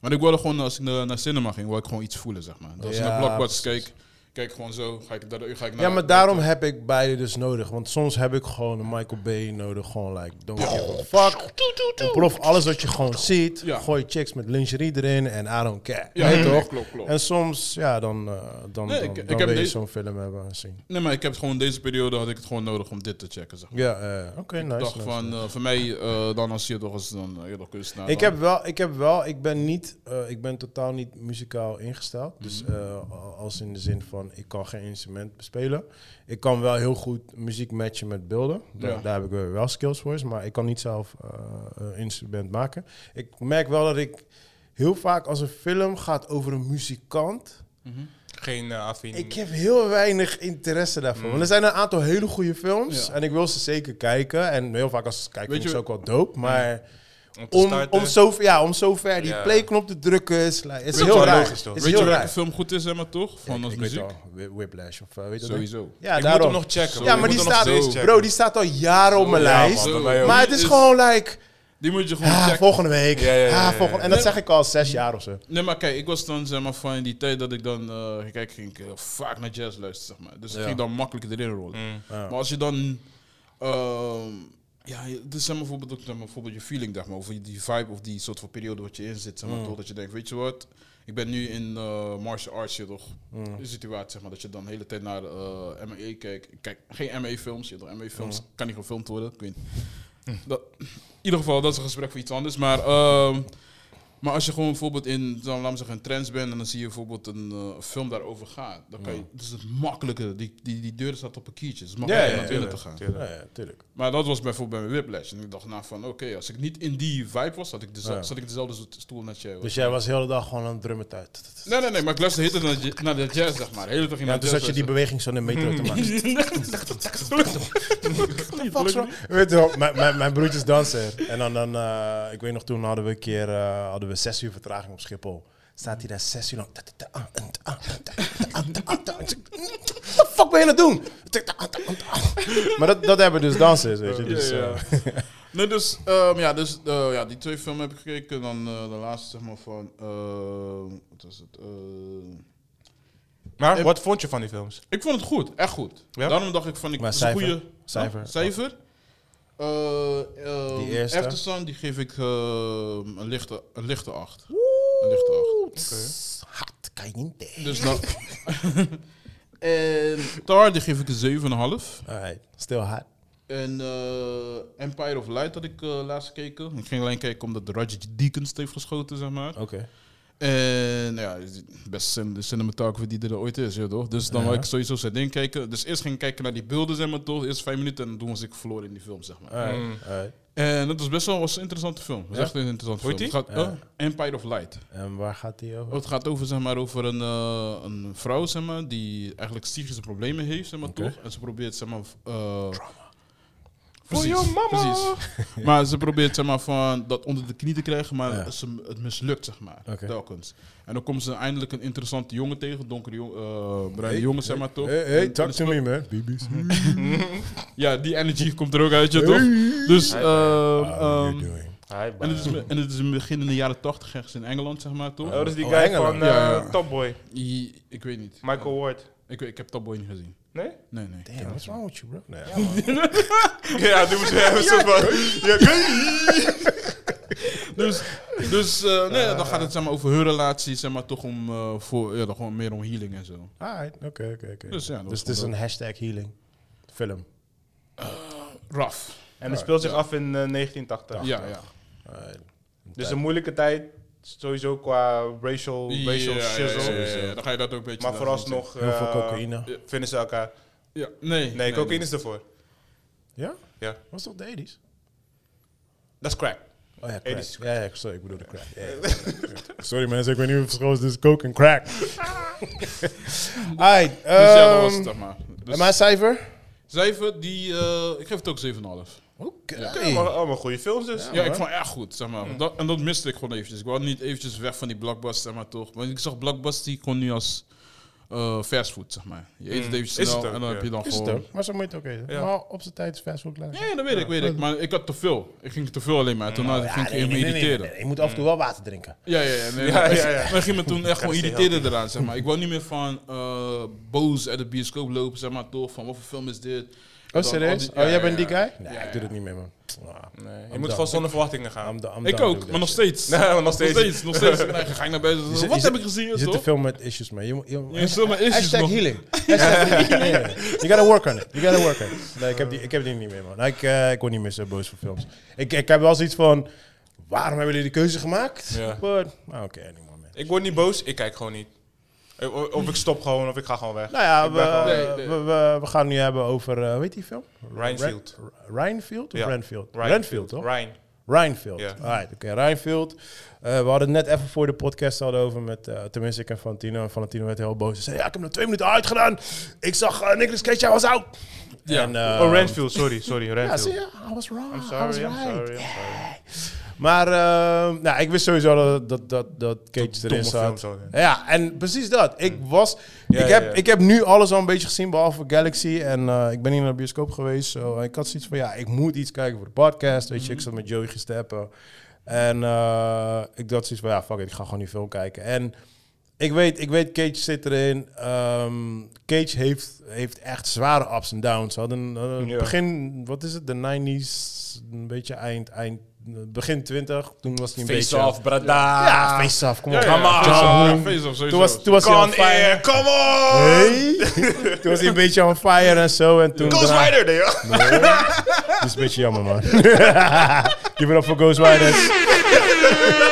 Speaker 3: maar ik wilde gewoon, als ik naar, naar cinema ging, wil ik gewoon iets voelen, zeg maar. Dus als ik naar blockbusters
Speaker 1: precies.
Speaker 3: Kijk, gewoon zo, ga ik, daar, ga ik naar...
Speaker 1: Ja, maar daarom heb ik beide dus nodig. Want soms heb ik gewoon een Michael Bay nodig. Gewoon like, don't give a fuck. Ontplof alles wat je gewoon ziet.
Speaker 3: Ja.
Speaker 1: Gooi chicks met lingerie erin en I don't care.
Speaker 3: Ja, nee,
Speaker 1: toch?
Speaker 3: klopt, klopt.
Speaker 1: En soms, ja, dan, eh, dan,
Speaker 3: Nee,
Speaker 1: dan,
Speaker 3: ik- ik
Speaker 1: dan
Speaker 3: heb
Speaker 1: wil je zo'n film hebben zien.
Speaker 3: Nee, maar ik heb het gewoon deze periode had ik het gewoon nodig om dit te checken, zeg maar.
Speaker 1: Ja, eh, oké, nice.
Speaker 3: ik dacht
Speaker 1: nice,
Speaker 3: van,
Speaker 1: nice.
Speaker 3: eh, voor mij, dan als je toch eens dan uh, eerder kunstenaar.
Speaker 1: Ik heb wel, ik heb wel, ik ben niet, ik ben totaal niet muzikaal ingesteld. Dus
Speaker 3: Mhm.
Speaker 1: als in de zin van, ik kan geen instrument bespelen. Ik kan wel heel goed muziek matchen met beelden. Daar,
Speaker 3: Ja.
Speaker 1: daar heb ik wel- skills voor, maar ik kan niet zelf eh, een instrument maken. Ik merk wel dat ik heel vaak als een film gaat over een muzikant,
Speaker 2: Geen eh afin.
Speaker 1: ik heb heel weinig interesse daarvoor. Want er zijn een aantal hele goede films
Speaker 3: Ja.
Speaker 1: en ik wil ze zeker kijken. En heel vaak als ik kijk, vind ik ze ook wel dope, maar...
Speaker 2: Om te
Speaker 1: Om, zo, ja, om zover die
Speaker 2: Ja.
Speaker 1: playknop te drukken is, heel
Speaker 2: wel
Speaker 1: raar.
Speaker 2: logisch, toch?
Speaker 1: Is
Speaker 3: Weet je welke film goed is, zeg maar, toch? Van
Speaker 1: Ja,
Speaker 3: als
Speaker 1: ik weet
Speaker 3: muziek?
Speaker 1: al, Whiplash of uh, weet je dat?
Speaker 3: Sowieso.
Speaker 1: Ja,
Speaker 2: ik
Speaker 1: daarom.
Speaker 2: moet hem nog checken.
Speaker 1: ja,
Speaker 2: Ik
Speaker 1: maar die staat, bro, die staat al jaren op mijn
Speaker 3: Ja,
Speaker 1: lijst.
Speaker 3: Zo.
Speaker 1: maar het is
Speaker 3: Is-
Speaker 1: gewoon like,
Speaker 3: Die moet je gewoon
Speaker 1: ah,
Speaker 3: checken.
Speaker 1: volgende week.
Speaker 2: Ja, ja, ja, ja,
Speaker 1: ah,
Speaker 2: ja.
Speaker 1: volgende, en dat zeg ik al zes jaar of zo.
Speaker 3: Nee, maar kijk, ik was dan zeg maar van in die tijd dat ik dan eh kijk, ging ik heel vaak naar jazz luisteren, zeg maar. Dus ik ging dan makkelijk erin rollen.
Speaker 2: Mm.
Speaker 1: Ja.
Speaker 3: Maar als je dan, ehm, ja, dus zeg maar bijvoorbeeld ook zeg maar, bijvoorbeeld je feeling, zeg maar, of die vibe of die soort van periode wat je in zit, zeg maar,
Speaker 1: Mm.
Speaker 3: toch, dat je denkt, weet je wat, ik ben nu in eh martial arts, je toch,
Speaker 1: Mm.
Speaker 3: de situatie, zeg maar, dat je dan de hele tijd naar eh MMA kijkt. Kijk geen MMA-films, je toch, MMA-films
Speaker 1: Mm.
Speaker 3: kan niet gefilmd worden, ik weet niet. Dat, in ieder geval, dat is een gesprek voor iets anders, maar... ehm, maar als je gewoon bijvoorbeeld in, dan, laten we zeggen, trends bent en dan zie je bijvoorbeeld een eh, film daarover gaan, dan kan je, dat is het makkelijke. Die, die, die deur staat op een kiertje. Het is makkelijker om naar binnen te gaan.
Speaker 1: Ja, ja, tuurlijk.
Speaker 3: Maar dat was bijvoorbeeld bij mijn Whiplash. En ik dacht na van, oké, als ik niet in die vibe was, had ik,
Speaker 1: Ja.
Speaker 3: zat ik dezelfde stoel net jij was.
Speaker 1: Dus jij was de hele dag gewoon aan het drummen uit.
Speaker 3: Nee, nee, nee, maar ik luisterde de hele tijd naar, de jazz, zeg maar. De hele dag
Speaker 1: Ja, dus had je die beweging zo in de metro te maken. Weet je wel, mijn- mijn- mijn broertje is danser. En dan, dan eh, ik weet nog, toen hadden we een keer eh, hadden we zes uur vertraging op Schiphol. Staat hij daar zes uur lang. What the fuck ben je aan het doen? Maar dat, dat hebben dus dansers, weet je. Dus,
Speaker 3: Ja, ja.
Speaker 1: eh,
Speaker 3: Nee, dus, ehm, ja, dus eh, ja, die twee films heb ik gekeken. Dan eh, de laatste, zeg maar, van... ehm, wat was het? Eh,
Speaker 2: Maar wat vond je van die films?
Speaker 3: ik vond het goed, echt goed.
Speaker 2: Ja?
Speaker 3: Daarom dacht ik van... Ik,
Speaker 1: Maar
Speaker 3: is een
Speaker 1: cijfer?
Speaker 3: goede
Speaker 1: Cijfer?
Speaker 3: Cijfer? Eh, ehm,
Speaker 1: Die eerste?
Speaker 3: Aftersun, die geef ik ehm, een, lichte, een lichte 8. Een lichte 8.
Speaker 1: Hard, kan je niet tegen.
Speaker 3: Dus dan... en Tar, die geef ik een 7,5.
Speaker 1: Alright, still hot.
Speaker 3: En eh, Empire of Light had ik eh, laatst gekeken. Ik ging alleen kijken omdat de Roger Deakins heeft geschoten, zeg maar.
Speaker 1: Oké.
Speaker 3: En ja, best de cinematographer die er ooit is, ja, toch? Dus dan
Speaker 1: Ja.
Speaker 3: wil ik sowieso zijn ding kijken. Dus eerst ging ik kijken naar die beelden, zeg maar, toch? Eerst vijf minuten en toen was ik verloren in die film, zeg maar.
Speaker 2: Mm.
Speaker 3: En dat was best wel was een interessante film. Dat is
Speaker 1: Ja?
Speaker 3: echt een interessante
Speaker 2: Hoe
Speaker 3: film. Het gaat,
Speaker 1: Ja.
Speaker 3: oh, Empire of Light.
Speaker 1: En waar gaat die over?
Speaker 3: Het gaat over, zeg maar, over een, eh, een vrouw, zeg maar, die eigenlijk psychische problemen heeft, zeg maar, toch? En ze probeert, zeg maar...
Speaker 2: Voor je mama.
Speaker 3: precies. maar ze probeert zeg maar, van dat onder de knie te krijgen, maar
Speaker 1: Ja.
Speaker 3: ze, het mislukt, zeg maar.
Speaker 1: Oké.
Speaker 3: Telkens. En dan komt ze eindelijk een interessante jongen tegen, donkere jongen, eh bruine
Speaker 1: Hey,
Speaker 3: jongen, zeg maar toch?
Speaker 1: Hey, hey,
Speaker 3: En-
Speaker 1: talk to me, man. BBC.
Speaker 3: Ja, die energy komt er ook uit, je toch? Dus, ehm, ehm?
Speaker 2: Hi,
Speaker 3: en, het is, en het is in begin in de jaren 80 ergens in Engeland, zeg maar toch?
Speaker 2: Oh, dat is die
Speaker 1: Oh,
Speaker 2: guy
Speaker 1: Engeland.
Speaker 2: van eh,
Speaker 3: Ja, ja.
Speaker 2: Top Boy.
Speaker 3: I- ik weet niet.
Speaker 2: Michael Ward.
Speaker 3: Ik, ik heb Top Boy niet gezien.
Speaker 2: Nee?
Speaker 3: Nee, nee.
Speaker 1: Damn, what's wrong with you, bro? Nee,
Speaker 2: Ja, ze hebben zo van... Ja,
Speaker 3: Dus, dus eh, nee, dan gaat het zeg maar, over hun relatie, zeg maar, toch om, eh, voor, ja, dan gewoon meer om healing en zo.
Speaker 1: Alright, oké, oké, oké.
Speaker 3: Dus ja,
Speaker 1: Dus
Speaker 3: is
Speaker 1: het is een hashtag healing film.
Speaker 3: Rough.
Speaker 2: En het speelt zich af in eh, 1980.
Speaker 3: Ja, ja.
Speaker 2: Dus een moeilijke tijd. Sowieso qua racial, racial
Speaker 3: Ja, ja,
Speaker 2: shizzle.
Speaker 3: ja, ja, ja. Dan ga je dat ook een beetje...
Speaker 2: Maar vooralsnog
Speaker 1: Heel veel
Speaker 2: eh,
Speaker 1: cocaïne.
Speaker 2: vinden ze elkaar.
Speaker 3: Ja, nee.
Speaker 2: Nee, cocaïne is ervoor.
Speaker 1: Ja?
Speaker 2: Ja.
Speaker 1: Was toch de 80s?
Speaker 2: Dat is crack.
Speaker 1: Oh ja, crack.
Speaker 2: 80s.
Speaker 1: Ja, ja, sorry, ik bedoel de crack. Ja, ja, ja. sorry mensen, ik weet niet of het verschil is tussen coke en crack. Alright,
Speaker 3: Dus ja, dat was het, zeg maar. Dus
Speaker 1: en mijn cijfer?
Speaker 3: Cijfer, die... eh, ik geef het ook 7,5.
Speaker 1: Oké.
Speaker 2: Allemaal, allemaal goede films dus.
Speaker 3: Ja, ik vond het echt goed, zeg maar. Dat, en dat miste ik gewoon eventjes. Ik wou niet eventjes weg van die blockbuster, zeg maar toch. Want ik zag blockbuster die gewoon nu als, eh fastfood, zeg maar. Je eet het
Speaker 2: Mm.
Speaker 3: even snel
Speaker 2: het ook,
Speaker 3: en dan
Speaker 2: ja.
Speaker 3: heb je dan
Speaker 1: Is het
Speaker 3: gewoon...
Speaker 1: ook? Maar zo moet je het ook eten.
Speaker 2: Ja.
Speaker 1: Maar op zijn tijd is fastfood klaar.
Speaker 3: Ja, ja, dat weet ik, weet ik. Maar ik had te veel. Ik ging te veel alleen maar. Toen
Speaker 1: Ja,
Speaker 3: ging ik
Speaker 1: nee,
Speaker 3: me
Speaker 1: nee, nee, nee,
Speaker 3: irriteren.
Speaker 1: nee, Je moet af en toe wel water drinken.
Speaker 3: Ja, ja, ja. Nee,
Speaker 2: Ja, ja, ja.
Speaker 3: maar ik ging me toen echt gewoon irriteren eraan, zeg maar. Ik wou niet meer van eh, boos uit de bioscoop lopen, zeg maar, toch? Van, wat voor film is dit?
Speaker 1: Oh, serieus? Oh, jij bent die guy? Nee, ik doe dat niet meer, man. Ah,
Speaker 2: Nee, je moet gewoon zonder verwachtingen gaan.
Speaker 3: Ik ook, maar nog steeds.
Speaker 2: Nee, maar nog
Speaker 3: Nog
Speaker 2: steeds.
Speaker 3: nog steeds. Nee, ga ik naar buiten. Wat heb ik gezien?
Speaker 1: Je zit te veel met issues, man. Je, moet- je,
Speaker 3: Je met issues
Speaker 1: hashtag healing. You gotta work on it. You gotta work on it. Nee, ik heb die, ik heb die niet meer, man. Ik, eh, ik word niet meer zo boos voor films. Ik, ik heb wel zoiets van... Waarom hebben jullie die keuze gemaakt?
Speaker 2: Ja.
Speaker 1: Ah, oké.
Speaker 2: Ik word niet boos, ik kijk gewoon niet. Eh, Of ik stop gewoon, of ik ga gewoon weg.
Speaker 1: Nou ja,
Speaker 2: gewoon-
Speaker 1: we,
Speaker 3: Nee, nee.
Speaker 1: we, we, we gaan nu hebben over... eh, hoe heet die film?
Speaker 2: Rhinefield.
Speaker 1: Ren- Rhinefield of
Speaker 2: Ja.
Speaker 1: Renfield? Renfield, toch?
Speaker 2: Ryan.
Speaker 1: Rhinefield.
Speaker 2: Ja.
Speaker 1: Alright, oké, Rhinefield. Eh, we hadden het net even voor de podcast al over met, eh, tenminste ik en Valentino. En Valentino werd heel boos. Hij zei, ja, ik heb nog twee minuten uitgedaan. Ik zag uh, Nicolas Cage, hij was out.
Speaker 3: Ja.
Speaker 1: En, eh,
Speaker 2: Oh, Renfield, sorry, sorry,
Speaker 1: Ja,
Speaker 2: Renfield.
Speaker 1: zie je, I was wrong.
Speaker 2: I'm
Speaker 1: I
Speaker 2: sorry,
Speaker 1: was
Speaker 2: I'm
Speaker 1: right.
Speaker 2: sorry, I'm sorry.
Speaker 1: Maar eh, nou, ik wist sowieso dat, dat, dat, dat Cage erin zat.
Speaker 2: zo,
Speaker 1: Ja, en precies dat. Ik was...
Speaker 2: Ja,
Speaker 1: ik, heb,
Speaker 2: ja.
Speaker 1: ik heb nu alles al een beetje gezien, behalve Galaxy. En eh, ik ben hier naar de bioscoop geweest. Zo. Ik had zoiets van, ja, ik moet iets kijken voor de podcast. Weet je, ik zat met Joey gesteppen. En eh, ik dacht zoiets van, ja, fuck it, ik ga gewoon die film kijken. En ik weet, ik weet Cage zit erin. Ehm, Cage heeft, heeft echt zware ups en downs. Ze hadden
Speaker 2: Ja.
Speaker 1: begin, wat is het, de 90s, een beetje eind, eind, begin 20. Toen was hij een
Speaker 2: Face
Speaker 1: beetje...
Speaker 2: off, brada.
Speaker 1: Ja, face off, kom op.
Speaker 2: Ja, ja, ja.
Speaker 1: John.
Speaker 3: Ja, face off, sowieso.
Speaker 1: Toen was, toen was hij on fire.
Speaker 2: Come on!
Speaker 1: Hey. toen was hij een beetje on fire en zo. En toen
Speaker 2: Ghost Rider. Nee,
Speaker 1: dat is een beetje jammer, man. Give it up voor Ghost Riders.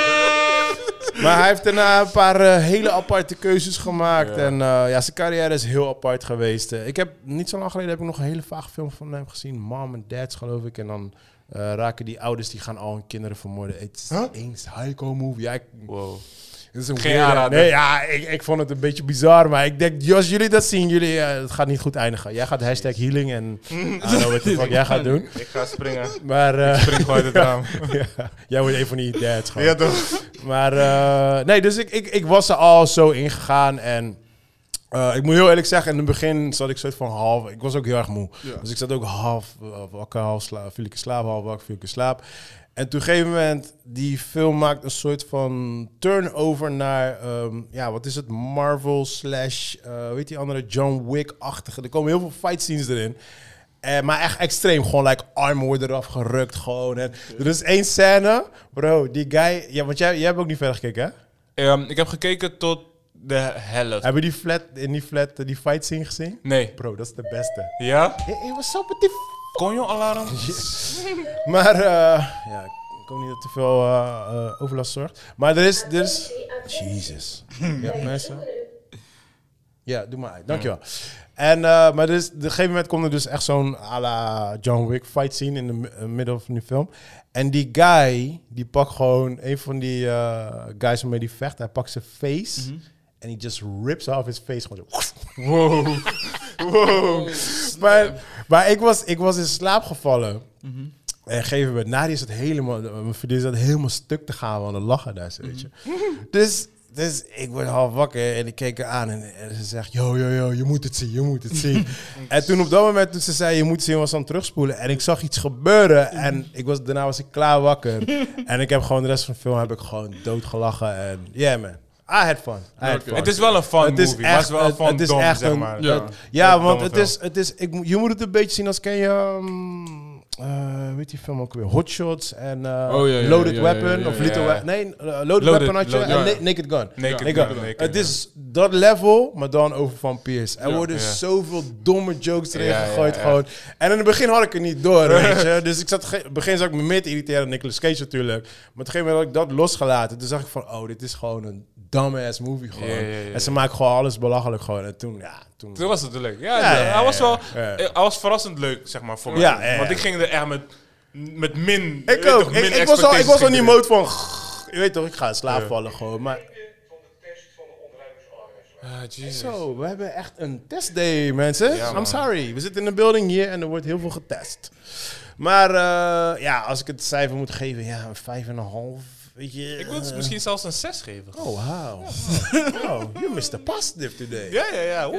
Speaker 1: maar hij heeft daarna een paar eh, hele aparte keuzes gemaakt.
Speaker 2: Ja.
Speaker 1: En eh, ja, zijn carrière is heel apart geweest. Eh, ik heb niet zo lang geleden heb ik nog een hele vage film van hem gezien. Mom and Dads, geloof ik. En dan raken die ouders, die gaan al hun kinderen vermoorden. Het is
Speaker 2: Huh?
Speaker 1: een psycho movie. Ja, ik-
Speaker 2: Wow.
Speaker 1: Het is een
Speaker 2: Geen
Speaker 1: weirde-
Speaker 2: aanrader.
Speaker 1: Nee, ja, ik, ik vond het een beetje bizar. Maar ik denk, als jullie dat zien, jullie, eh, het gaat niet goed eindigen. Jij gaat hashtag healing en I don't know what the fuck jij gaat doen.
Speaker 2: Ik ga springen.
Speaker 1: Maar eh,
Speaker 2: Spring gewoon uit het raam.
Speaker 1: ja, jij wordt een van die dads gewoon.
Speaker 2: Ja, toch?
Speaker 1: Maar eh, nee, dus ik, ik, ik was er al zo ingegaan en eh, ik moet heel eerlijk zeggen, in het begin zat ik soort van half, ik was ook heel erg moe.
Speaker 3: Ja.
Speaker 1: Dus ik zat ook half wakker, half slaap, viel ik in slaap, half wakker, viel ik in slaap. En toen op een gegeven moment, die film maakt een soort van turnover naar, ehm, ja, wat is het, Marvel slash, eh weet die andere, John Wick-achtige. Er komen heel veel fight scenes erin. Eh, maar echt extreem. Gewoon like armen worden eraf gerukt. Gewoon. En er is één scène. Bro, die guy... Ja, want jij, jij hebt ook niet verder gekeken, hè?
Speaker 2: Ehm, ik heb gekeken tot de helft.
Speaker 1: Heb je die flat, in die flat eh, die fight scene gezien?
Speaker 2: Nee.
Speaker 1: Bro, dat is de beste.
Speaker 2: Ja?
Speaker 1: Up with die... f-
Speaker 2: Conjo-alarm?
Speaker 1: Maar, eh, ja, ik hoop niet dat te veel eh, eh, overlast zorgt. Maar er is... Er is Jesus. Ja, mensen. Ja, doe maar uit. Dankjewel. En, eh, maar dus, op een gegeven moment komt er dus echt zo'n à la John Wick fight scene in de mi- middel van die film. En die guy, die pakt gewoon een van die eh, guys waarmee die vecht. Hij pakt zijn face en hij just rips off his face. Gewoon zo.
Speaker 2: Wow. wow.
Speaker 1: Maar, maar ik, was, ik was in slaap gevallen. En gegeven moment, Nadia is het helemaal, mijn vriendin zat helemaal stuk te gaan van de lachen daar, zo, weet je. Dus, dus ik word half wakker en ik keek haar aan en, en ze zegt, yo, yo, yo, je moet het zien, je moet het zien. en toen op dat moment, toen ze zei, je moet het zien, was aan het terugspoelen. En ik zag iets gebeuren en ik was, daarna was ik klaar wakker. en ik heb gewoon de rest van de film heb ik gewoon doodgelachen en yeah man. I had fun. I had fun.
Speaker 2: Het is wel een fun
Speaker 1: Het is
Speaker 2: movie, maar het is wel
Speaker 1: het-
Speaker 2: van
Speaker 1: het is
Speaker 2: dom,
Speaker 1: echt
Speaker 2: zeg
Speaker 1: een-
Speaker 2: maar.
Speaker 3: Ja.
Speaker 1: het- ja,
Speaker 2: Een
Speaker 1: want het is, het is, ik, moet- je moet het een beetje zien als ken je, um, eh, weet die film ook weer, Hot Shots en eh,
Speaker 3: Oh, ja, ja,
Speaker 1: Loaded
Speaker 3: ja, ja,
Speaker 1: Weapon
Speaker 3: ja, ja,
Speaker 1: of Little
Speaker 2: ja.
Speaker 1: Weapon. Nee, uh, Loaded,
Speaker 2: Loaded,
Speaker 1: Weapon had je en
Speaker 3: ja.
Speaker 1: Na- Naked Gun.
Speaker 2: Naked
Speaker 1: Naked
Speaker 2: Gun,
Speaker 1: Het is dat level, maar dan over Van Pierce. Er
Speaker 3: Ja,
Speaker 1: worden
Speaker 2: ja.
Speaker 1: zoveel domme jokes erin
Speaker 2: Ja, ja,
Speaker 1: gegooid
Speaker 2: ja.
Speaker 1: gewoon. En in het begin had ik het niet door, weet je. Dus ik zat, ge- in het begin zat ik me meer te irriteren aan Nicolas Cage natuurlijk. Maar op een gegeven moment had ik dat losgelaten. Toen zag ik van, oh, dit is gewoon een dumbass movie gewoon. En ze maken gewoon alles belachelijk gewoon. En toen, ja, toen...
Speaker 2: Toen was het leuk. Ja,
Speaker 1: Ja,
Speaker 2: ja,
Speaker 1: ja,
Speaker 2: hij was wel... eh, Hij was verrassend leuk, zeg maar, voor mij.
Speaker 1: Ja, ja, ja.
Speaker 2: Want ik ging er echt met, met min...
Speaker 1: Ik ook.
Speaker 2: toch,
Speaker 1: Ik,
Speaker 2: min
Speaker 1: ik was al, ik was al in die mode van... Je weet toch, ik ga in slaap
Speaker 2: Ja.
Speaker 1: vallen gewoon. Maar
Speaker 5: van de test van de ondernemingsarm.
Speaker 2: ging. Jesus.
Speaker 1: zo, we hebben echt een testday, mensen.
Speaker 2: Ja,
Speaker 1: I'm sorry. We zitten in een building hier en er wordt heel veel getest. Maar eh, ja, als ik het cijfer moet geven, ja, een vijf en een half. Weet je...
Speaker 2: Ik wil het
Speaker 1: eh,
Speaker 2: misschien zelfs een 6 geven.
Speaker 1: Oh, wow. oh, you Mr. Positive today.
Speaker 2: Ja, ja, ja.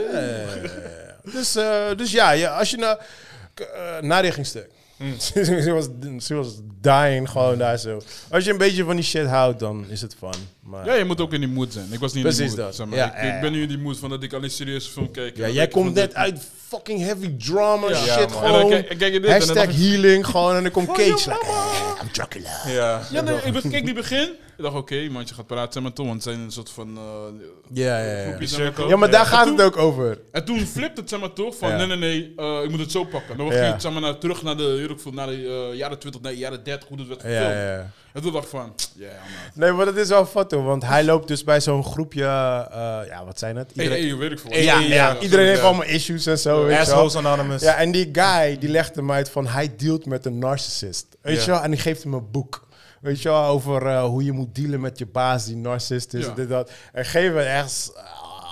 Speaker 1: dus, eh, dus ja, ja, als je naar... Uh, narichtingstuk. ze, was, ze was dying gewoon daar zo. Als je een beetje van die shit houdt, dan is het fun. Maar,
Speaker 3: Ja, je moet ook in die mood zijn. Ik was niet in
Speaker 1: Precies
Speaker 3: die mood.
Speaker 1: dat.
Speaker 3: Zeg maar.
Speaker 1: Ja,
Speaker 3: ik, ben nu in die mood van dat ik alleen serieuze film kijk.
Speaker 1: Ja, jij komt net uit fucking heavy drama
Speaker 3: Ja.
Speaker 1: shit
Speaker 2: Ja,
Speaker 1: gewoon.
Speaker 3: kijk, kijk je dit en dan
Speaker 1: Hashtag healing gewoon en dan komt Cage like, "Eh, I'm Dracula.
Speaker 2: Ja.
Speaker 3: Ja, nee, ik keek die begin. Ik dacht, oké, man, je gaat praten maar toch, want het zijn een soort van... eh,
Speaker 1: Ja, ja, ja.
Speaker 3: groepjes, zeg maar.
Speaker 1: Ja, maar daar
Speaker 2: Ja.
Speaker 1: gaat het ook over.
Speaker 3: En toen flipte het zeg maar toch van,
Speaker 1: Ja.
Speaker 3: nee, nee, nee, eh, ik moet het zo pakken. Dan
Speaker 1: Ja.
Speaker 3: ging het zeg maar, naar, terug naar de, naar de eh, jaren 20, nee, jaren 30, hoe het werd gefilmd.
Speaker 1: Ja, ja, ja.
Speaker 3: En toen dacht ik van, ja, man.
Speaker 1: Nee, maar dat is wel fat hoor, want hij loopt dus bij zo'n groepje, eh, ja, wat zijn het? Iedereen,
Speaker 3: hey, weet ik veel.
Speaker 2: Hey,
Speaker 1: ja,
Speaker 2: hey,
Speaker 1: ja,
Speaker 2: ja,
Speaker 1: iedereen heeft
Speaker 2: ja.
Speaker 1: allemaal issues en zo. weet je wel.
Speaker 2: Anonymous.
Speaker 1: Ja, en die guy, die legt hem uit van hij dealt met een narcissist. Weet
Speaker 2: Ja.
Speaker 1: je wel? En die geeft hem een boek. Weet je wel, over eh, hoe je moet dealen met je baas die narcist is.
Speaker 3: Ja.
Speaker 1: en Dit, dat. En ergens, eh,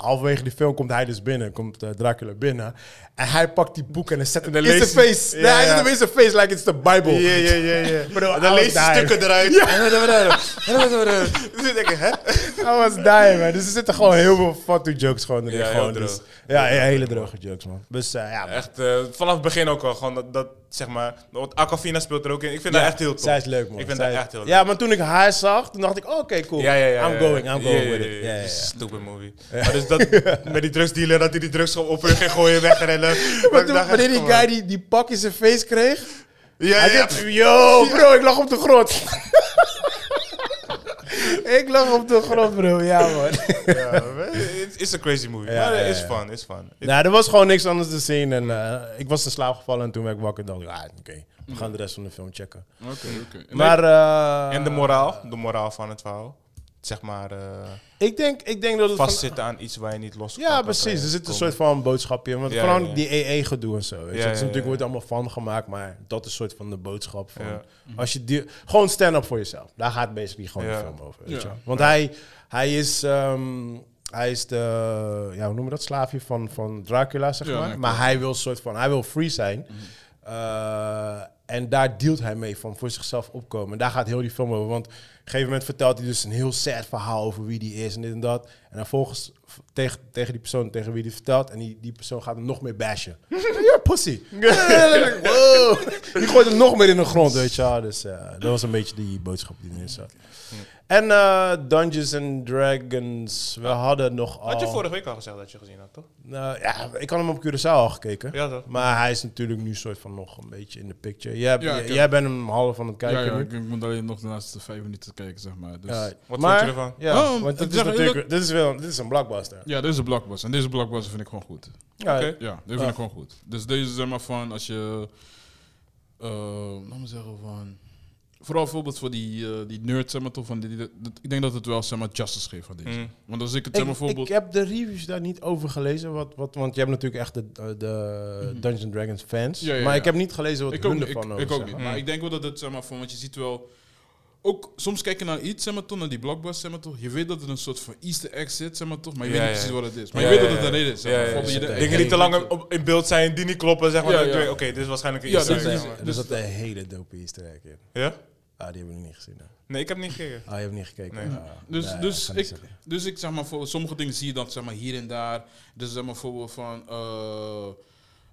Speaker 1: halverwege die film komt hij dus binnen. Komt eh, Dracula binnen. En hij pakt die boek en hij zet hem in zijn
Speaker 2: leest-
Speaker 1: face.
Speaker 2: Ja,
Speaker 1: nee, hij zet hem in zijn face like it's the Bible.
Speaker 2: Ja, ja, ja, ja. Dan
Speaker 1: was
Speaker 2: lees je
Speaker 1: dying.
Speaker 2: stukken eruit. Dus ik denk, hè?
Speaker 1: I was dying, man. Dus er zitten gewoon heel veel fuck jokes gewoon erin.
Speaker 2: Ja, heel
Speaker 1: gewoon,
Speaker 2: droog.
Speaker 1: dus, ja, ja, hele droge jokes, man. Dus eh, ja, man.
Speaker 2: Echt, eh, vanaf het begin ook al. Gewoon dat, dat zeg maar. Want Aquafina speelt er ook in. Ik vind
Speaker 1: Ja,
Speaker 2: dat echt heel tof.
Speaker 1: Zij is leuk, man.
Speaker 2: Ik vind
Speaker 1: Zij-
Speaker 2: dat echt heel leuk.
Speaker 1: Ja, maar toen ik haar zag, toen dacht ik, oh, oké, cool.
Speaker 2: Ja, ja, ja.
Speaker 1: I'm
Speaker 2: ja,
Speaker 1: going,
Speaker 2: ja.
Speaker 1: I'm going
Speaker 2: Ja,
Speaker 1: with
Speaker 2: ja,
Speaker 1: it.
Speaker 2: ja,
Speaker 1: Ja, ja, ja.
Speaker 2: Stupid movie. Maar dus dat met die drugsdealer, dat hij die drugs gewoon op hun ging gooien, wegrennen.
Speaker 1: Maar toen, wanneer die guy die, die pak in zijn face kreeg,
Speaker 2: Ja,
Speaker 1: hij
Speaker 2: ja.
Speaker 1: yo, bro, ik lag op de grond. ik lag op de grond, bro. Ja, man.
Speaker 2: ja het is een crazy movie.
Speaker 1: Ja,
Speaker 2: maar
Speaker 1: ja,
Speaker 2: is
Speaker 1: ja.
Speaker 2: fun, is fun.
Speaker 1: Nou, er was gewoon niks anders te zien. En eh, ik was in slaap gevallen en toen werd ik wakker en dacht ik, ah, oké, we gaan de rest van de film checken.
Speaker 3: Oké, oké. En
Speaker 1: Maar, eh,
Speaker 2: En de moraal, de moraal van het verhaal. Zeg maar, eh,
Speaker 1: Ik denk, ik denk dat het... van-
Speaker 2: vastzitten aan iets waar je niet los
Speaker 1: Ja, precies. Er zit een soort van boodschapje in. Want
Speaker 2: Ja,
Speaker 1: vooral
Speaker 2: ja, ja.
Speaker 1: die EE-gedoe en zo. Weet je.
Speaker 2: Ja,
Speaker 1: het is
Speaker 2: ja,
Speaker 1: natuurlijk wordt allemaal van gemaakt, maar dat is een soort van de boodschap van.
Speaker 2: Ja.
Speaker 1: Als je die, gewoon stand up voor jezelf. Daar gaat basically gewoon
Speaker 2: Ja.
Speaker 1: de film over. Weet
Speaker 3: Ja.
Speaker 1: je. Want hij, hij is. ehm, hij is de, ja, hoe noemen we dat, slaafje van, van Dracula, zeg
Speaker 3: Ja,
Speaker 1: maar. maar hij wil soort van, hij wil free zijn. Eh, en daar dealt hij mee van voor zichzelf opkomen. En daar gaat heel die film over. Want op een gegeven moment vertelt hij dus een heel sad verhaal over wie die is en dit en dat. En dan volgens tegen, tegen die persoon tegen wie die vertelt. En die, die persoon gaat hem nog meer bashen. You're pussy. wow. Die gooit hem nog meer in de grond, weet je wel. Dus eh, dat was een beetje die boodschap die erin zat. En eh, Dungeons and Dragons, we hadden nog al...
Speaker 2: Had je vorige week al gezegd dat je gezien had, toch?
Speaker 1: Nou, ja, ik had hem op Curaçao al gekeken.
Speaker 2: Ja, toch?
Speaker 1: Maar hij is natuurlijk nu soort van nog een beetje in de picture. Jij,
Speaker 3: Ja,
Speaker 1: bent hem half aan het
Speaker 3: ja,
Speaker 1: kijken
Speaker 3: ja,
Speaker 1: nu.
Speaker 3: ik, ik moet alleen nog de laatste vijf minuten kijken, zeg maar. Dus,
Speaker 1: Ja,
Speaker 3: ja.
Speaker 2: Wat
Speaker 1: maar,
Speaker 2: vond je ervan?
Speaker 1: Ja,
Speaker 3: Oh,
Speaker 1: want dit is natuurlijk, dit is wel, dit is een blockbuster.
Speaker 3: dit is een blockbuster. En deze blockbuster vind ik gewoon goed.
Speaker 1: Ja,
Speaker 2: Oké.
Speaker 3: Ja, deze vind
Speaker 1: Ja.
Speaker 3: ik gewoon goed. Dus deze zeg maar van, als je... eh laat me zeggen van... Vooral bijvoorbeeld voor die, eh die nerd, zeg maar toch, van die, die- dat- ik denk dat het wel, zeg maar, justice geeft van deze.
Speaker 2: Mm.
Speaker 3: Want als ik het, zeg maar, bijvoorbeeld...
Speaker 1: ik heb de reviews daar niet over gelezen. Wat, wat, want je hebt natuurlijk echt de, de Dungeons and Dragons fans.
Speaker 3: Ja, ja,
Speaker 1: maar
Speaker 3: ja.
Speaker 1: ik heb niet gelezen wat
Speaker 3: ik ook,
Speaker 1: hun
Speaker 3: niet,
Speaker 1: ervan
Speaker 3: ik,
Speaker 1: over
Speaker 3: ik ook niet. Maar ik denk wel dat het, zeg maar, van, want je ziet wel... Ook soms kijken naar iets, zeg maar toch, naar die blockbuster, zeg maar toch. Je weet dat er een soort van easter egg zit, zeg maar toch. Maar je
Speaker 2: Ja,
Speaker 3: weet niet
Speaker 2: ja.
Speaker 3: precies wat het is. Maar
Speaker 2: Ja,
Speaker 3: je weet
Speaker 2: ja,
Speaker 3: dat het een reden is.
Speaker 2: Dingen die te lang op, in beeld zijn, die niet kloppen, zeg maar. Oké, dit is waarschijnlijk een easter egg,
Speaker 3: Dus-
Speaker 1: zat een hele dope easter egg in.
Speaker 2: Ja?
Speaker 1: Ah, die heb ik nog niet gezien. hè.
Speaker 2: Nee, ik heb niet gekeken.
Speaker 1: Ah, je hebt niet gekeken.
Speaker 2: Nee.
Speaker 1: Ah,
Speaker 3: Dus,
Speaker 1: nee,
Speaker 3: dus, ik, dus ik zeg maar, voor sommige dingen zie je dan zeg maar, hier en daar. Dus zeg maar bijvoorbeeld van. eh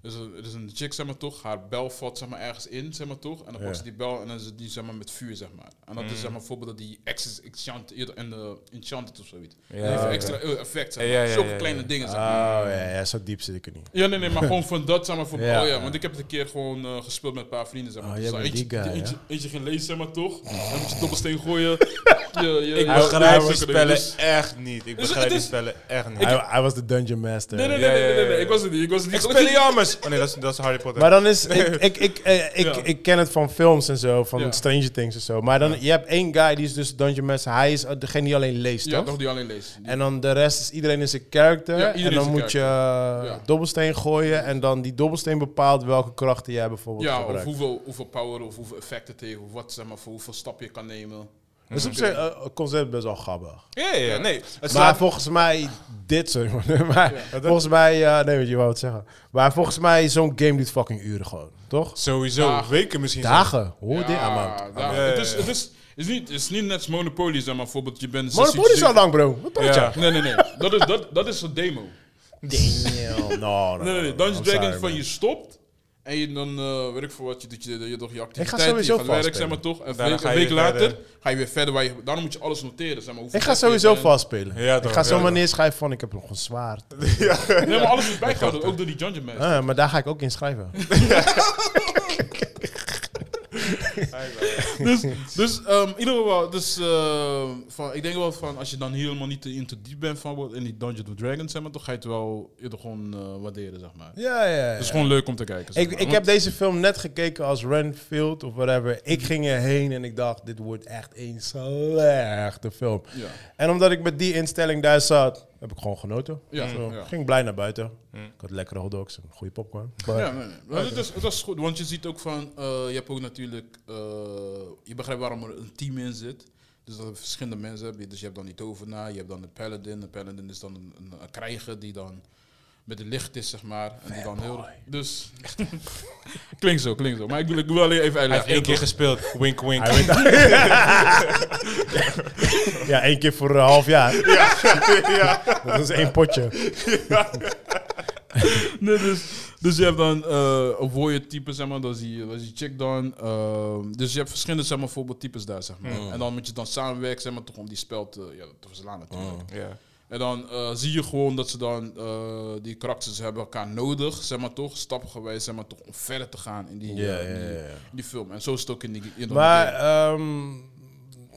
Speaker 3: er is een, er is een chick, zeg maar toch, haar bel valt zeg maar, ergens in, zeg maar toch. En dan pakt ze die bel en dan is het die zeg maar, met vuur, zeg maar. En dat is zeg maar bijvoorbeeld dat die Access Enchanted en de Enchanted of zoiets.
Speaker 2: Ja,
Speaker 1: oké.
Speaker 3: extra eh, effect, zeg maar.
Speaker 2: Ja, ja, ja,
Speaker 3: Zulke
Speaker 2: ja,
Speaker 3: kleine
Speaker 2: ja.
Speaker 3: dingen, zeg
Speaker 1: Oh
Speaker 3: maar.
Speaker 1: ja, ja, zo diep zit ik er niet.
Speaker 3: Ja, nee, nee, maar gewoon van dat, zeg maar, voor,
Speaker 1: Ja,
Speaker 3: oh ja,
Speaker 1: ja.
Speaker 3: want ik heb het een keer gewoon eh, gespeeld met een paar vrienden, zeg maar.
Speaker 1: Oh,
Speaker 3: Dus
Speaker 1: jij
Speaker 3: eentje,
Speaker 1: die guy,
Speaker 3: eentje,
Speaker 1: ja?
Speaker 3: eentje ging lezen, zeg maar toch. Dan moet je dobbelsteen gooien. Je, je,
Speaker 2: Ik begrijp
Speaker 3: je-
Speaker 2: die
Speaker 3: zulke dingen.
Speaker 2: spellen
Speaker 3: Dus-
Speaker 2: echt niet. Ik
Speaker 3: Dus
Speaker 2: begrijp die spellen echt niet.
Speaker 1: Hij, hij was de dungeon master.
Speaker 3: Nee, nee, nee, nee, nee, ik was het niet. Ik was het niet.
Speaker 2: Oh nee, dat is, dat is Harry Potter.
Speaker 1: Maar dan is, ik, ik, ik, eh, ik,
Speaker 3: Ja.
Speaker 1: ik ken het van films en zo, van
Speaker 3: Ja.
Speaker 1: Stranger Things en zo. Maar dan, je hebt één guy die is dus Dungeon Master. Hij is eh, degene die alleen leest,
Speaker 3: Ja,
Speaker 1: toch?
Speaker 3: toch die alleen leest. Die-
Speaker 1: En dan de rest is iedereen is een character.
Speaker 3: Ja,
Speaker 1: en
Speaker 3: iedereen
Speaker 1: dan
Speaker 3: is een
Speaker 1: moet je eh,
Speaker 3: Ja.
Speaker 1: dobbelsteen gooien. En dan die dobbelsteen bepaalt welke krachten jij bijvoorbeeld
Speaker 3: ja, of
Speaker 1: gebruikt.
Speaker 3: hoeveel, hoeveel power of hoeveel effect het heeft. Of wat, zeg maar, voor hoeveel stap je kan nemen.
Speaker 1: Dat is op zich eh, een concept best wel grappig.
Speaker 2: Ja, ja, ja, nee. Het
Speaker 1: Maar
Speaker 2: slaat...
Speaker 1: volgens mij, dit, man. maar volgens mij, ja, nee, weet je wou het zeggen. Maar volgens mij, zo'n game duurt fucking uren gewoon, toch?
Speaker 2: Sowieso,
Speaker 3: Dagen.
Speaker 2: weken misschien.
Speaker 1: Dagen, hoor dit aan man.
Speaker 3: het is, het is, is niet, is niet net als Monopoly, zeg maar. Bijvoorbeeld, je bent 16,
Speaker 1: Monopoly is al lang, bro. Wat praat
Speaker 2: Ja.
Speaker 1: je?
Speaker 3: Nee, nee, nee. Dat is, dat, dat is een demo.
Speaker 1: Damn. No, no,
Speaker 3: Nee, nee, nee. Dungeons Dragons van je stopt. En je dan, eh weet ik voor wat, je doet je, je, toch je activiteit,
Speaker 1: sowieso
Speaker 3: je gaat werk,
Speaker 1: vastspelen.
Speaker 3: zeg maar toch. En week,
Speaker 2: ga
Speaker 3: een week later
Speaker 2: verder.
Speaker 3: ga je weer verder. Waar je, daarom moet je alles noteren, zeg maar. hoeveel
Speaker 1: Ik ga sowieso
Speaker 3: bent.
Speaker 1: vastspelen.
Speaker 2: Ja,
Speaker 1: ik ga
Speaker 2: ja,
Speaker 1: zomaar
Speaker 2: toch.
Speaker 1: neerschrijven van ik heb nog een zwaard.
Speaker 3: Nee, maar alles is bijgehouden, ook door die Dungeon Master.
Speaker 1: Ah, maar daar ga ik ook in schrijven.
Speaker 3: Dus, dus ehm, in ieder geval, dus, eh, van, ik denk wel van als je dan helemaal niet te into diep bent van wat in die Dungeons of Dragons, zeg maar, toch ga je het wel eerder gewoon eh, waarderen, zeg maar.
Speaker 1: Ja, ja, ja.
Speaker 3: Het is gewoon leuk om te kijken. zeg
Speaker 1: Ik,
Speaker 3: maar.
Speaker 1: ik heb deze film net gekeken als Renfield of whatever. Ik ging erheen en ik dacht, dit wordt echt een slechte film.
Speaker 3: Ja.
Speaker 1: En omdat ik met die instelling daar zat, heb ik gewoon genoten.
Speaker 3: Ja.
Speaker 1: Ging blij naar buiten.
Speaker 2: Mm.
Speaker 1: Ik had lekkere hotdogs en goede popcorn. Maar-
Speaker 3: Ja, nee, nee. Maar het, is, het was goed, want je ziet ook van, eh, je hebt ook natuurlijk, eh, je begrijpt waarom er een team in zit. Dus dat er verschillende mensen hebben. Dus je hebt dan die tovenaar, je hebt dan de paladin. De paladin is dan een, een, een krijger die dan met de licht is, zeg maar. En die dan heel... Dus... klinkt zo, klinkt zo. Maar ik wil, ik wil alleen even
Speaker 2: Hij heeft
Speaker 3: uitleggen.
Speaker 2: één keer gespeeld. Wink, wink.
Speaker 1: Ja, één keer voor een half jaar.
Speaker 2: ja.
Speaker 1: Dat is één potje.
Speaker 3: Nee, dus, dus je hebt dan eh een warrior type, zeg maar, dat is die, dat is die chick dan. Ehm, dus je hebt verschillende, zeg maar, voorbeeldtypes daar, zeg maar. En dan moet je dan samenwerken, zeg maar, toch om die spel te, ja, te verslaan natuurlijk.
Speaker 2: Ja.
Speaker 3: En dan eh, zie je gewoon dat ze dan, eh, die karakters hebben elkaar nodig, zeg maar toch, stapgewijs, zeg maar toch, om verder te gaan in die, eh, die, die film. En zo is het ook in die in
Speaker 1: Maar, ehm,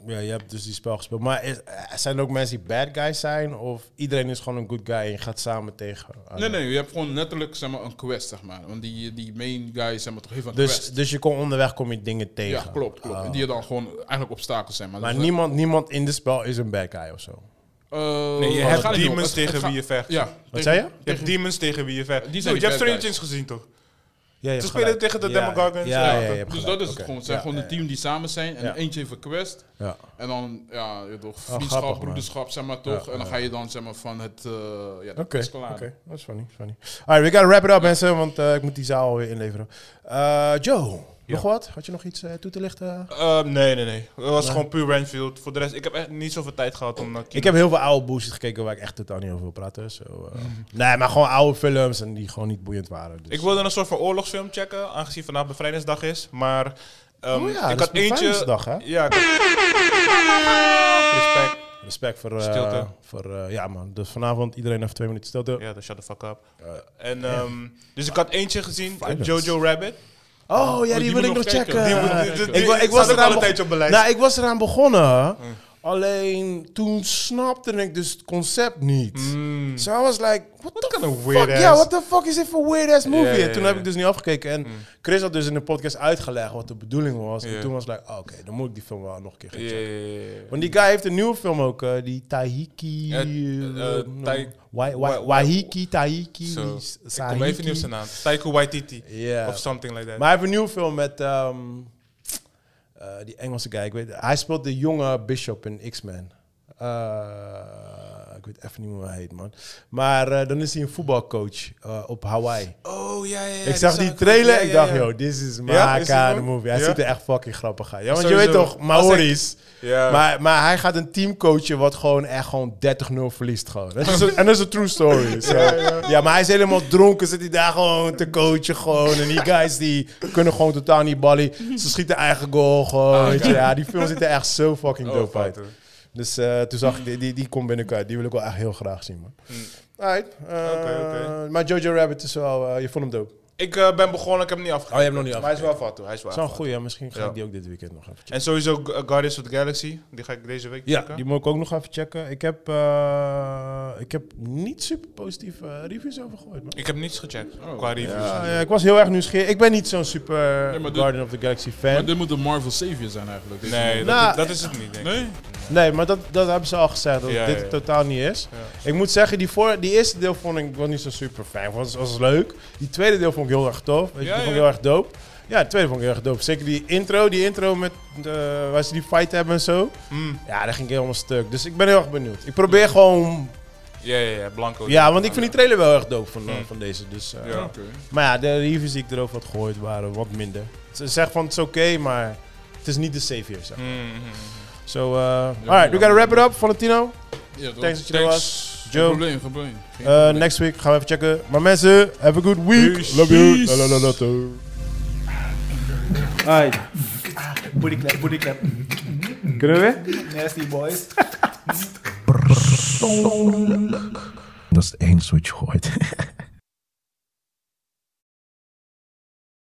Speaker 1: ja, je hebt dus die spel gespeeld. Maar is, zijn er ook mensen die bad guys zijn? Of iedereen is gewoon een good guy en je gaat samen tegen?
Speaker 3: Nee, nee, je hebt gewoon letterlijk, zeg maar, een quest, zeg maar. Want die, die main guy, zeg maar, toch heeft een
Speaker 1: Dus,
Speaker 3: quest.
Speaker 1: dus je kon onderweg kom je dingen tegen?
Speaker 3: Ja, klopt, klopt.
Speaker 1: Oh.
Speaker 3: En die er dan gewoon eigenlijk obstakels zijn. Maar,
Speaker 1: Maar
Speaker 3: dat-
Speaker 1: niemand, niemand in het spel is een bad guy of zo?
Speaker 3: Eh,
Speaker 2: Nee, je
Speaker 3: het
Speaker 2: hebt
Speaker 3: niet
Speaker 2: demons
Speaker 3: Het-
Speaker 2: tegen wie je vecht.
Speaker 3: Ja.
Speaker 1: Wat
Speaker 3: tegen-
Speaker 1: zei je?
Speaker 2: Je hebt demons tegen wie je vecht.
Speaker 3: Die
Speaker 2: Dude,
Speaker 3: zijn
Speaker 2: je hebt Stranger. Things gezien, toch?
Speaker 1: Ja, je
Speaker 2: Ze spelen
Speaker 1: gelijk.
Speaker 2: tegen de
Speaker 1: Ja,
Speaker 2: Demogorgons.
Speaker 1: Ja,
Speaker 2: Ja,
Speaker 1: ja,
Speaker 3: Dus dat is het gewoon. Het zijn
Speaker 1: Ja,
Speaker 3: gewoon
Speaker 1: ja,
Speaker 3: een team die samen zijn. En
Speaker 1: Ja.
Speaker 3: eentje heeft een quest.
Speaker 1: Ja.
Speaker 3: En dan, ja, je toch,
Speaker 1: grappig,
Speaker 3: vriendschap, broederschap, zeg maar toch.
Speaker 1: Ja,
Speaker 3: en dan
Speaker 1: ja.
Speaker 3: ga je dan, zeg maar, van het, eh ja, de
Speaker 1: Oké, oké. Dat is funny, funny. Alright, we gotta wrap it up, mensen, want eh, ik moet die zaal weer inleveren. Eh, Joe, nog wat? Had je nog iets eh, toe te lichten?
Speaker 2: Eh, nee, nee, nee. Het was gewoon puur Renfield. Voor de rest, ik heb echt niet zoveel tijd gehad om naar
Speaker 1: Ik heb heel veel oude bullshit gekeken waar ik echt totaal niet over wil praten. So, eh, Nee, maar gewoon oude films en die gewoon niet boeiend waren. Dus.
Speaker 2: Ik wilde een soort van oorlogsfilm checken, aangezien vandaag bevrijdingsdag is. Maar ehm,
Speaker 1: Oh ja,
Speaker 2: ik had eentje...
Speaker 1: hè?
Speaker 2: Ja, ik Respect.
Speaker 1: Respect voor... eh,
Speaker 2: Stilte.
Speaker 1: voor ja, man. Dus vanavond iedereen even twee minuten stilte.
Speaker 2: Ja, dan shut the fuck up. En, ehm, dus ik had eentje gezien. Jojo Rabbit.
Speaker 1: Oh, ja, die,
Speaker 3: die
Speaker 1: wil ik nog checken. Ik, was
Speaker 2: al een tijdje op beleid.
Speaker 1: Nou, ik was eraan begonnen. Alleen toen snapte ik dus het concept niet.
Speaker 2: Mm.
Speaker 1: So I was like, what the
Speaker 2: kind of
Speaker 1: fuck?
Speaker 2: weird
Speaker 1: Ja,
Speaker 2: ass-
Speaker 1: what the fuck is dit voor weird ass movie? Toen heb ik dus niet afgekeken. En Chris had dus in de podcast uitgelegd wat de bedoeling was. En toen was ik like, oh, oké, dan moet ik die film wel nog een keer gaan checken. Want die guy heeft een nieuwe film ook, eh, die Tahiki... Eh,
Speaker 2: eh, Tai-
Speaker 1: Wa- Wa-
Speaker 2: Wa-
Speaker 1: Wahiki, Tahiki,
Speaker 2: Ik kom even niet op zijn naam. Taika Waititi. Of something like that.
Speaker 1: Maar hij heeft een nieuwe film met ehm, eh, die Engelse guy. Ik weet, hij speelt de jonge Bishop in X-Men. Eh, ik weet even niet meer hoe hij heet, man. Maar eh, dan is hij een voetbalcoach eh, op Hawaii.
Speaker 2: oh, ja, ja, ja.
Speaker 1: ik zag die trailer, ik dacht, yo, this is my kind of movie. Hij ziet er echt fucking grappig uit. Ja, want
Speaker 2: Sowieso.
Speaker 1: je weet toch, Maori's.
Speaker 2: Ja.
Speaker 1: Maar, maar hij gaat een team coachen wat gewoon echt gewoon 30-0 verliest gewoon. Dat is een- en dat is een true story. So. Ja, maar hij is helemaal dronken, zit hij daar gewoon te coachen gewoon. En die guys die kunnen gewoon totaal niet ballen. Ze schieten eigen goal gewoon. je. Ja, die film ziet er echt zo fucking
Speaker 2: Oh,
Speaker 1: dope uit. Dus eh, toen zag ik, die, die, die komt binnenkort. Die wil ik wel echt heel graag zien, man. Alright. eh. Maar Jojo Rabbit is wel, eh, je vond hem dope.
Speaker 2: Ik eh, ben begonnen, ik heb hem niet afgekeken.
Speaker 1: Oh, je hebt hem nog niet
Speaker 2: Maar hij is wel hoor. Hij is wel
Speaker 1: Zo'n goeie, misschien ga
Speaker 2: Ja.
Speaker 1: ik die ook dit weekend nog even checken.
Speaker 2: En sowieso Gu- Guardians of the Galaxy. Die ga ik deze week
Speaker 1: Ja,
Speaker 2: checken.
Speaker 1: die moet ik ook nog even checken. Ik heb, eh, ik heb niet super positieve eh, reviews over gehoord. Man.
Speaker 2: Ik heb niets gecheckt
Speaker 3: Oh.
Speaker 2: qua reviews.
Speaker 1: Ja, ja, ik was heel erg nieuwsgierig. Ik ben niet zo'n super
Speaker 3: Nee, maar dit-
Speaker 1: Guardian of the Galaxy fan.
Speaker 3: Maar dit moet de Marvel Savior zijn eigenlijk. Deze
Speaker 2: Nee, dat,
Speaker 1: Nou,
Speaker 2: dat is het niet, denk ik.
Speaker 3: Nee?
Speaker 1: Nee, maar dat, dat hebben ze al gezegd, dat
Speaker 2: Ja,
Speaker 1: dit
Speaker 2: ja,
Speaker 1: het
Speaker 2: ja.
Speaker 1: totaal niet is.
Speaker 2: Ja.
Speaker 1: Ik moet zeggen, die, voor, die eerste deel vond ik wel niet zo super fijn. Het was, was leuk. Die tweede deel vond ik heel erg tof. Weet je,
Speaker 2: Ja,
Speaker 1: die vond ik
Speaker 2: ja.
Speaker 1: heel erg dope. Ja, de tweede vond ik heel erg dope. Zeker die intro, die intro met de, waar ze die fight hebben en zo.
Speaker 2: Mm.
Speaker 1: Ja, daar ging ik helemaal stuk. Dus ik ben heel erg benieuwd. Ik probeer gewoon...
Speaker 2: Ja, ja, ja, Blanco.
Speaker 1: Ja, want ik vind die trailer wel erg dope van, eh,
Speaker 2: Mm.
Speaker 1: van deze. Dus, eh,
Speaker 2: Ja.
Speaker 3: Oké.
Speaker 1: Maar ja, de reviews die ik erover had gehoord waren wat minder. Ze zeggen van het is oké, maar het is niet de savior. Zeg. maar. So, uh, alright, we gotta wrap it up, Valentino.
Speaker 3: Ja?
Speaker 1: Thanks dat je er was.
Speaker 3: Geen
Speaker 1: Joe.
Speaker 3: probleem, geen probleem. Geen
Speaker 1: Uh,
Speaker 3: probleem.
Speaker 1: next week gaan we even checken. Maar mensen, have a good week.
Speaker 2: Peace.
Speaker 1: Love you. La, la, la.
Speaker 6: Alright. Booty clap, booty clap.
Speaker 1: Kunnen we?
Speaker 6: Nasty boys.
Speaker 7: Dat is het enige wat je gooit.